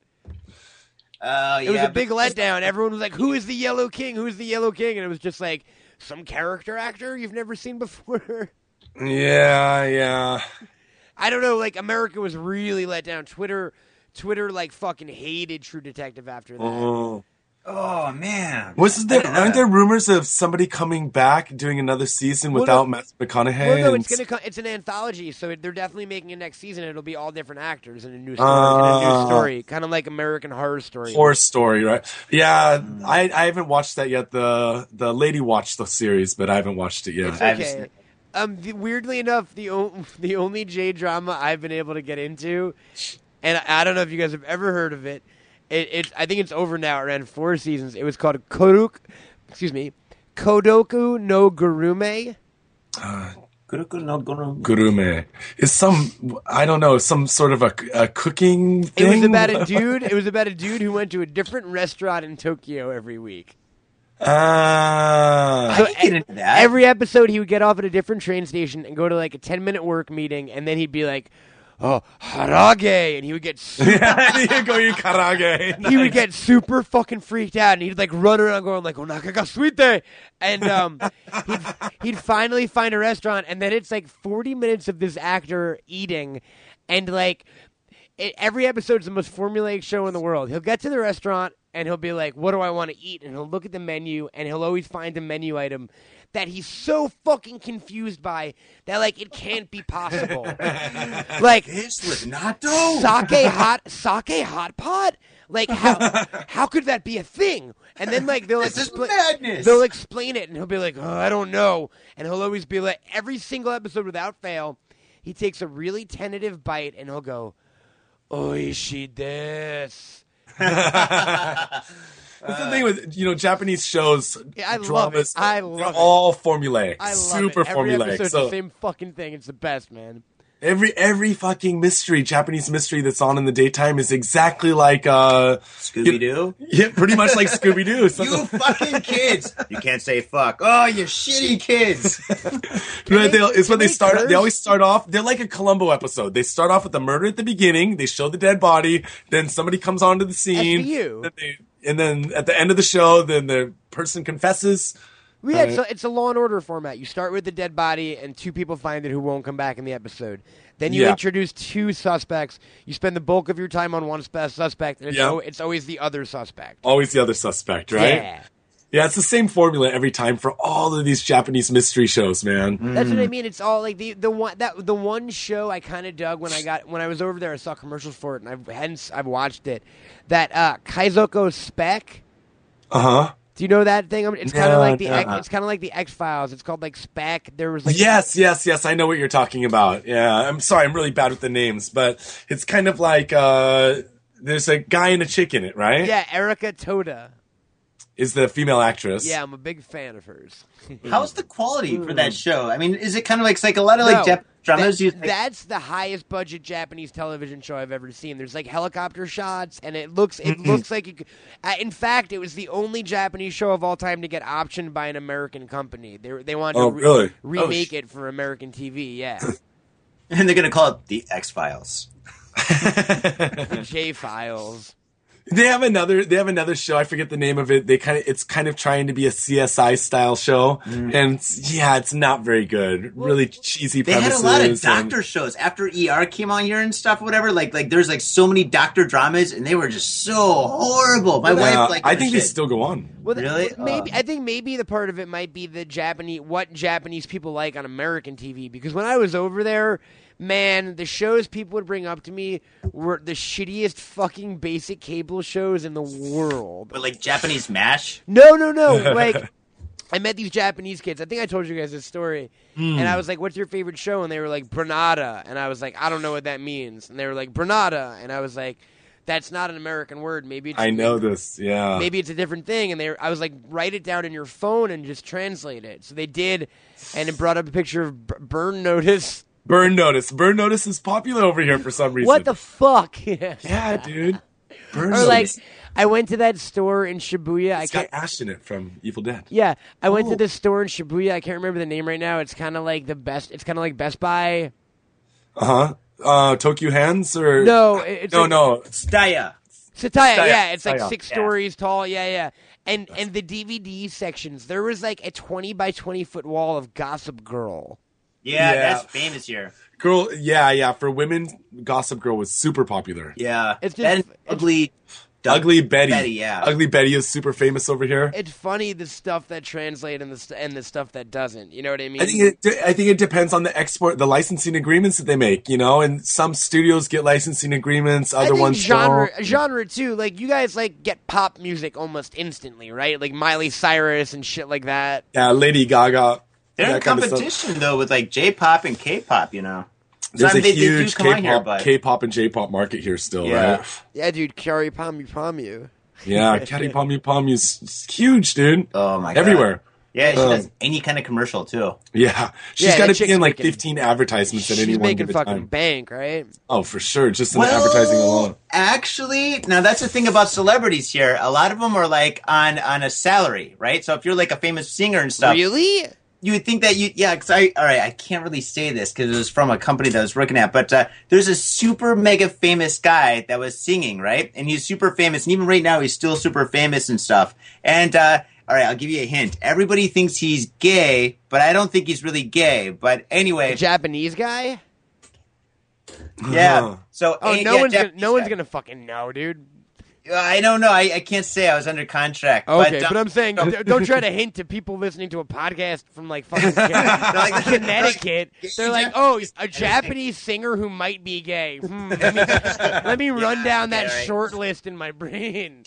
Oh, It was a big letdown. Everyone was like, "Who is the Yellow King? Who's the Yellow King?" And it was just like some character actor you've never seen before. Yeah, yeah. I don't know. Like America was really let down. Twitter, Twitter, like fucking hated True Detective after that. Oh. Oh man. Was I there aren't there rumors of somebody coming back doing another season Well, without no- Matthew McConaughey? Well, no, it's gonna. Co- it's an anthology, so they're definitely making a next season. It'll be all different actors and a new story. and a new Ah. story, kind of like American Horror Story. Horror story, right? Yeah, I I haven't watched that yet. The the lady watched the series, but I haven't watched it yet. I okay. seen it. Um, the, weirdly enough, the o- the only J drama I've been able to get into, and I, I don't know if you guys have ever heard of it. It, it's I think it's over now. It ran four seasons. It was called Koduk, excuse me, Kodoku no Gurume. Kuroku no Goro- Gurume is some I don't know some sort of a, a cooking It thing. was about a dude. It was about a dude who went to a different restaurant in Tokyo every week. Ah, I can get that. Every episode, he would get off at a different train station and go to like a ten minute work meeting, and then he'd be like, "Oh, harage," and he would get super, you go eat karage. he would get super fucking freaked out, and he'd like run around going like, "Onaka ga suite," and um, he'd he'd finally find a restaurant, and then it's like forty minutes of this actor eating, and like. It, every is the most formulaic show in the world. He'll get to the restaurant and he'll be like, "What do I want to eat?" And he'll look at the menu and he'll always find a menu item that he's so fucking confused by that like it can't be possible. like This with natto. sake hot sake hot pot. Like how how could that be a thing? And then like they'll This is madness. They'll explain it, and he'll be like, oh, I don't know. And he'll always be like, every single episode without fail, he takes a really tentative bite, and he'll go, oh, Oishi des. That's the thing with you know Japanese shows, Yeah, I love dramas. it. I they're love it. all formulaic, I love super it. Every formulaic. episode's So the same fucking thing. It's the best, man. Every every fucking mystery, Japanese mystery that's on in the daytime is exactly like uh, Scooby Doo. yeah, pretty much like Scooby Doo. You fucking kids! You can't say fuck. Oh, you shitty kids! Right, they'll- it's when they they start. They always start off. They're like a Columbo episode. They start off with the murder at the beginning. They show the dead body. Then somebody comes onto the scene. SVU. then they- and then at the end of the show, then the person confesses. Well, yeah, it's a, it's a Law and Order format. You start with the dead body, and two people find it who won't come back in the episode. Then you Yeah. introduce two suspects. You spend the bulk of your time on one spe- suspect, and it's, Yeah. al- it's always the other suspect. Always the other suspect, right? Yeah. Yeah, it's the same formula every time for all of these Japanese mystery shows, man. That's what I mean. It's all like the the one that the one show I kind of dug when I got when I was over there. I saw commercials for it, and I've hence I've watched it. That uh, Kaizoko Spec. Uh huh. Do you know that thing? It's kind of No, like the no. X- it's kind of like the X Files. It's called like Spec. There was like Yes, yes, yes. I know what you're talking about. Yeah, I'm sorry, I'm really bad with the names, but it's kind of like uh, there's a guy and a chick in it, right? yeah Erika Toda. Is the female actress? Yeah, I'm a big fan of hers. How's the quality for that show? I mean, is it kind of like, it's like a lot of like No, Japanese dramas? that- think, that's the highest budget Japanese television show I've ever seen. There's like helicopter shots, and it looks it looks like. It, uh, in fact, it was the only Japanese show of all time to get optioned by an American company. They they wanted Oh, to re- really? remake Oh, sh- it for American TV. Yeah, and they're gonna call it the X Files. J Files. They have another. They have another show. I forget the name of it. They kind of. It's kind of trying to be a CSI style show, Mm. and it's- yeah, it's not very good. Really cheesy They had a lot of and- doctor shows after ER came on here and stuff, whatever. Like, like there's like so many doctor dramas, and they were just so horrible. My Yeah, wife, like, I think they still go on. Well, Really? well, maybe Uh. I think maybe the part of it might be the Japanese what Japanese people like on American TV because when I was over there, man, the shows people would bring up to me were the shittiest fucking basic cable shows in the world. But like Japanese mash. No, no, no. Like I met these Japanese kids. I think I told you guys this story. Hmm. And I was like, "What's your favorite show?" And they were like, "Bernada." And I was like, "I don't know what that means." And they were like, "Bernada." And I was like, "That's not an American word. Maybe it's I know this. Yeah. maybe it's a different thing and they I was like write it down in your phone and just translate it so they did and it brought up a picture of B- burn notice Burn notice. Burn notice is popular over here for some reason. what the fuck yeah Yeah, dude. or Burns. like I went to that store in Shibuya. I It's got can't. Ash in it from Evil Dead. Yeah, I went Oh. to this store in Shibuya. I can't remember the name right now. It's kind of like the best. It's kind of like Best Buy. Uh huh. Uh, Tokyu Hands or No, it's no, like- no. Tsutaya. Tsutaya, Tsutaya, yeah, it's like Tsutaya. six Yeah. stories tall. Yeah, yeah. And and the DVD sections, there was like a twenty by twenty foot wall of Gossip Girl. Yeah, Yeah. that's famous here. Girl, yeah, yeah. For women, Gossip Girl was super popular. Yeah, It's just- that is it's- ugly. Ugly Betty. Betty, yeah. Ugly Betty is super famous over here. It's funny the stuff that translates and the st- and the stuff that doesn't. You know what I mean? I think it. de- I think it depends on the export, the licensing agreements that they make. You know, and some studios get licensing agreements, I other think ones genre don't. genre too. Like you guys like get pop music almost instantly, right? Like Miley Cyrus and shit like that. Yeah, Lady Gaga. They're in that kind of competition though with like J-pop and K-pop. You know, There's So, I mean, a they- they do huge come on here, K-pop, but- K-pop and J-pop market here still, Yeah. right? Yeah, dude, carry palm palm you. Yeah, Kyary Pamyu Pamyu is huge, dude. Oh my God. Everywhere. yeah, she Um, does any kind of commercial too. Yeah, she's Yeah, got to be in like making- 15 advertisements at any one making given fucking time. bank, right? Oh, for sure, just in the advertising alone. Actually, now that's the thing about celebrities here. A lot of them are like on on a salary, right? So if you're like a famous singer and stuff, Really? You would think that you yeah because i all right i can't really say this because it was from a company that I was working at but uh, there's a super mega famous guy that was singing right? And he's super famous and even right now he's still super famous and stuff. And uh, all right i'll give you a hint. Everybody thinks he's gay but i don't think he's really gay. But anyway. The Japanese guy? yeah. So Oh, no yeah, one's gonna, Japanese no one's gonna fucking know, dude. I don't know I, I can't say i was under contract Okay, but, but, um, I'm saying d- don't try to hint to people listening to a podcast from like fucking Con- Connecticut. They're like, oh, a Japanese singer who might be gay. Hmm, let me, let me run down that yeah, right. short list in my brain.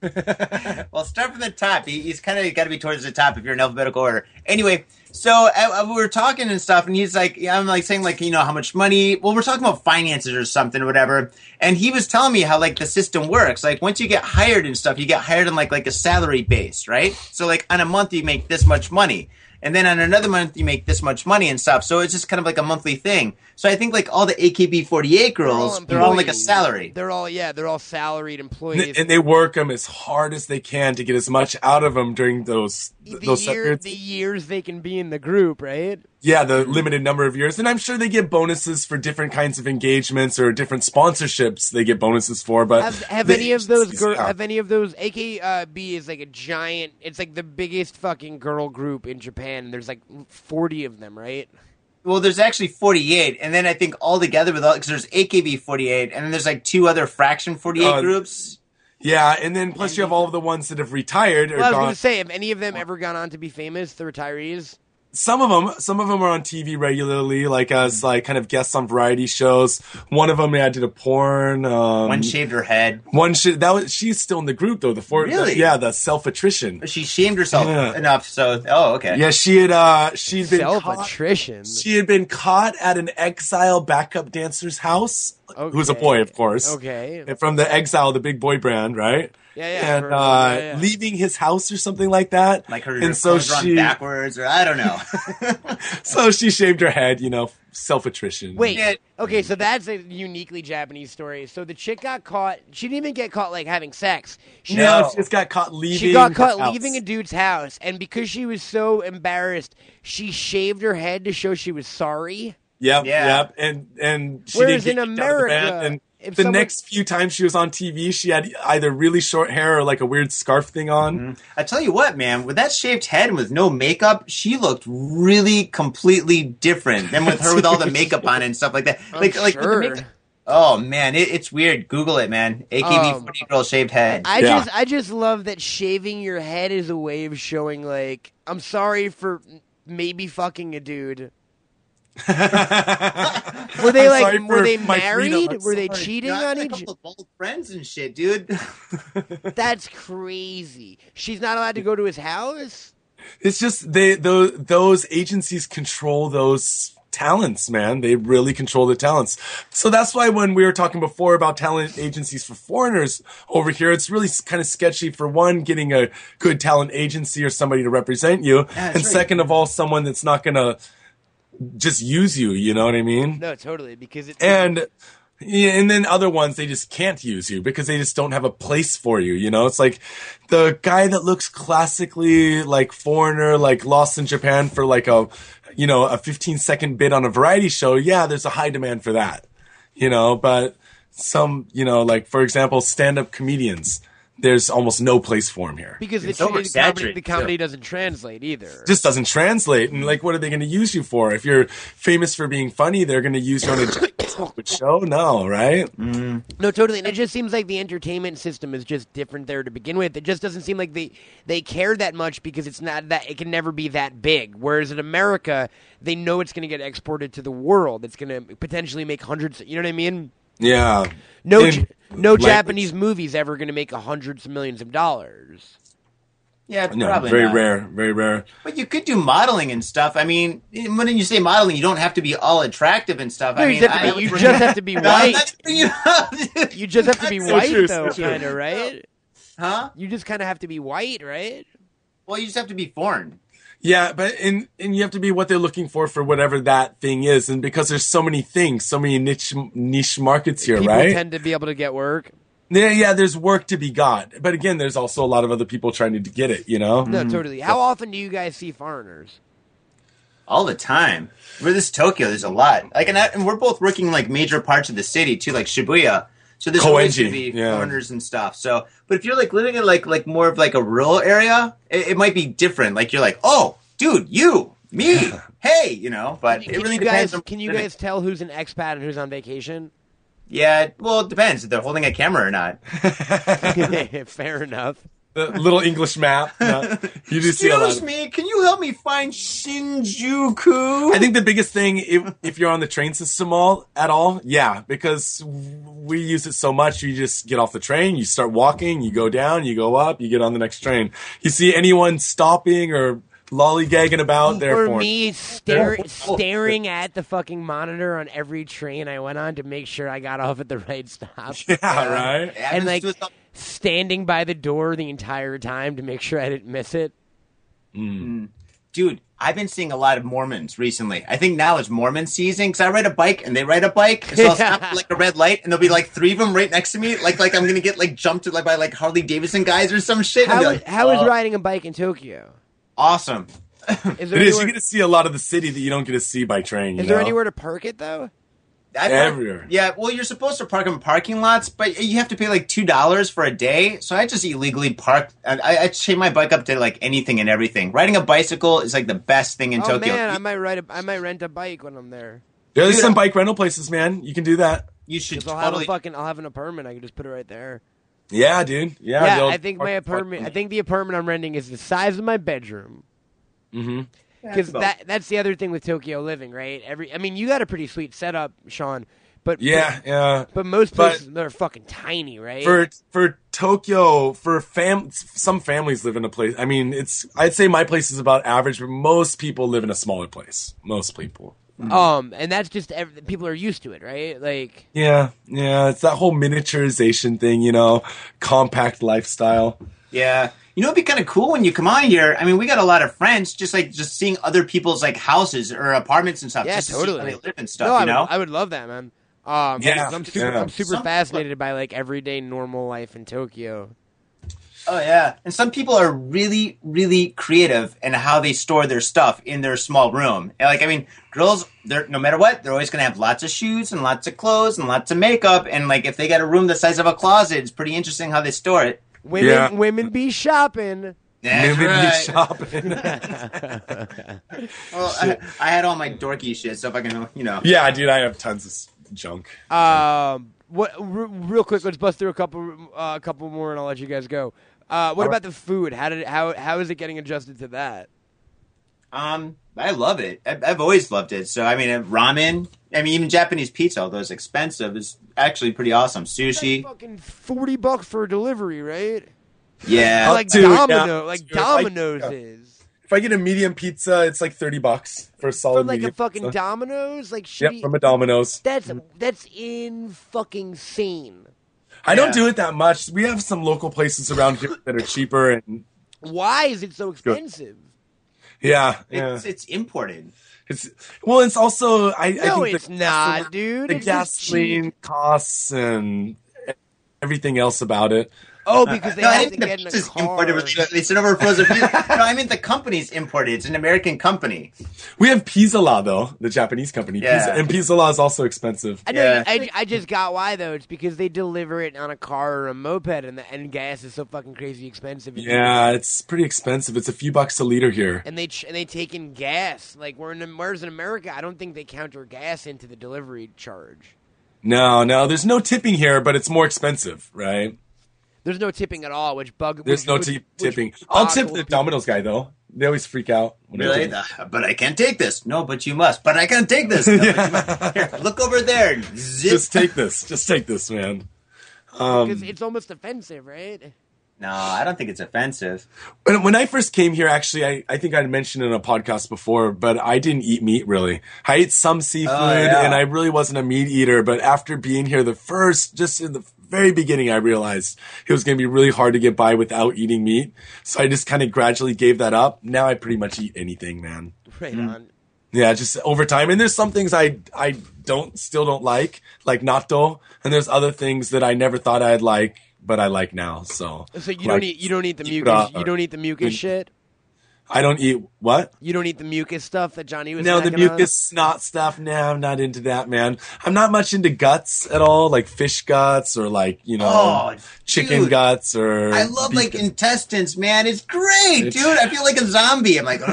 Well, start from the top. He, he's kind of got to be towards the top if you're in alphabetical order. Anyway, so we were talking and stuff, and he's like, I'm like saying like, you know, how much money? Well, we're talking about finances or something or whatever. And he was telling me how like the system works. Like once you get hired and stuff, you get hired on like like a salary base, right? So like on a month you make this much money. And then on another month you make this much money and stuff. So it's just kind of like a monthly thing. So I think like all the AKB48 girls, they're all, like a salary. They're all yeah, they're all salaried And employees. they- and they work them as hard as they can to get as much out of them during those the, those set year, periods. the years they can be in the group, right? Yeah, the limited number of years, and I'm sure they get bonuses for different kinds of engagements or different sponsorships. They get bonuses for, but Have, have the any of those agencies- girl, yeah. have any of those AKB is like a giant. It's like the biggest fucking girl group in Japan. There's like 40 of them, right? Well, there's actually 48, and then I think all together with all because there's AKB 48, and then there's like two other fraction 48 Uh, groups. Yeah, and then plus you have all of the ones that have retired or Well, I was gone. going to say, have any of them ever gone on to be famous? The retirees. Some of them, some of them are on TV regularly, like as like kind of guests on variety shows. One of them, yeah, did a porn. Um, One shaved her head. one shit that was she's still in the group though. The four, Really? the- yeah, the self attrition. She shamed herself Yeah. enough, so oh, okay. Yeah, she had uh she'd been Self caught, attrition. she had been caught at an exile backup dancer's house. Who's a boy, of course. Okay. And From the Exile, the big boy brand, right? Yeah, yeah, And for- uh, yeah, yeah. leaving his house or something like that. Like her, and her so she, backwards, or I don't know. so she shaved her head, you know, self attrition. Wait. Yeah. Okay, so that's a uniquely Japanese story. So the chick got caught. She didn't even get caught like having sex. She, no, No. she just got caught leaving. she got caught house. leaving a dude's house, and because she was so embarrassed, she shaved her head to show she was sorry. Yep, Yeah. yep, and and she Whereas didn't get in kicked out of the band, America, and if the someone- next few times she was on TV, she had either really short hair or like a weird scarf thing on. I tell you what, man, with that shaved head and with no makeup, she looked really completely different than with her with all the makeup on and stuff like that. Like, like with the makeup- Oh man, it, it's weird. Google it, man. AKB Um, 40 girl shaved head. I Yeah. just I just love that shaving your head is a way of showing like I'm sorry for maybe fucking a dude. Were they I'm like were they married? Were they sorry. cheating Yeah, on each? bald friends and shit, dude. That's crazy. She's not allowed to go to his house. It's just they those those agencies control those talents, man. They really control the talents. So that's why when we were talking before about talent agencies for foreigners over here, it's really kind of sketchy for one, getting a good talent agency or somebody to represent you. that's and right. second of all, someone that's not going to just use you. You know what I mean? No, totally because it's And Yeah, and then other ones they just can't use you because they just don't have a place for you. You know, it's like the guy that looks classically like foreigner, like lost in Japan for like a, you know, a 15 second bit on a variety show. Yeah, there's a high demand for that. You know, but some, you know, like for example, stand up comedians, there's almost no place for him here. Because the, It's tra- the comedy, the comedy too. doesn't translate either. just doesn't translate. And like, what are they going to use you for? If you're famous for being funny, they're going to use you on a stupid show. No, right? Mm. No, totally. And it just seems like the entertainment system is just different there to begin with. It just doesn't seem like they they care that much because it's not that it can never be that big. Whereas in America, they know it's going to get exported to the world. It's going to potentially make hundreds. You know what I mean? Yeah. No, And J- no language. Japanese movies ever going to make hundreds of millions of dollars. Yeah, No, probably very not. rare, very rare. But you could do modeling and stuff. I mean, when you say modeling, you don't have to be all attractive and stuff. No, I mean, just have I be- would you just have to be white. not bringing it up, dude. You just have to be white, true, though, kind of, right? Huh? You just kind of have to be white, right? Well, you just have to be foreign. Yeah, but and and you have to be what they're looking for for whatever that thing is, and because there's so many things, so many niche niche markets here, People right? tend to be able to get work. yeah, yeah. There's work to be got, but again, there's also a lot of other people trying to get it. You know? No, mm-hmm. totally. How often do you guys see foreigners? all the time. For this Tokyo, there's a lot. Like, and, I, and we're both working like major parts of the city too, like Shibuya. So there's always going to be yeah. foreigners and stuff. So, but if you're like living in like like more of like a rural area, it, it might be different. Like you're like, oh, dude, you, me, hey, you know. But it really you depends. guys can you guys tell who's an expat and who's on vacation? Yeah, well, it depends if they're holding a camera or not. Fair enough. The little English map. yeah. You do see a. Excuse of- me, can you help me find Shinjuku? I think the biggest thing, if if you're on the train system all at all, yeah, because we use it so much. You just get off the train, you start walking, you go down, you go up, you get on the next train. You see anyone stopping or lollygagging about, they're me stare, staring at the fucking monitor on every train I went on to make sure I got off at the right stop. Yeah, right. It and like to us- standing by the door the entire time to make sure I didn't miss it. Mm. Mm. dude, I've been seeing a lot of Mormons recently. I think now it's Mormon season because I ride a bike and they ride a bike, and so I'll stop at like a red light, and there'll be like three of them right next to me, like like I'm gonna get like jumped like by like Harley Davidson guys or some shit. and I'll How, be like, how is "Oh, riding a bike in Tokyo? awesome? Is there It is. You anywhere, get to see a lot of the city that you don't get to see by train. You is there know? anywhere to park it though? I park- Everywhere. Yeah, well, you're supposed to park in parking lots, but you have to pay like two dollars for a day. So I just illegally park. I, I chain my bike up to like anything and everything. Riding a bicycle is like the best thing in oh Tokyo. man, I might ride a, I might rent a bike when I'm there. There's Dude, some bike rental places, man. You can do that. you should 'Cause I'll have a fucking I'll have an apartment. I can just put it right there. Yeah, dude. Yeah, Yeah, I think my park- park- apartment. I think the apartment I'm renting is the size of my bedroom. Mhm. Because that that's the other thing with Tokyo living, right? Every I mean, you got a pretty sweet setup, Sean. But Yeah, yeah. but, but most But- places they're fucking tiny, right? for for Tokyo, for fam, some families live in a place. I mean, it's I'd say my place is about average, but most people live in a smaller place. Most people. um, and that's just ev- people are used to it, right? Like Yeah, yeah. It's that whole miniaturization thing, you know, compact lifestyle. Yeah. You know, it'd be kind of cool when you come on here. I mean, we got a lot of friends, just like just seeing other people's like houses or apartments and stuff. Yeah, just to totally. they live and stuff. I you know, would, I would love that, man. Um, Yeah, I'm super, yeah. I'm super Some- fascinated by like everyday normal life in Tokyo. oh yeah. And some people are really, really creative in how they store their stuff in their small room. And, like, I mean, girls, they're no matter what, they're always gonna have lots of shoes and lots of clothes and lots of makeup. And like, if they got a room the size of a closet, it's pretty interesting how they store it. Women, Yeah. women be shopping. That's Maybe right. shopping. Well, I, I had all my dorky shit, so if I can, you know. yeah, dude, I have tons of junk. Um, what? R- real quick, let's bust through a couple, uh, a couple more, and I'll let you guys go. Uh, what All about the food? How did how how is it getting adjusted to that? Um, I love it. I've, I've always loved it. So I mean, uh, ramen. I mean, even Japanese pizza, although it's expensive, is actually pretty awesome. Sushi. Fucking forty bucks for a delivery, right? Yeah. like dude, yeah. Like Dude, I- Domino's yeah. is. If I get a medium pizza, it's like thirty bucks for a solid From like a fucking pizza. Domino's, like Yep, from a Domino's. that's that's in fucking sane. I don't Yeah. do it that much. We have some local places around here that are cheaper, and Why is it so expensive? yeah, yeah. It's it's imported. It's well, it's also I, I No, think it's the not, gasoline- dude. The It's gasoline costs and everything else about it. Oh, because they no, I have didn't to think get the in a car. imported. They sent over frozen pizza. no, I mean the company's imported. It's an American company. We have Pizzala though, the Japanese company. Yeah. Pizza, and Pizzala is also expensive. I know. Yeah. I, I just got why though. It's because they deliver it on a car or a moped, and the and gas is so fucking crazy expensive. Yeah, it's pretty expensive. It's a few bucks a liter here. And they ch- and they take in gas. Like we're in whereas in America, I don't think they counter gas into the delivery charge. No, no, there's no tipping here, but it's more expensive, right? There's no tipping at all, which bug. There's which- no which- ti- which tipping. I'll tip the. Domino's guy though. They always freak out. Really? Uh, but I can't take this. No, but you must. But I can't take this. No, but you must. Here, look over there. Zip. Just take this. Just take this, man. Um, because it's almost offensive, right? No, I don't think it's offensive. When, when I first came here, actually, I, I think I'd mentioned in a podcast before, but I didn't eat meat really. I ate some seafood Oh, yeah. and I really wasn't a meat eater. But after being here, the first, just in the very beginning, I realized it was going to be really hard to get by without eating meat. So I just kind of gradually gave that up. Now I pretty much eat anything, man. Right Mm. on. Yeah, just over time. And there's some things I, I don't, still don't like, like natto. And there's other things that I never thought I'd like, but I like now. So, So you like, don't eat you don't eat the Ibra mucus. You don't eat the mucus shit. I don't eat what? You don't eat the mucus stuff that Johnny was. No, the snacking on? mucus snot stuff. No, I'm not into that, man. I'm not much into guts at all, like fish guts or like you know Oh, chicken dude. guts or. I love beef like intestines, man. It's great, It's- dude. I feel like a zombie. I'm like, ugh.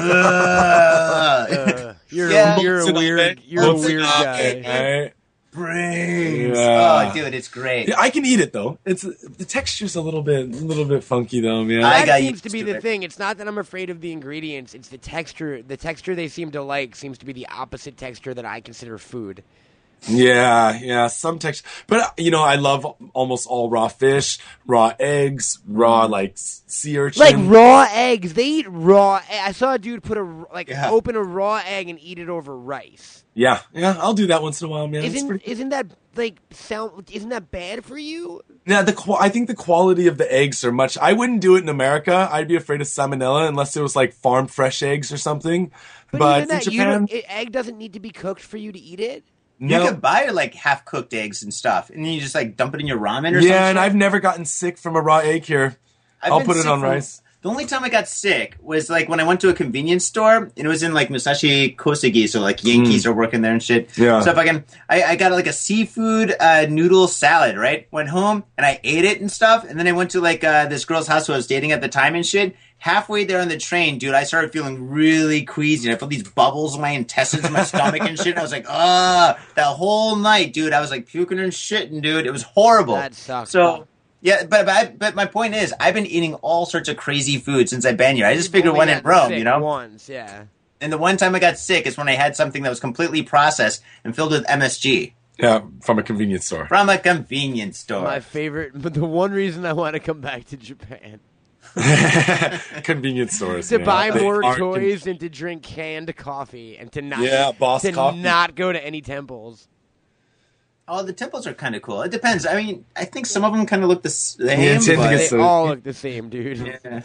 Uh, you're Yeah. a, you're a weird you're a weird it, guy. right? Brains. Yeah. Oh, dude, it's great. Yeah, I can eat it though. It's the texture's a little bit, a little bit funky though, man. I That got seems to be to the it. thing. It's not that I'm afraid of the ingredients. It's the texture. The texture they seem to like seems to be the opposite texture that I consider food. Yeah, yeah, some texture, but uh, you know, I love almost all raw fish, raw eggs, raw like s- sea urchin. Like raw eggs. They eat raw. e- I saw a dude put a like Yeah. open a raw egg and eat it over rice. yeah, yeah, I'll do that once in a while, man. Isn't pretty- isn't that like sound? Isn't that bad for you? Yeah, the qu- I think the quality of the eggs are much. I wouldn't do it in America. I'd be afraid of salmonella unless it was like farm fresh eggs or something. But, in that, Japan, egg doesn't need to be cooked for you to eat it. You no. could buy like half cooked eggs and stuff, and then you just like dump it in your ramen or something. yeah, and I've never gotten sick from a raw egg here. I've I'll put it on rice. The only time I got sick was like when I went to a convenience store and it was in like Musashi Kosugi, so like Yankees are working there and shit. Mm. Yeah. So if I can, I, I got like a seafood uh, noodle salad, right? Went home and I ate it and stuff, and then I went to like uh, this girl's house who I was dating at the time and shit. Halfway there on the train, dude, I started feeling really queasy. I felt these bubbles in my intestines, in my stomach and shit. And I was like, ah, that whole night, dude, I was like puking and shitting, dude. It was horrible. That sucks. So yeah, but but, I, but my point is, I've been eating all sorts of crazy food since I've been here. I just You've figured only when in Rome, you know. Once, yeah. And the one time I got sick is when I had something that was completely processed and filled with MSG Yeah, from a convenience store. from a convenience store. My favorite, but the one reason I want to come back to Japan convenience stores to buy They more aren't toys and to drink canned coffee and to not Yeah, Boss to Coffee. not go to any temples. oh, the temples are kind of cool. It depends. I mean, I think some of them kind of look the same. Yeah, it's- I think but- They so- all look the same, dude. yeah.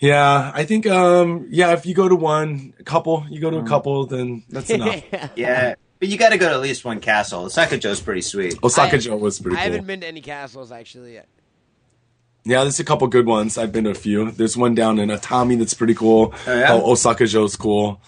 Yeah, I think um yeah, if you go to one a couple, you go Mm. to a couple, then that's enough. yeah, but you got to go to at least one castle. Osaka-jo's pretty sweet. Osaka-jo was pretty I cool. haven't been to any castles actually yet. Yeah, there's a couple good ones. I've been to a few. There's one down in Atami that's pretty cool. Oh, yeah? Osaka-jo's cool.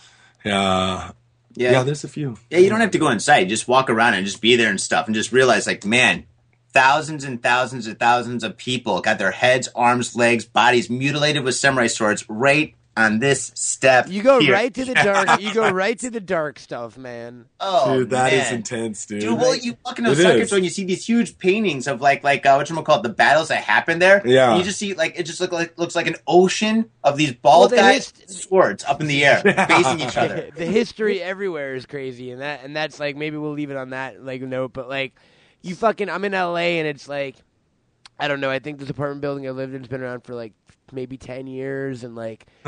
Yeah. Yeah. Yeah, there's a few. Yeah, you don't have to go inside. Just walk around and just be there and stuff, and just realize, like, man, thousands and thousands and thousands of people got their heads, arms, legs, bodies mutilated with samurai swords right on this step. You go here. right to the dark. You go right to the dark stuff, man. Oh, dude, that is man. intense, dude. Dude, well, you fucking into It Osaka is. Joe and you see these huge paintings of like, like uh, what you call the battles that happened there. Yeah. And you just see like it just look like looks like an ocean of these bald Well, the guys, hist- swords up in the air, facing each other. the history everywhere is crazy, and that and that's like maybe we'll leave it on that like note. But like, you fucking, I'm in LA, and it's like, I don't know. I think this apartment building I lived in's been around for like maybe ten years, and like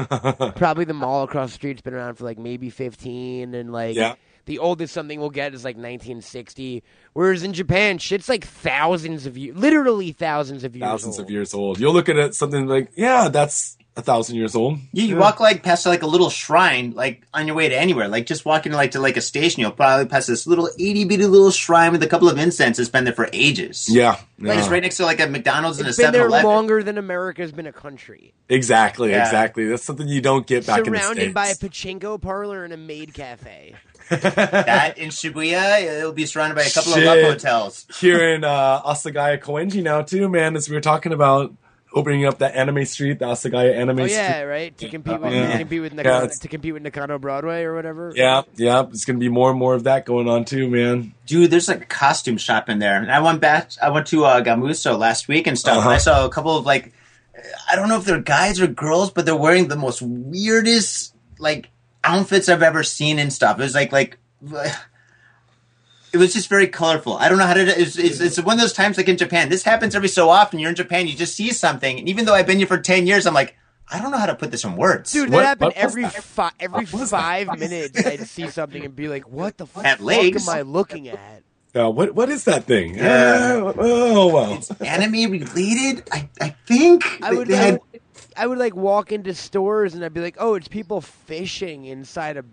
probably the mall across the street's been around for like maybe fifteen, and like. Yeah. The oldest something we'll get is like 1960, whereas in Japan, shit's like thousands of years, literally thousands of years. thousands old. of years old. You'll look at it something like, yeah, that's a thousand years old. Yeah, you walk like past like a little shrine, like on your way to anywhere. Like just walking like to like a station, you'll probably pass this little itty bitty little shrine with a couple of incense that's been there for ages. Yeah, Like it's right next to like a McDonald's and a It's been there longer than America's been a country. exactly, Yeah. exactly. That's something you don't get back in the Surrounded states. by a pachinko parlor and a maid cafe. That in Shibuya, it'll be surrounded by a couple Shit. of love hotels. Here in uh, Asagaya Koenji now too, man. As we were talking about opening up that anime street, the Asagaya Anime Oh Street. yeah, right. To compete with Yeah. to compete with Nakano, it's- to compete with Nakano Broadway or whatever. Yeah, yeah. It's gonna be more and more of that going on too, man. Dude, there's like a costume shop in there. And I went back, I went to uh, Gamuso last week and stuff. Uh-huh. And I saw a couple of like, I don't know if they're guys or girls, but they're wearing the most weirdest like outfits I've ever seen and stuff. It was like, like, it was just very colorful. I don't know how to, it's, it's, it's one of those times like in Japan. This happens every so often. You're in Japan, you just see something. And even though I've been here for 10 years, I'm like, I don't know how to put this in words. Dude, What- that happened what every that? fi- every What was that? five minutes. I'd see something and be like, "What the fuck At legs. am I looking at?" Uh, what what is that thing? Yeah. Uh, oh well. it's anime related, I, I think. I would, They I would, I would like walk into stores and I'd be like, "Oh, it's people fishing inside a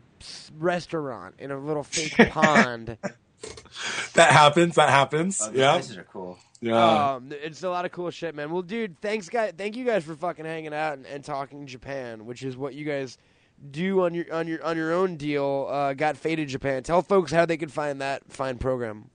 restaurant in a little fake pond." That happens. That happens. Oh, these yeah. places are cool. Yeah. Um, it's a lot of cool shit, man. Well, dude, thanks, guys. Thank you guys for fucking hanging out and, and talking Japan, which is what you guys do on your on your on your own deal. Uh, got faded Japan. Tell folks how they can find that fine program.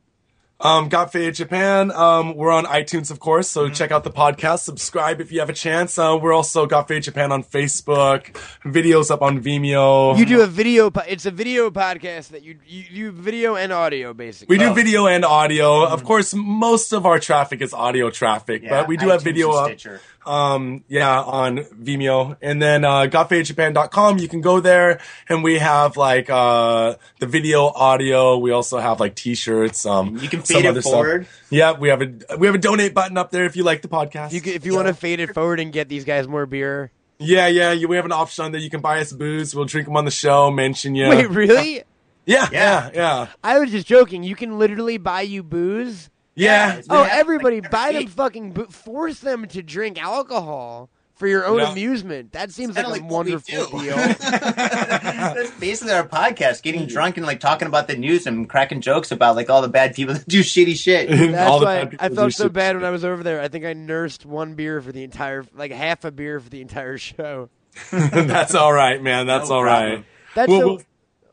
Um, Got Faded Japan. Um, we're on iTunes, of course, so Mm-hmm. check out the podcast. Subscribe if you have a chance. Uh, we're also Got Faded Japan on Facebook. Videos up on Vimeo. You do a video. Po- it's a video podcast that you you do video and audio basically. we do Oh. video and audio. Of course, most of our traffic is audio traffic, but we do have video up. Stitcher. Um yeah on vimeo and then uh gotfadedjapan.com you can go there and we have like uh the video audio we also have like t-shirts um You can some fade it other stuff. forward. yeah we have a we have a donate button up there if you like the podcast If you, could- if you want to fade it forward and get these guys more beer. yeah yeah you, we have an option on there you can buy us booze we'll drink them on the show mention you Wait, really? yeah yeah Yeah. yeah I was just joking. You can literally buy you booze. Yeah, it's Oh, everybody, like, buy them fucking bo- force them to drink alcohol for your own Yeah. amusement. That seems like Kinda a like wonderful deal. That's basically our podcast, getting mm. drunk and like talking about the news and cracking jokes about like all the bad people that do shitty shit. That's All the why bad I felt so shit. bad when I was over there. I think I nursed one beer for the entire, like half a beer for the entire show. that's all right man that's No all problem. right That's Well, so. we'll-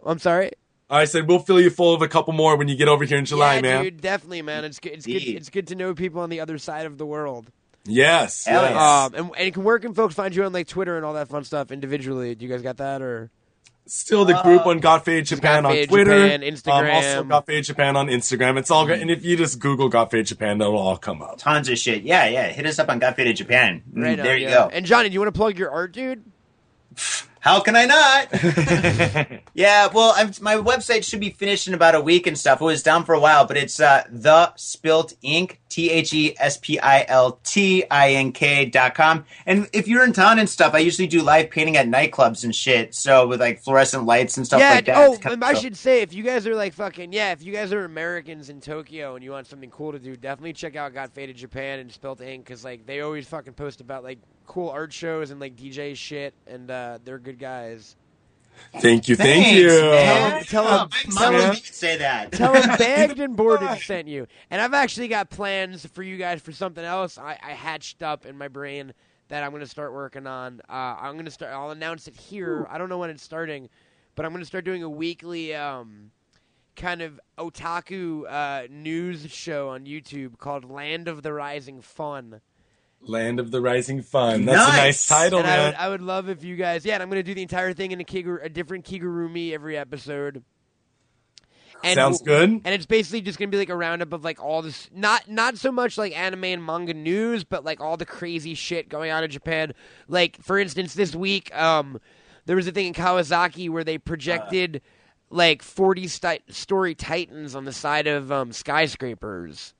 I'm sorry. I said we'll fill you full of a couple more when you get over here in July, yeah, man. dude, definitely, man. It's good. It's good. It's good to know people on the other side of the world. Yes. Yes. Um, and, and can, where can folks find you on like Twitter and all that fun stuff individually? Do you guys got that or? Still the group on Got Fade Japan on Twitter. Japan, Instagram. Um, also Got Fade Japan on Instagram. It's all good. And if you just Google Got Fade Japan, that'll all come up. Tons of shit. Yeah, yeah. Hit us up on Got Faded Japan. Mm, Right on, there you yeah. go. And Johnny, do you want to plug your art, dude? How can I not? yeah, well, I'm, my website should be finished in about a week and stuff. It was down for a while, but it's uh, the Spilt Ink, T H E S P I L T I N K dot com. And if you're in town and stuff, I usually do live painting at nightclubs and shit. So with like fluorescent lights and stuff yeah. like that. oh, kinda I cool. should say if you guys are like fucking yeah, if you guys are Americans in Tokyo and you want something cool to do, definitely check out Got Faded Japan and Spilt Ink because like they always fucking post about like cool art shows and like DJ shit, and uh, they're good guys. Thank you. Thank Thanks, you. man. Tell Oh, them- tell mom them- would say that. Tell them bagged and boarded sent you. And I've actually got plans for you guys for something else I, I hatched up in my brain that I'm going to start working on. Uh, I'm going to start. I'll announce it here. I don't know when it's starting, but I'm going to start doing a weekly um, kind of otaku uh, news show on YouTube called Land of the Rising Fun. Land of the Rising Fun. That's a Nice. nice title, and I man. would, I would love if you guys, yeah, and I'm going to do the entire thing in a, Kigur, a different Kigurumi every episode. And Sounds good. And it's basically just gonna be like a roundup of like all this, not not so much like anime and manga news, but like all the crazy shit going on in Japan. Like for instance, this week, um, there was a thing in Kawasaki where they projected like 40 sti- story titans on the side of um, skyscrapers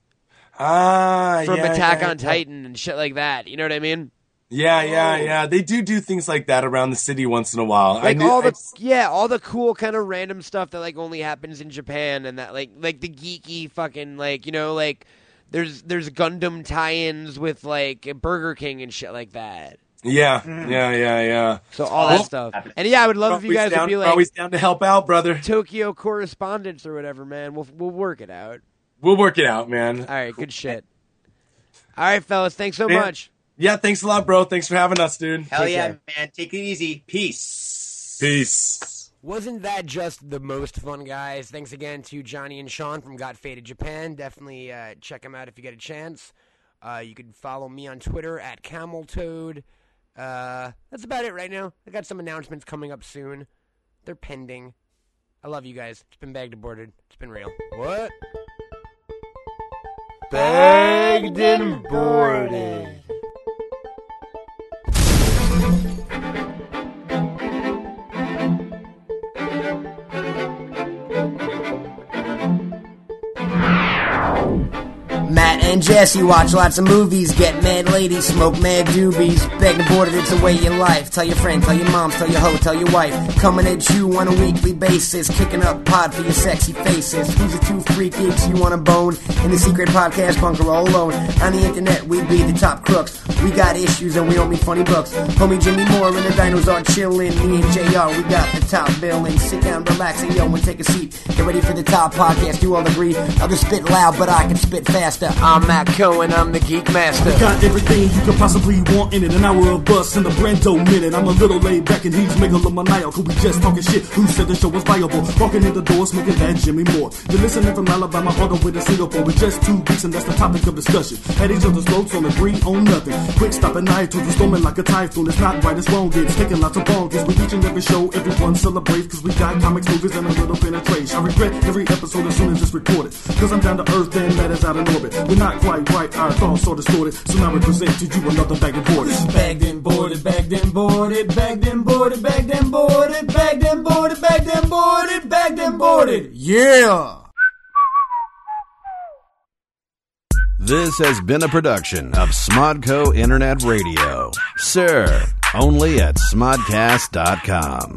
ah, from yeah, Attack yeah, on yeah. Titan and shit like that. You know what I mean? Yeah, yeah, yeah. They do do things like that around the city once in a while. Like knew, all the I- yeah, all the cool kind of random stuff that like only happens in Japan and that like like the geeky fucking like you know like there's there's Gundam tie-ins with like Burger King and shit like that. Yeah, yeah, yeah, yeah. So all that Well, stuff. And yeah, I would love if you guys down, would be like always down to help out, brother. Tokyo correspondence or whatever, man. We'll we'll work it out. We'll work it out, man. All right, good shit. All right, fellas, thanks so Man. much. Yeah, thanks a lot, bro. Thanks for having us, dude. Hell Take yeah, care. man. Take it easy. Peace. Peace. Wasn't that just the most fun, guys? Thanks again to Johnny and Sean from Got Faded Japan. Definitely uh, check them out if you get a chance. Uh, you can follow me on Twitter at Camel Toad. Uh, that's about it right now. I got some announcements coming up soon. They're pending. I love you guys. It's been bagged and boarded. It's been real. What? Bagged and boarded. And Jesse watch lots of movies, get mad ladies, smoke mad doobies. Beg and boarded, it's the way your life. Tell your friend, tell your mom, tell your hoe, tell your wife. Coming at you on a weekly basis, kicking up pod for your sexy faces. Who's the two freak you want to bone? In the secret podcast bunker all alone. On the internet, we be the top crooks. We got issues and we don't funny books. Homie Jimmy Moore and the dinos are chillin'. Me and JR, we got the top billing. Sit down, relax, and yo, and take a seat. Get ready for the top podcast, you all agree. I'll just spit loud, but I can spit faster. I'm Matt Cohen, I'm the Geek Master. Got everything you could possibly want in it. An hour of bus in the Brando minute. I'm a little laid back and he's megalomaniacal. We just talking shit. Who said the show was viable? Walking in the door, smoking that Jimmy Moore. You're listening from Alabama all the way to Singapore. With just two beats and that's the topic of discussion. At each other's throats on the green on nothing. Quick stop at night to the storming like a typhoon. It's not right, it's wrong. It's taking lots of bonkers. We each and every show, everyone celebrates. Cause we got comics, movies, and a little penetration. I regret every episode as soon as it's recorded. Cause I'm down to earth and matters out of orbit. We're not quite right, our thoughts are distorted. So now we present to you another bag and board. Bagged and boarded, bagged and boarded, bagged and boarded, bagged and boarded, bagged and boarded, bagged and boarded, bagged and boarded. Yeah! This has been a production of Smodco Internet Radio. Sir, only at smodcast.com.